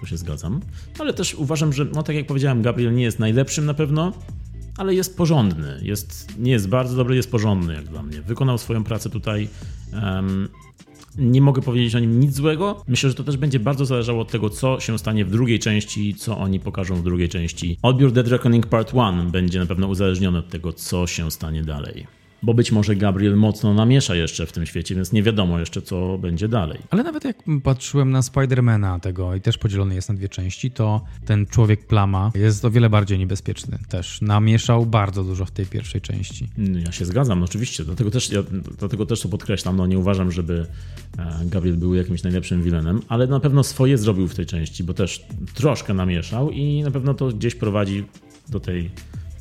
Tu się zgadzam. Ale też uważam, że, no tak jak powiedziałem, Gabriel nie jest najlepszym na pewno, ale jest porządny. Jest, nie jest bardzo dobry, jest porządny jak dla mnie. Wykonał swoją pracę tutaj. Um, nie mogę powiedzieć o nim nic złego. Myślę, że to też będzie bardzo zależało od tego, co się stanie w drugiej części, co oni pokażą w drugiej części. Odbiór Dead Reckoning Part 1 będzie na pewno uzależniony od tego, co się stanie dalej bo być może Gabriel mocno namiesza jeszcze w tym świecie, więc nie wiadomo jeszcze, co będzie dalej. Ale nawet jak patrzyłem na Spidermana tego i też podzielony jest na dwie części, to ten człowiek plama jest o wiele bardziej niebezpieczny też. Namieszał bardzo dużo w tej pierwszej części. No, ja się zgadzam, no oczywiście. Dlatego też, ja, dlatego też to podkreślam. No, nie uważam, żeby e, Gabriel był jakimś najlepszym vilenem, ale na pewno swoje zrobił w tej części, bo też troszkę namieszał i na pewno to gdzieś prowadzi do tej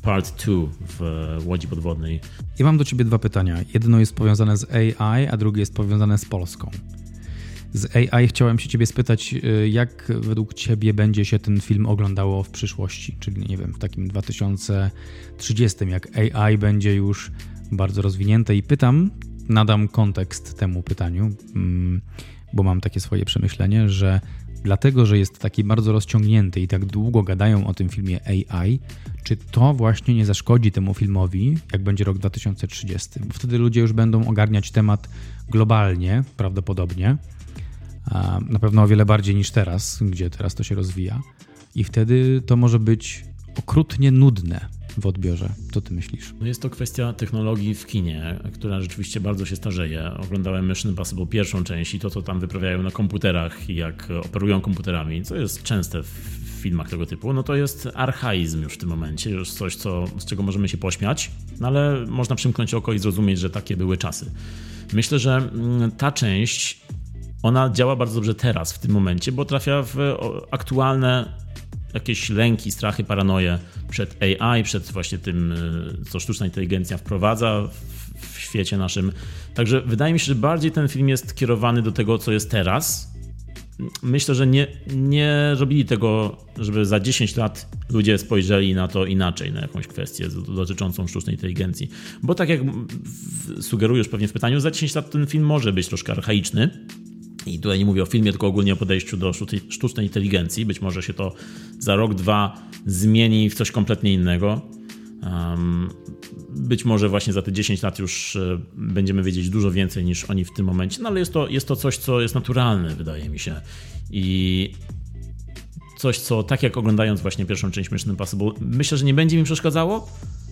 Part 2 w Łodzi Podwodnej. I mam do Ciebie dwa pytania. Jedno jest powiązane z AI, a drugie jest powiązane z Polską. Z AI chciałem się Ciebie spytać, y, jak według Ciebie będzie się ten film oglądało w przyszłości, czyli nie wiem, w takim 2030, jak AI będzie już bardzo rozwinięte i pytam, nadam kontekst temu pytaniu, mm, bo mam takie swoje przemyślenie, że dlatego, że jest taki bardzo rozciągnięty i tak długo gadają o tym filmie AI, czy to właśnie nie zaszkodzi temu filmowi, jak będzie rok 2030? Bo wtedy ludzie już będą ogarniać temat globalnie, prawdopodobnie, na pewno o wiele bardziej niż teraz, gdzie teraz to się rozwija, i wtedy to może być okrutnie nudne w odbiorze. Co ty myślisz? No jest to kwestia technologii w kinie, która rzeczywiście bardzo się starzeje. Oglądałem Mission Impossible pierwszą część i to, co tam wyprawiają na komputerach i jak operują komputerami, co jest częste w filmach tego typu, no to jest archaizm już w tym momencie, już coś, co, z czego możemy się pośmiać, no ale można przymknąć oko i zrozumieć, że takie były czasy. Myślę, że mm, ta część ona działa bardzo dobrze teraz, w tym momencie, bo trafia w aktualne jakieś lęki, strachy, paranoje przed AI, przed właśnie tym, y, co sztuczna inteligencja wprowadza w świecie naszym. Także wydaje mi się, że bardziej ten film jest kierowany do tego, co jest teraz. Myślę, że nie, nie robili tego, żeby za 10 lat ludzie spojrzeli na to inaczej, na jakąś kwestię dotyczącą sztucznej inteligencji. Bo tak jak sugerujesz pewnie w pytaniu, za 10 lat ten film może być troszkę archaiczny, i tutaj nie mówię o filmie, tylko ogólnie o podejściu do sztucznej inteligencji. Być może się to za rok, dwa zmieni w coś kompletnie innego. być może właśnie za te 10 lat już e, będziemy wiedzieć dużo więcej niż oni w tym momencie, no ale jest to, jest to coś, co jest naturalne, wydaje mi się. I coś, co tak jak oglądając właśnie pierwszą część Mission Impossible, myślę, że nie będzie mi przeszkadzało,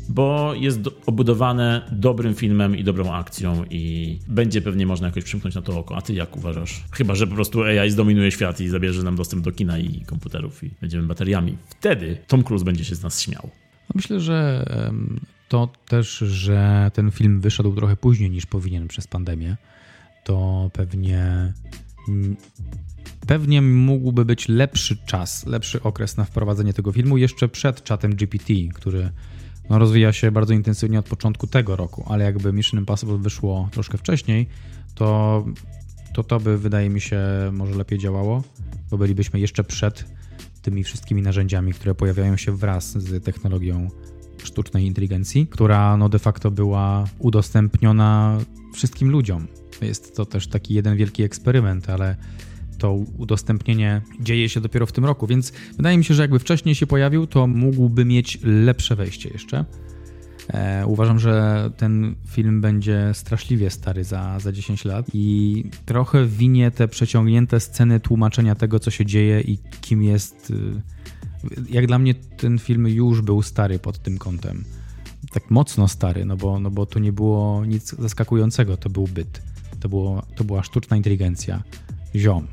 bo jest obudowane dobrym filmem i dobrą akcją i będzie pewnie można jakoś przymknąć na to oko. A ty jak uważasz? Chyba, że po prostu AI zdominuje świat i zabierze nam dostęp do kina i komputerów i będziemy bateriami. Wtedy Tom Cruise będzie się z nas śmiał. Myślę, że to też, że ten film wyszedł trochę później niż powinien przez pandemię, to pewnie pewnie mógłby być lepszy czas, lepszy okres na wprowadzenie tego filmu jeszcze przed czatem GPT, który no, rozwija się bardzo intensywnie od początku tego roku, ale jakby Mission Impossible wyszło troszkę wcześniej, to to, to by wydaje mi się może lepiej działało, bo bylibyśmy jeszcze przed tymi wszystkimi narzędziami, które pojawiają się wraz z technologią sztucznej inteligencji, która no de facto była udostępniona wszystkim ludziom. Jest to też taki jeden wielki eksperyment, ale to udostępnienie dzieje się dopiero w tym roku, więc wydaje mi się, że jakby wcześniej się pojawił, to mógłby mieć lepsze wejście jeszcze. E, uważam, że ten film będzie straszliwie stary za, za 10 lat i trochę winie te przeciągnięte sceny tłumaczenia tego, co się dzieje i kim jest. Y, jak dla mnie ten film już był stary pod tym kątem. Tak mocno stary, no bo, no bo tu nie było nic zaskakującego, to był byt. To, było, to była sztuczna inteligencja. Ziom.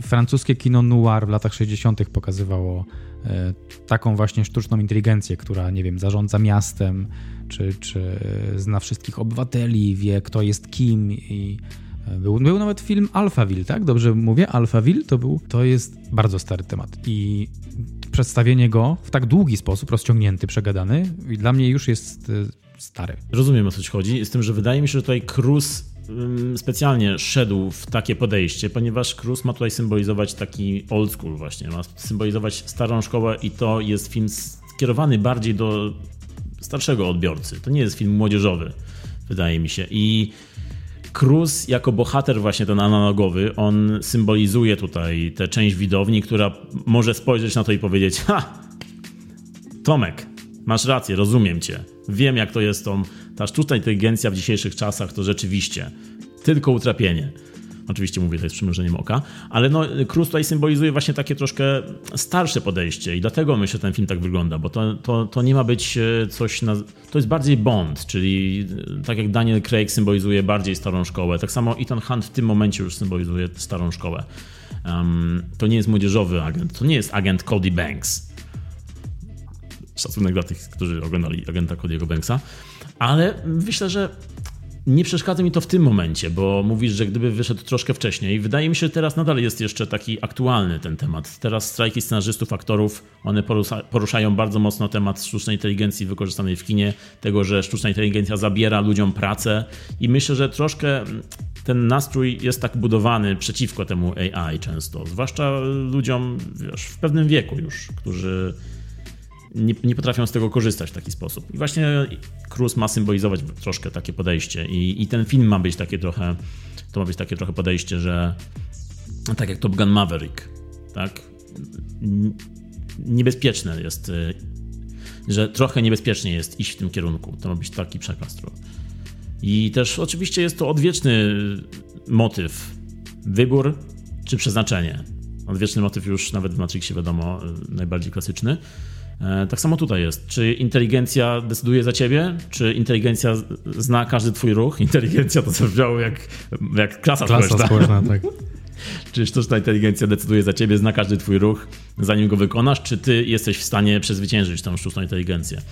Francuskie kino noir w latach 60. pokazywało e, taką właśnie sztuczną inteligencję, która, nie wiem, zarządza miastem, czy, czy zna wszystkich obywateli, wie kto jest kim i e, był, był nawet film Alphaville, tak? Dobrze mówię? Alphaville to był, to jest bardzo stary temat i przedstawienie go w tak długi sposób, rozciągnięty, przegadany, dla mnie już jest e, stary. Rozumiem o co ci chodzi, z tym, że wydaje mi się, że tutaj Cruz specjalnie szedł w takie podejście, ponieważ Cruz ma tutaj symbolizować taki old school właśnie, ma symbolizować starą szkołę i to jest film skierowany bardziej do starszego odbiorcy. To nie jest film młodzieżowy, wydaje mi się. I Cruz jako bohater właśnie ten analogowy, on symbolizuje tutaj tę część widowni, która może spojrzeć na to i powiedzieć ha, Tomek, masz rację, rozumiem cię. Wiem jak to jest tą ta sztuczna inteligencja w dzisiejszych czasach to rzeczywiście tylko utrapienie. Oczywiście mówię tutaj z przymrużeniem oka, ale no, Cruz tutaj symbolizuje właśnie takie troszkę starsze podejście i dlatego myślę, że ten film tak wygląda, bo to, to, to nie ma być e, coś na... To jest bardziej Bond, czyli e, tak jak Daniel Craig symbolizuje bardziej starą szkołę, tak samo Ethan Hunt w tym momencie już symbolizuje starą szkołę. Um, to nie jest młodzieżowy agent, to nie jest agent Cody Banks. Szacunek dla tych, którzy oglądali agenta Cody'ego Banksa ale myślę, że nie przeszkadza mi to w tym momencie, bo mówisz, że gdyby wyszedł troszkę wcześniej, wydaje mi się, że teraz nadal jest jeszcze taki aktualny ten temat. Teraz strajki scenarzystów, aktorów, one poruszają bardzo mocno temat sztucznej inteligencji wykorzystanej w kinie, tego, że sztuczna inteligencja zabiera ludziom pracę i myślę, że troszkę ten nastrój jest tak budowany przeciwko temu AI często, zwłaszcza ludziom wiesz, w pewnym wieku już, którzy nie, nie, potrafią z tego korzystać w taki sposób. I właśnie Cruz ma symbolizować troszkę takie podejście i, i ten film ma być takie trochę, to ma być takie trochę podejście, że tak jak Top Gun Maverick, tak? Niebezpieczne jest, y, że trochę niebezpiecznie jest iść w tym kierunku. To ma być taki przekaz. I też oczywiście jest to odwieczny motyw. Wybór czy przeznaczenie. Odwieczny motyw już nawet w Matrixie wiadomo, y, najbardziej klasyczny. E, tak samo tutaj jest. Czy inteligencja decyduje za ciebie? Czy inteligencja zna każdy twój ruch? Inteligencja to co brzmiało jak, jak klasa, klasa społeczna. społeczna tak. Czy sztuczna inteligencja decyduje za ciebie, zna każdy twój ruch, zanim go wykonasz? Czy ty jesteś w stanie przezwyciężyć tą sztuczną inteligencję?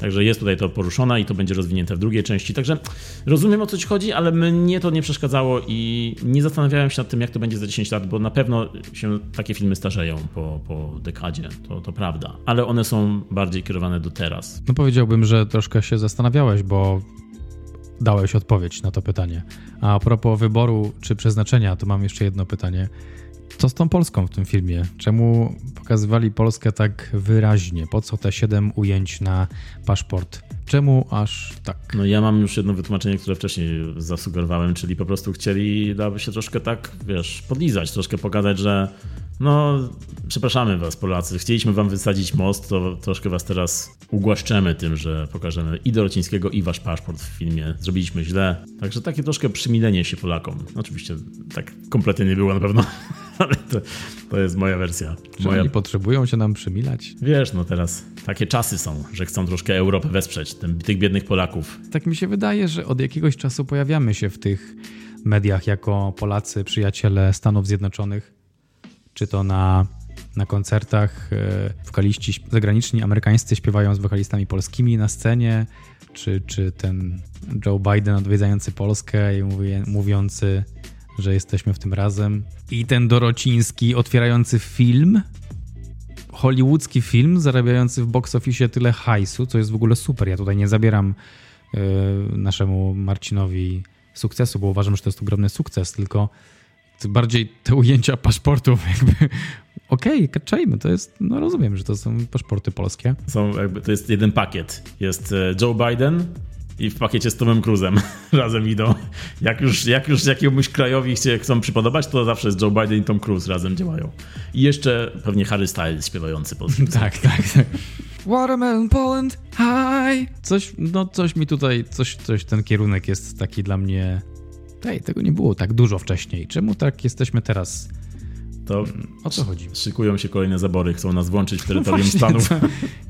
Także jest tutaj to poruszone i to będzie rozwinięte w drugiej części. Także rozumiem o co ci chodzi, ale mnie to nie przeszkadzało i nie zastanawiałem się nad tym, jak to będzie za 10 lat, bo na pewno się takie filmy starzeją po, po dekadzie. To, to prawda. Ale one są bardziej kierowane do teraz. No powiedziałbym, że troszkę się zastanawiałeś, bo dałeś odpowiedź na to pytanie. A propos wyboru czy przeznaczenia, to mam jeszcze jedno pytanie. Co z tą Polską w tym filmie? Czemu pokazywali Polskę tak wyraźnie? Po co te siedem ujęć na paszport? Czemu aż tak? No ja mam już jedno wytłumaczenie, które wcześniej zasugerowałem, czyli po prostu chcieli, dałoby się troszkę tak, wiesz, podlizać, troszkę pokazać, że no, przepraszamy was Polacy, chcieliśmy wam wysadzić most, to troszkę was teraz ugłaszczemy tym, że pokażemy i Dorocińskiego i wasz paszport w filmie. Zrobiliśmy źle. Także takie troszkę przymilenie się Polakom. Oczywiście tak kompletnie nie było na pewno, ale to, to jest moja wersja. Czy moja... oni potrzebują się nam przymilać? Wiesz, no teraz takie czasy są, że chcą troszkę Europę wesprzeć, tym, tych biednych Polaków. Tak mi się wydaje, że od jakiegoś czasu pojawiamy się w tych mediach jako Polacy, przyjaciele Stanów Zjednoczonych czy to na, na koncertach e, wokaliści zagraniczni, amerykańscy śpiewają z wokalistami polskimi na scenie, czy, czy ten Joe Biden odwiedzający Polskę i mówi, mówiący, że jesteśmy w tym razem. I ten Dorociński otwierający film, hollywoodzki film, zarabiający w box office tyle hajsu, co jest w ogóle super. Ja tutaj nie zabieram y, naszemu Marcinowi sukcesu, bo uważam, że to jest ogromny sukces, tylko bardziej te ujęcia paszportów jakby okej, okay, kaczajmy, to jest, no rozumiem, że to są paszporty polskie. Są jakby, to jest jeden pakiet. Jest e, Joe Biden i w pakiecie z Tomem Cruzem razem idą. Jak już, jak już jakiemuś krajowi chcą przypodobać, to zawsze jest Joe Biden i Tom Cruise razem działają. I jeszcze pewnie Harry Styles śpiewający po Tak, tak, tak. Watermelon Poland, hi! Coś, no coś mi tutaj, coś, coś, ten kierunek jest taki dla mnie... Ej, tego nie było tak dużo wcześniej. Czemu tak jesteśmy teraz to o co chodzi? Szykują się kolejne zabory, chcą nas włączyć w terytorium no Stanów. To,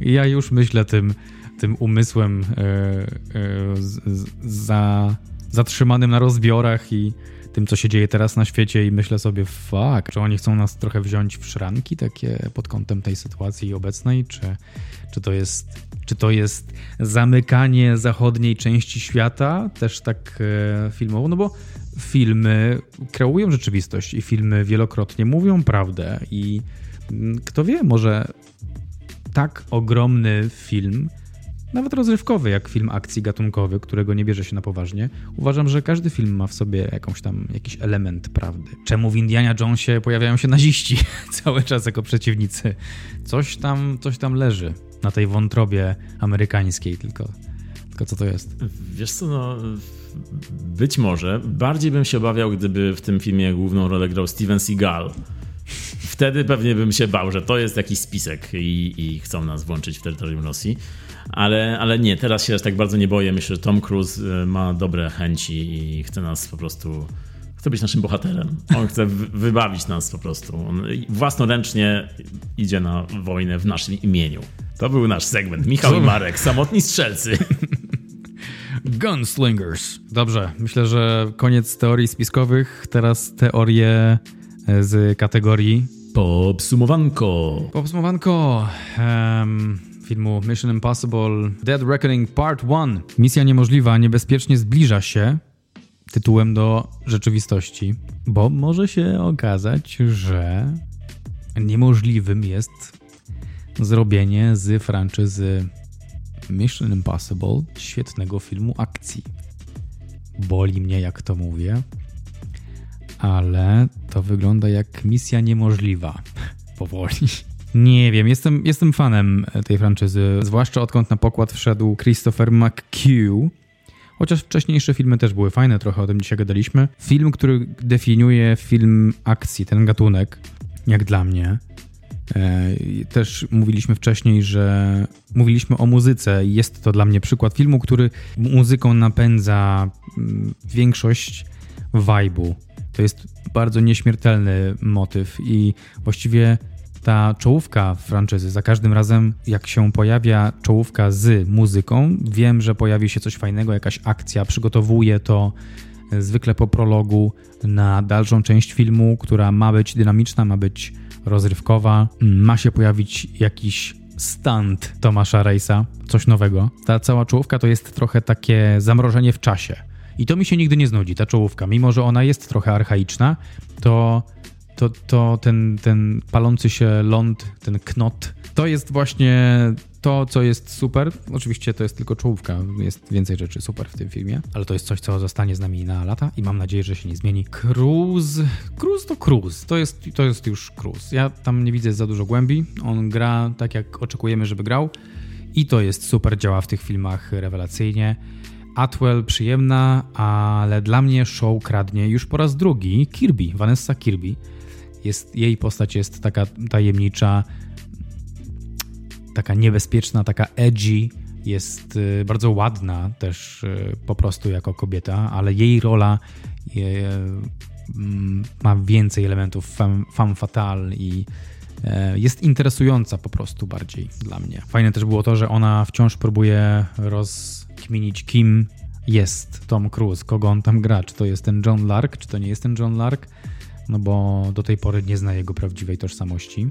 ja już myślę tym, tym umysłem e, e, z, za, zatrzymanym na rozbiorach i tym, co się dzieje teraz na świecie i myślę sobie, fuck, czy oni chcą nas trochę wziąć w szranki takie pod kątem tej sytuacji obecnej, czy, czy, to, jest, czy to jest zamykanie zachodniej części świata, też tak e, filmowo, no bo filmy kreują rzeczywistość i filmy wielokrotnie mówią prawdę i mm, kto wie, może tak ogromny film, nawet rozrywkowy, jak film akcji gatunkowy, którego nie bierze się na poważnie, uważam, że każdy film ma w sobie jakąś tam, jakiś element prawdy. Czemu w Indiana Jonesie pojawiają się naziści cały czas jako przeciwnicy? Coś tam, coś tam leży na tej wątrobie amerykańskiej, tylko, tylko co to jest? Wiesz co, no być może bardziej bym się obawiał, gdyby w tym filmie główną rolę grał Steven Seagal. Wtedy pewnie bym się bał, że to jest jakiś spisek i, i chcą nas włączyć w terytorium Rosji. Ale, ale nie, teraz się aż tak bardzo nie boję. Myślę, że Tom Cruise e, ma dobre chęci i chce nas po prostu. Chce być naszym bohaterem. On chce wybawić nas po prostu. On własnoręcznie idzie na wojnę w naszym imieniu. To był nasz segment. Michał i Marek, samotni strzelcy. Gunslingers. Dobrze, myślę, że koniec teorii spiskowych. Teraz teorie e, z kategorii Popsumowanko. Popsumowanko um, filmu Mission Impossible Dead Reckoning Part 1. Misja niemożliwa niebezpiecznie zbliża się tytułem do rzeczywistości, bo może się okazać, że niemożliwym jest zrobienie z franczyzy Mission Impossible świetnego filmu akcji. Boli mnie, jak to mówię, ale to wygląda jak misja niemożliwa. Powoli. Nie wiem, jestem, jestem fanem tej franczyzy, zwłaszcza odkąd na pokład wszedł Christopher McHugh. Chociaż wcześniejsze filmy też były fajne, trochę o tym dzisiaj gadaliśmy. Film, który definiuje film akcji, ten gatunek, jak dla mnie, E, też mówiliśmy wcześniej, że mówiliśmy o muzyce. Jest to dla mnie przykład filmu, który muzyką napędza mm, większość vibe'u. To jest bardzo nieśmiertelny motyw i właściwie ta czołówka franczyzy, za każdym razem jak się pojawia czołówka z muzyką, wiem, że pojawi się coś fajnego, jakaś akcja, przygotowuję to zwykle po prologu na dalszą część filmu, która ma być dynamiczna, ma być rozrywkowa. Ma się pojawić jakiś stunt Tomasza Rejsa, coś nowego. Ta cała czołówka to jest trochę takie zamrożenie w czasie. I to mi się nigdy nie znudzi, ta czołówka. Mimo, że ona jest trochę archaiczna, to, to, to ten, ten palący się ląd, ten knot, to jest właśnie to, co jest super, oczywiście to jest tylko czołówka, jest więcej rzeczy super w tym filmie, ale to jest coś, co zostanie z nami na lata i mam nadzieję, że się nie zmieni. Cruise, Cruise to Cruise, to jest, to jest już Cruise. Ja tam nie widzę za dużo głębi, on gra tak, jak oczekujemy, żeby grał i to jest super, działa w tych filmach rewelacyjnie. Atwell przyjemna, ale dla mnie show kradnie już po raz drugi Kirby, Vanessa Kirby. Jest, jej postać jest taka tajemnicza, taka niebezpieczna, taka edgy, jest y, bardzo ładna też y, po prostu jako kobieta, ale jej rola mm, ma więcej elementów femme, femme fatale i jest interesująca po prostu bardziej dla mnie. Fajne też było to, że ona wciąż próbuje rozkminić, kim jest Tom Cruise, kogo on tam gra. Czy to jest ten John Lark, czy to nie jest ten John Lark, no bo do tej pory nie zna jego prawdziwej tożsamości.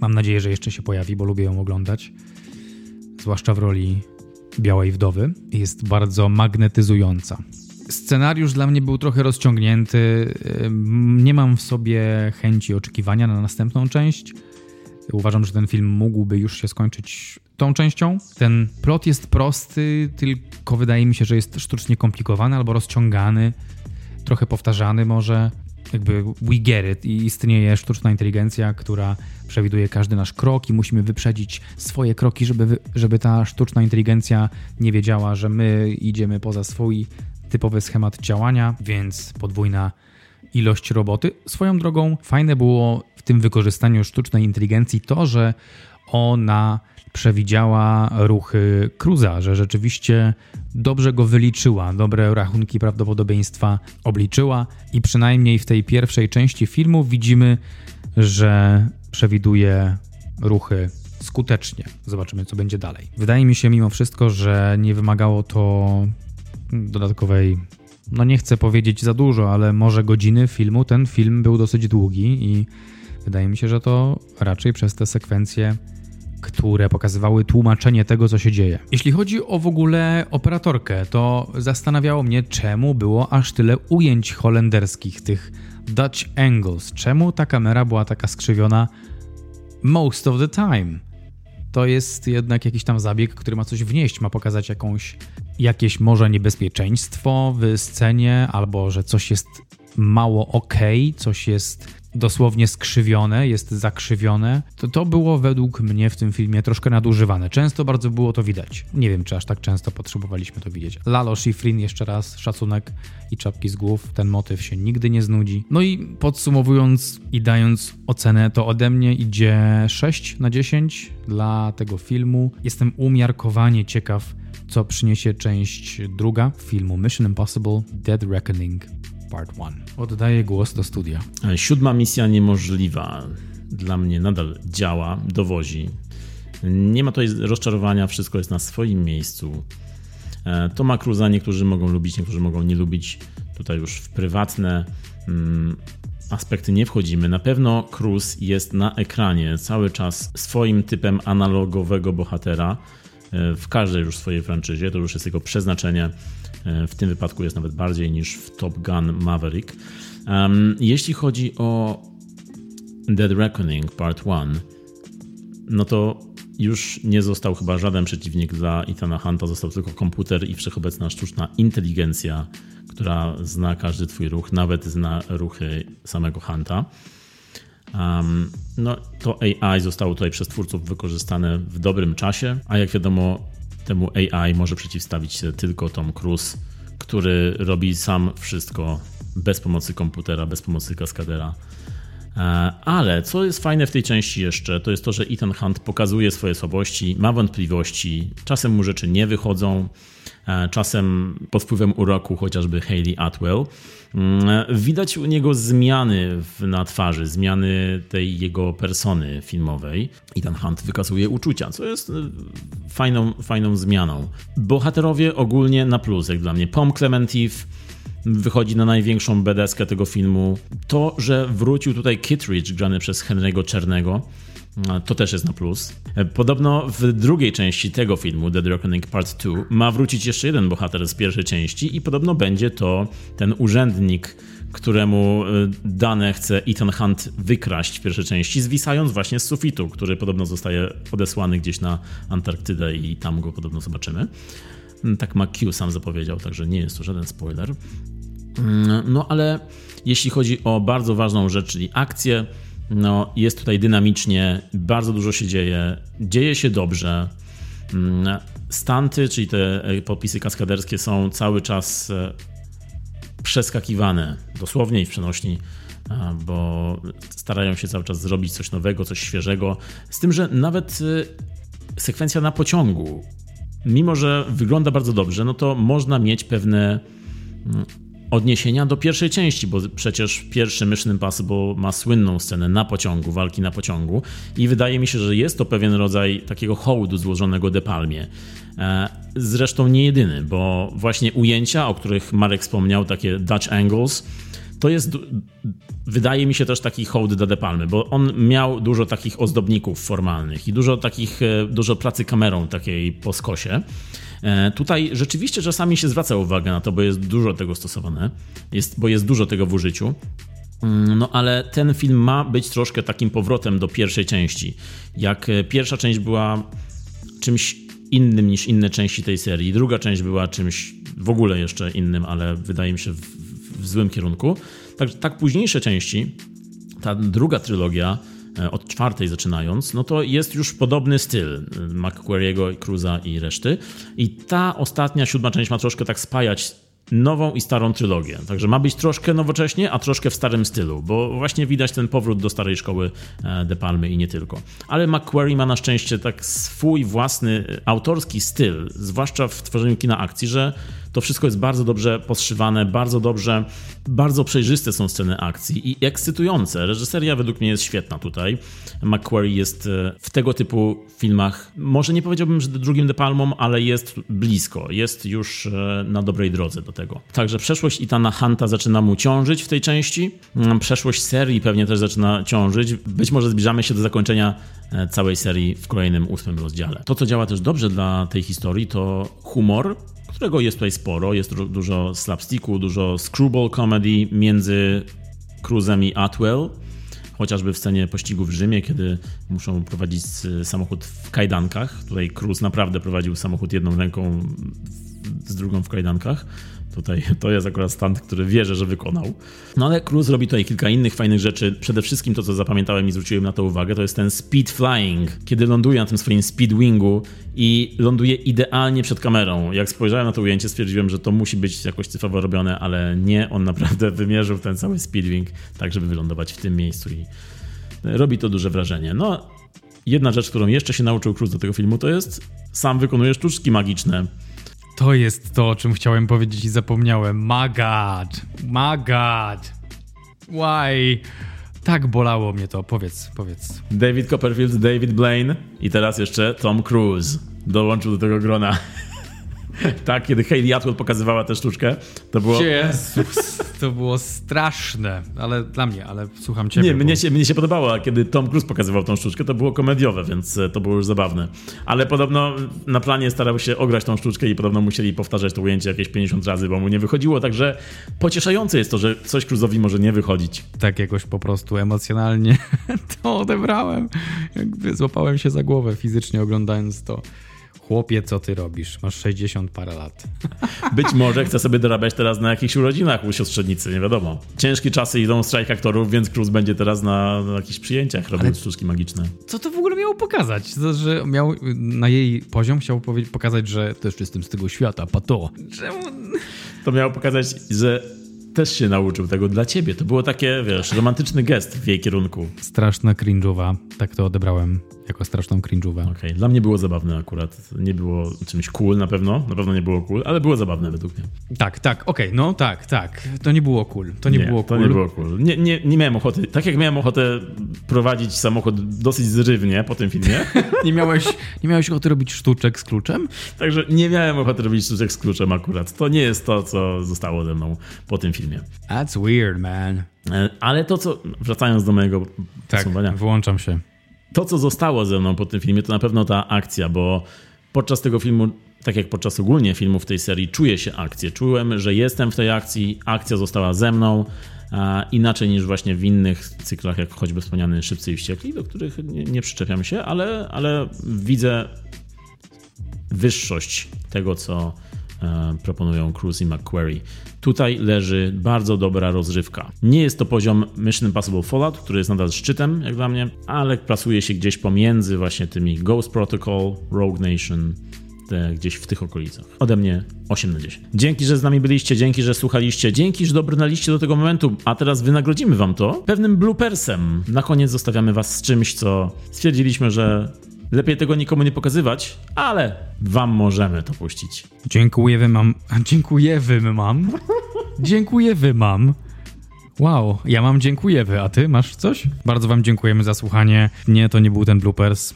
Mam nadzieję, że jeszcze się pojawi, bo lubię ją oglądać. Zwłaszcza w roli Białej Wdowy. Jest bardzo magnetyzująca. Scenariusz dla mnie był trochę rozciągnięty. Nie mam w sobie chęci oczekiwania na następną część. Uważam, że ten film mógłby już się skończyć tą częścią. Ten plot jest prosty, tylko wydaje mi się, że jest sztucznie komplikowany albo rozciągany, trochę powtarzany może. Jakby we get it i istnieje sztuczna inteligencja, która przewiduje każdy nasz krok i musimy wyprzedzić swoje kroki, żeby, żeby ta sztuczna inteligencja nie wiedziała, że my idziemy poza swój typowy schemat działania, więc podwójna ilość roboty. Swoją drogą fajne było w tym wykorzystaniu sztucznej inteligencji to, że ona przewidziała ruchy Cruza, że rzeczywiście dobrze go wyliczyła, dobre rachunki prawdopodobieństwa obliczyła i przynajmniej w tej pierwszej części filmu widzimy, że przewiduje ruchy skutecznie. Zobaczymy, co będzie dalej. Wydaje mi się mimo wszystko, że nie wymagało to dodatkowej, no nie chcę powiedzieć za dużo, ale może godziny filmu. Ten film był dosyć długi i wydaje mi się, że to raczej przez te sekwencje które pokazywały tłumaczenie tego, co się dzieje. Jeśli chodzi o w ogóle operatorkę, to zastanawiało mnie, czemu było aż tyle ujęć holenderskich, tych Dutch angles. Czemu ta kamera była taka skrzywiona most of the time? To jest jednak jakiś tam zabieg, który ma coś wnieść, ma pokazać jakąś, jakieś może niebezpieczeństwo w scenie, albo że coś jest mało ok, coś jest dosłownie skrzywione, jest zakrzywione, to to było według mnie w tym filmie troszkę nadużywane. Często bardzo było to widać. Nie wiem, czy aż tak często potrzebowaliśmy to widzieć. Lalo Schifrin, jeszcze raz szacunek i czapki z głów. Ten motyw się nigdy nie znudzi. No i podsumowując i dając ocenę, to ode mnie idzie 6 na 10 dla tego filmu. Jestem umiarkowanie ciekaw, co przyniesie część druga filmu Mission Impossible Dead Reckoning Part 1. Oddaję głos do studia. Siódma misja niemożliwa dla mnie nadal działa, dowozi. Nie ma tutaj rozczarowania, wszystko jest na swoim miejscu. E, Toma Cruza niektórzy mogą lubić, niektórzy mogą nie lubić. Tutaj już w prywatne mm, aspekty nie wchodzimy. Na pewno Cruz jest na ekranie cały czas swoim typem analogowego bohatera e, w każdej już swojej franczyzie. To już jest jego przeznaczenie. E, w tym wypadku jest nawet bardziej niż w Top Gun Maverick. Jeśli chodzi o Dead Reckoning Part 1, no to już nie został chyba żaden przeciwnik dla Ethana Hunta, został tylko komputer i wszechobecna sztuczna inteligencja, która zna każdy twój ruch, nawet zna ruchy samego Hunta. Um, no to AI zostało tutaj przez twórców wykorzystane w dobrym czasie, a jak wiadomo temu AI może przeciwstawić się tylko Tom Cruise, który robi sam wszystko bez pomocy komputera, bez pomocy kaskadera. E, ale co jest fajne w tej części jeszcze, to jest to, że Ethan Hunt pokazuje swoje słabości, ma wątpliwości, czasem mu rzeczy nie wychodzą, czasem pod wpływem uroku, chociażby Hayley Atwell. Mm, widać u niego zmiany na twarzy, zmiany tej jego persony filmowej. Ethan Hunt wykazuje uczucia, co jest e, fajną, fajną zmianą. Bohaterowie ogólnie na plus, jak dla mnie. Pom Clementif wychodzi na największą bedeskę tego filmu. To, że wrócił tutaj Kittridge grany przez Henry'ego Czernego, to też jest na plus. Podobno w drugiej części tego filmu, The Reckoning Part 2, ma wrócić jeszcze jeden bohater z pierwszej części i podobno będzie to ten urzędnik, któremu e, dane chce Ethan Hunt wykraść w pierwszej części, zwisając właśnie z sufitu, który podobno zostaje odesłany gdzieś na Antarktydę i tam go podobno zobaczymy. Tak McHugh sam zapowiedział, także nie jest to żaden spoiler. Mm, no ale jeśli chodzi o bardzo ważną rzecz, czyli akcję, no jest tutaj dynamicznie, bardzo dużo się dzieje, dzieje się dobrze. Mm, stanty, czyli te e, podpisy kaskaderskie są cały czas e, przeskakiwane, dosłownie i w przenośni, bo starają się cały czas zrobić coś nowego, coś świeżego. Z tym, że nawet e, sekwencja na pociągu, mimo że wygląda bardzo dobrze, no to można mieć pewne mm, odniesienia do pierwszej części, bo przecież pierwszy Mission Impossible ma słynną scenę na pociągu, walki na pociągu i wydaje mi się, że jest to pewien rodzaj takiego hołdu złożonego De Palmie. E, zresztą nie jedyny, bo właśnie ujęcia, o których Marek wspomniał, takie Dutch angles, to jest, wydaje mi się też taki hołd do De Palmy, bo on miał dużo takich ozdobników formalnych i dużo takich, e, dużo pracy kamerą takiej po skosie. E, tutaj rzeczywiście czasami się zwraca uwagę na to, bo jest dużo tego stosowane, jest, bo jest dużo tego w użyciu. Mm, no ale ten film ma być troszkę takim powrotem do pierwszej części. Jak e, pierwsza część była czymś innym niż inne części tej serii, druga część była czymś w ogóle jeszcze innym, ale wydaje mi się w, w złym kierunku, Tak, tak późniejsze części, ta druga trylogia, od czwartej zaczynając, no to jest już podobny styl e, McQuarriego, Cruza i reszty. I ta ostatnia, siódma część ma troszkę tak spajać nową i starą trylogię. Także ma być troszkę nowocześnie, a troszkę w starym stylu, bo właśnie widać ten powrót do starej szkoły e, De Palmy i nie tylko. Ale McQuarrie ma na szczęście tak swój własny autorski styl, zwłaszcza w tworzeniu kina akcji, że to wszystko jest bardzo dobrze podszywane, bardzo dobrze, bardzo przejrzyste są sceny akcji i ekscytujące. Reżyseria według mnie jest świetna tutaj. McQuarrie jest e, w tego typu filmach, może nie powiedziałbym, że drugim De Palmą, ale jest blisko, jest już e, na dobrej drodze do tego. Także przeszłość Itana Hunta zaczyna mu ciążyć w tej części. Mm, przeszłość serii pewnie też zaczyna ciążyć. Być może zbliżamy się do zakończenia e, całej serii w kolejnym ósmym rozdziale. To, co działa też dobrze dla tej historii, to humor, którego jest tutaj sporo. Jest dużo slapsticku, dużo screwball comedy między Cruzem i Atwell. Chociażby w scenie pościgu w Rzymie, kiedy muszą prowadzić samochód w kajdankach. Tutaj Cruz naprawdę prowadził samochód jedną ręką, z drugą w kajdankach. Tutaj to jest akurat stand, który wierzę, że wykonał. No ale Cruz robi tutaj kilka innych fajnych rzeczy. Przede wszystkim to, co zapamiętałem i zwróciłem na to uwagę, to jest ten speed flying, kiedy ląduje na tym swoim speed wingu i ląduje idealnie przed kamerą. Jak spojrzałem na to ujęcie, stwierdziłem, że to musi być jakoś cyfrowo robione, ale nie, on naprawdę wymierzył ten cały speed wing tak, żeby wylądować w tym miejscu i robi to duże wrażenie. No, jedna rzecz, którą jeszcze się nauczył Cruz do tego filmu, to jest sam wykonuje sztuczki magiczne. To jest to, o czym chciałem powiedzieć i zapomniałem. My God. My God. Why? Tak bolało mnie to. Powiedz, powiedz. David Copperfield, David Blaine i teraz jeszcze Tom Cruise dołączył do tego grona. tak, kiedy Hayley Atwell pokazywała tę sztuczkę, to było... Jezus, to było straszne, ale dla mnie, ale słucham ciebie. Nie, bo... mnie, się, mnie się podobało, a kiedy Tom Cruise pokazywał tą sztuczkę, to było komediowe, więc e, to było już zabawne. Ale podobno na planie starał się ograć tą sztuczkę i podobno musieli powtarzać to ujęcie jakieś 50 razy, bo mu nie wychodziło, także pocieszające jest to, że coś Cruise'owi może nie wychodzić. Tak jakoś po prostu emocjonalnie to odebrałem. Jakby złapałem się za głowę fizycznie oglądając to. Chłopie, co ty robisz? Masz 60 parę lat. Być może chce sobie dorabiać teraz na jakichś urodzinach u siostrzennicy, nie wiadomo. Ciężkie czasy idą, strajk aktorów, więc Cruz będzie teraz na, na jakichś przyjęciach robiąc Ale sztuczki magiczne. Co to w ogóle miało pokazać? To, że miał na jej poziom chciał pokazać, że też jestem z tego świata, pato. Czemu? To miało pokazać, że też się nauczył tego dla ciebie. To było takie, wiesz, romantyczny gest w jej kierunku. Straszna cringe'owa, tak to odebrałem jako straszną cringe'ówę. Okej, okay. dla mnie było zabawne akurat. Nie było czymś cool na pewno, na pewno nie było cool, ale było zabawne według mnie. Tak, tak, okej, okay. no tak, tak. To nie było cool. To nie, nie było cool. To nie było cool. Nie, nie, nie miałem ochoty, tak jak miałem ochotę prowadzić samochód dosyć zrywnie po tym filmie. nie, miałeś, nie miałeś ochoty robić sztuczek z kluczem? Także nie miałem ochoty robić sztuczek z kluczem akurat. To nie jest to, co zostało ze mną po tym filmie. That's weird, man. E, ale to, co, wracając do mojego tak, wyłączam się to, co zostało ze mną po tym filmie, to na pewno ta akcja, bo podczas tego filmu, tak jak podczas ogólnie filmów tej serii, czuję się akcję. Czułem, że jestem w tej akcji, akcja została ze mną. A inaczej niż właśnie w innych cyklach, jak choćby wspomniany Szybcy i Wściekli, do których nie, nie przyczepiam się, ale, ale widzę wyższość tego, co proponują Cruz i McQuarrie. Tutaj leży bardzo dobra rozrywka. Nie jest to poziom Mission Impossible Fallout, który jest nadal szczytem, jak dla mnie, ale plasuje się gdzieś pomiędzy właśnie tymi Ghost Protocol, Rogue Nation, gdzieś w tych okolicach. Ode mnie 8 na 10. Dzięki, że z nami byliście, dzięki, że słuchaliście, dzięki, że dobrnęliście do tego momentu, a teraz wynagrodzimy wam to pewnym bloopersem. Na koniec zostawiamy was z czymś, co stwierdziliśmy, że Lepiej tego nikomu nie pokazywać, ale wam możemy to puścić. Dziękuję mam. Dziękuję mam. Dziękuję mam. Wow, ja mam dziękuję, a ty masz coś? Bardzo wam dziękujemy za słuchanie. Nie, to nie był ten bloopers.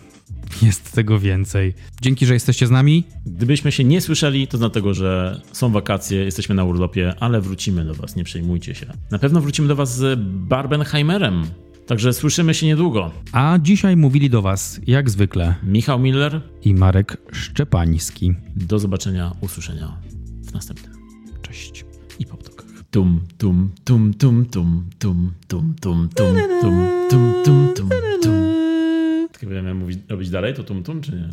Jest tego więcej. Dzięki, że jesteście z nami. Gdybyśmy się nie słyszeli, to dlatego, że są wakacje, jesteśmy na urlopie, ale wrócimy do was, nie przejmujcie się. Na pewno wrócimy do was z Barbenheimerem. Także słyszymy się niedługo. A dzisiaj mówili do Was, jak zwykle, Michał Miller i Marek Szczepański. Do zobaczenia, usłyszenia w następnym. Cześć. I po ptokach. Tum, tum, tum, tum, tum, tum, tum, tum, tum, tum, tum, tum, tum, tum. Tak miałem mówić, robić dalej, to tum, tum, czy nie?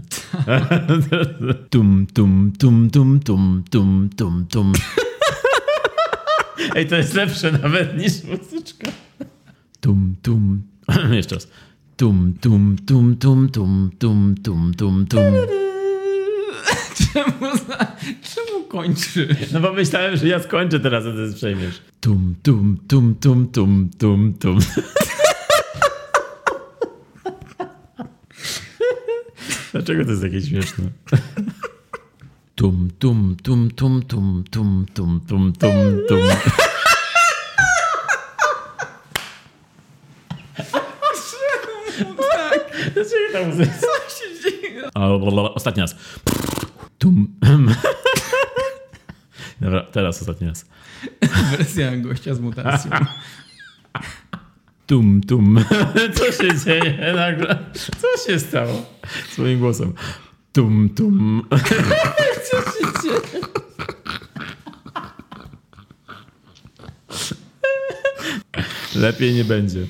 tum, tum, tum, tum, tum, tum, tum, tum. Ej, to jest lepsze nawet niż muzyczka. Tum, tum. Jeszcze raz. Tum, tum, tum, tum, tum, tum, tum, tum, tum. Czemu, czemu kończy? No bo myślałem, że ja skończę teraz, a ty przejmiesz. Tum, tum, tum, tum, tum, tum, tum. Dlaczego to jest takie śmieszne? Tum, tum, tum, tum, tum, tum, tum, tum, tum, tum. Dlaczego ta muzyka? Co się dzieje? Ostatni raz. Tum. Dobra, teraz ostatni raz. Wersja gościa z mutacją. Tum, tum. Co się dzieje nagle? Co się stało z moim głosem? Tum, tum. Co się dzieje? Lepiej nie będzie.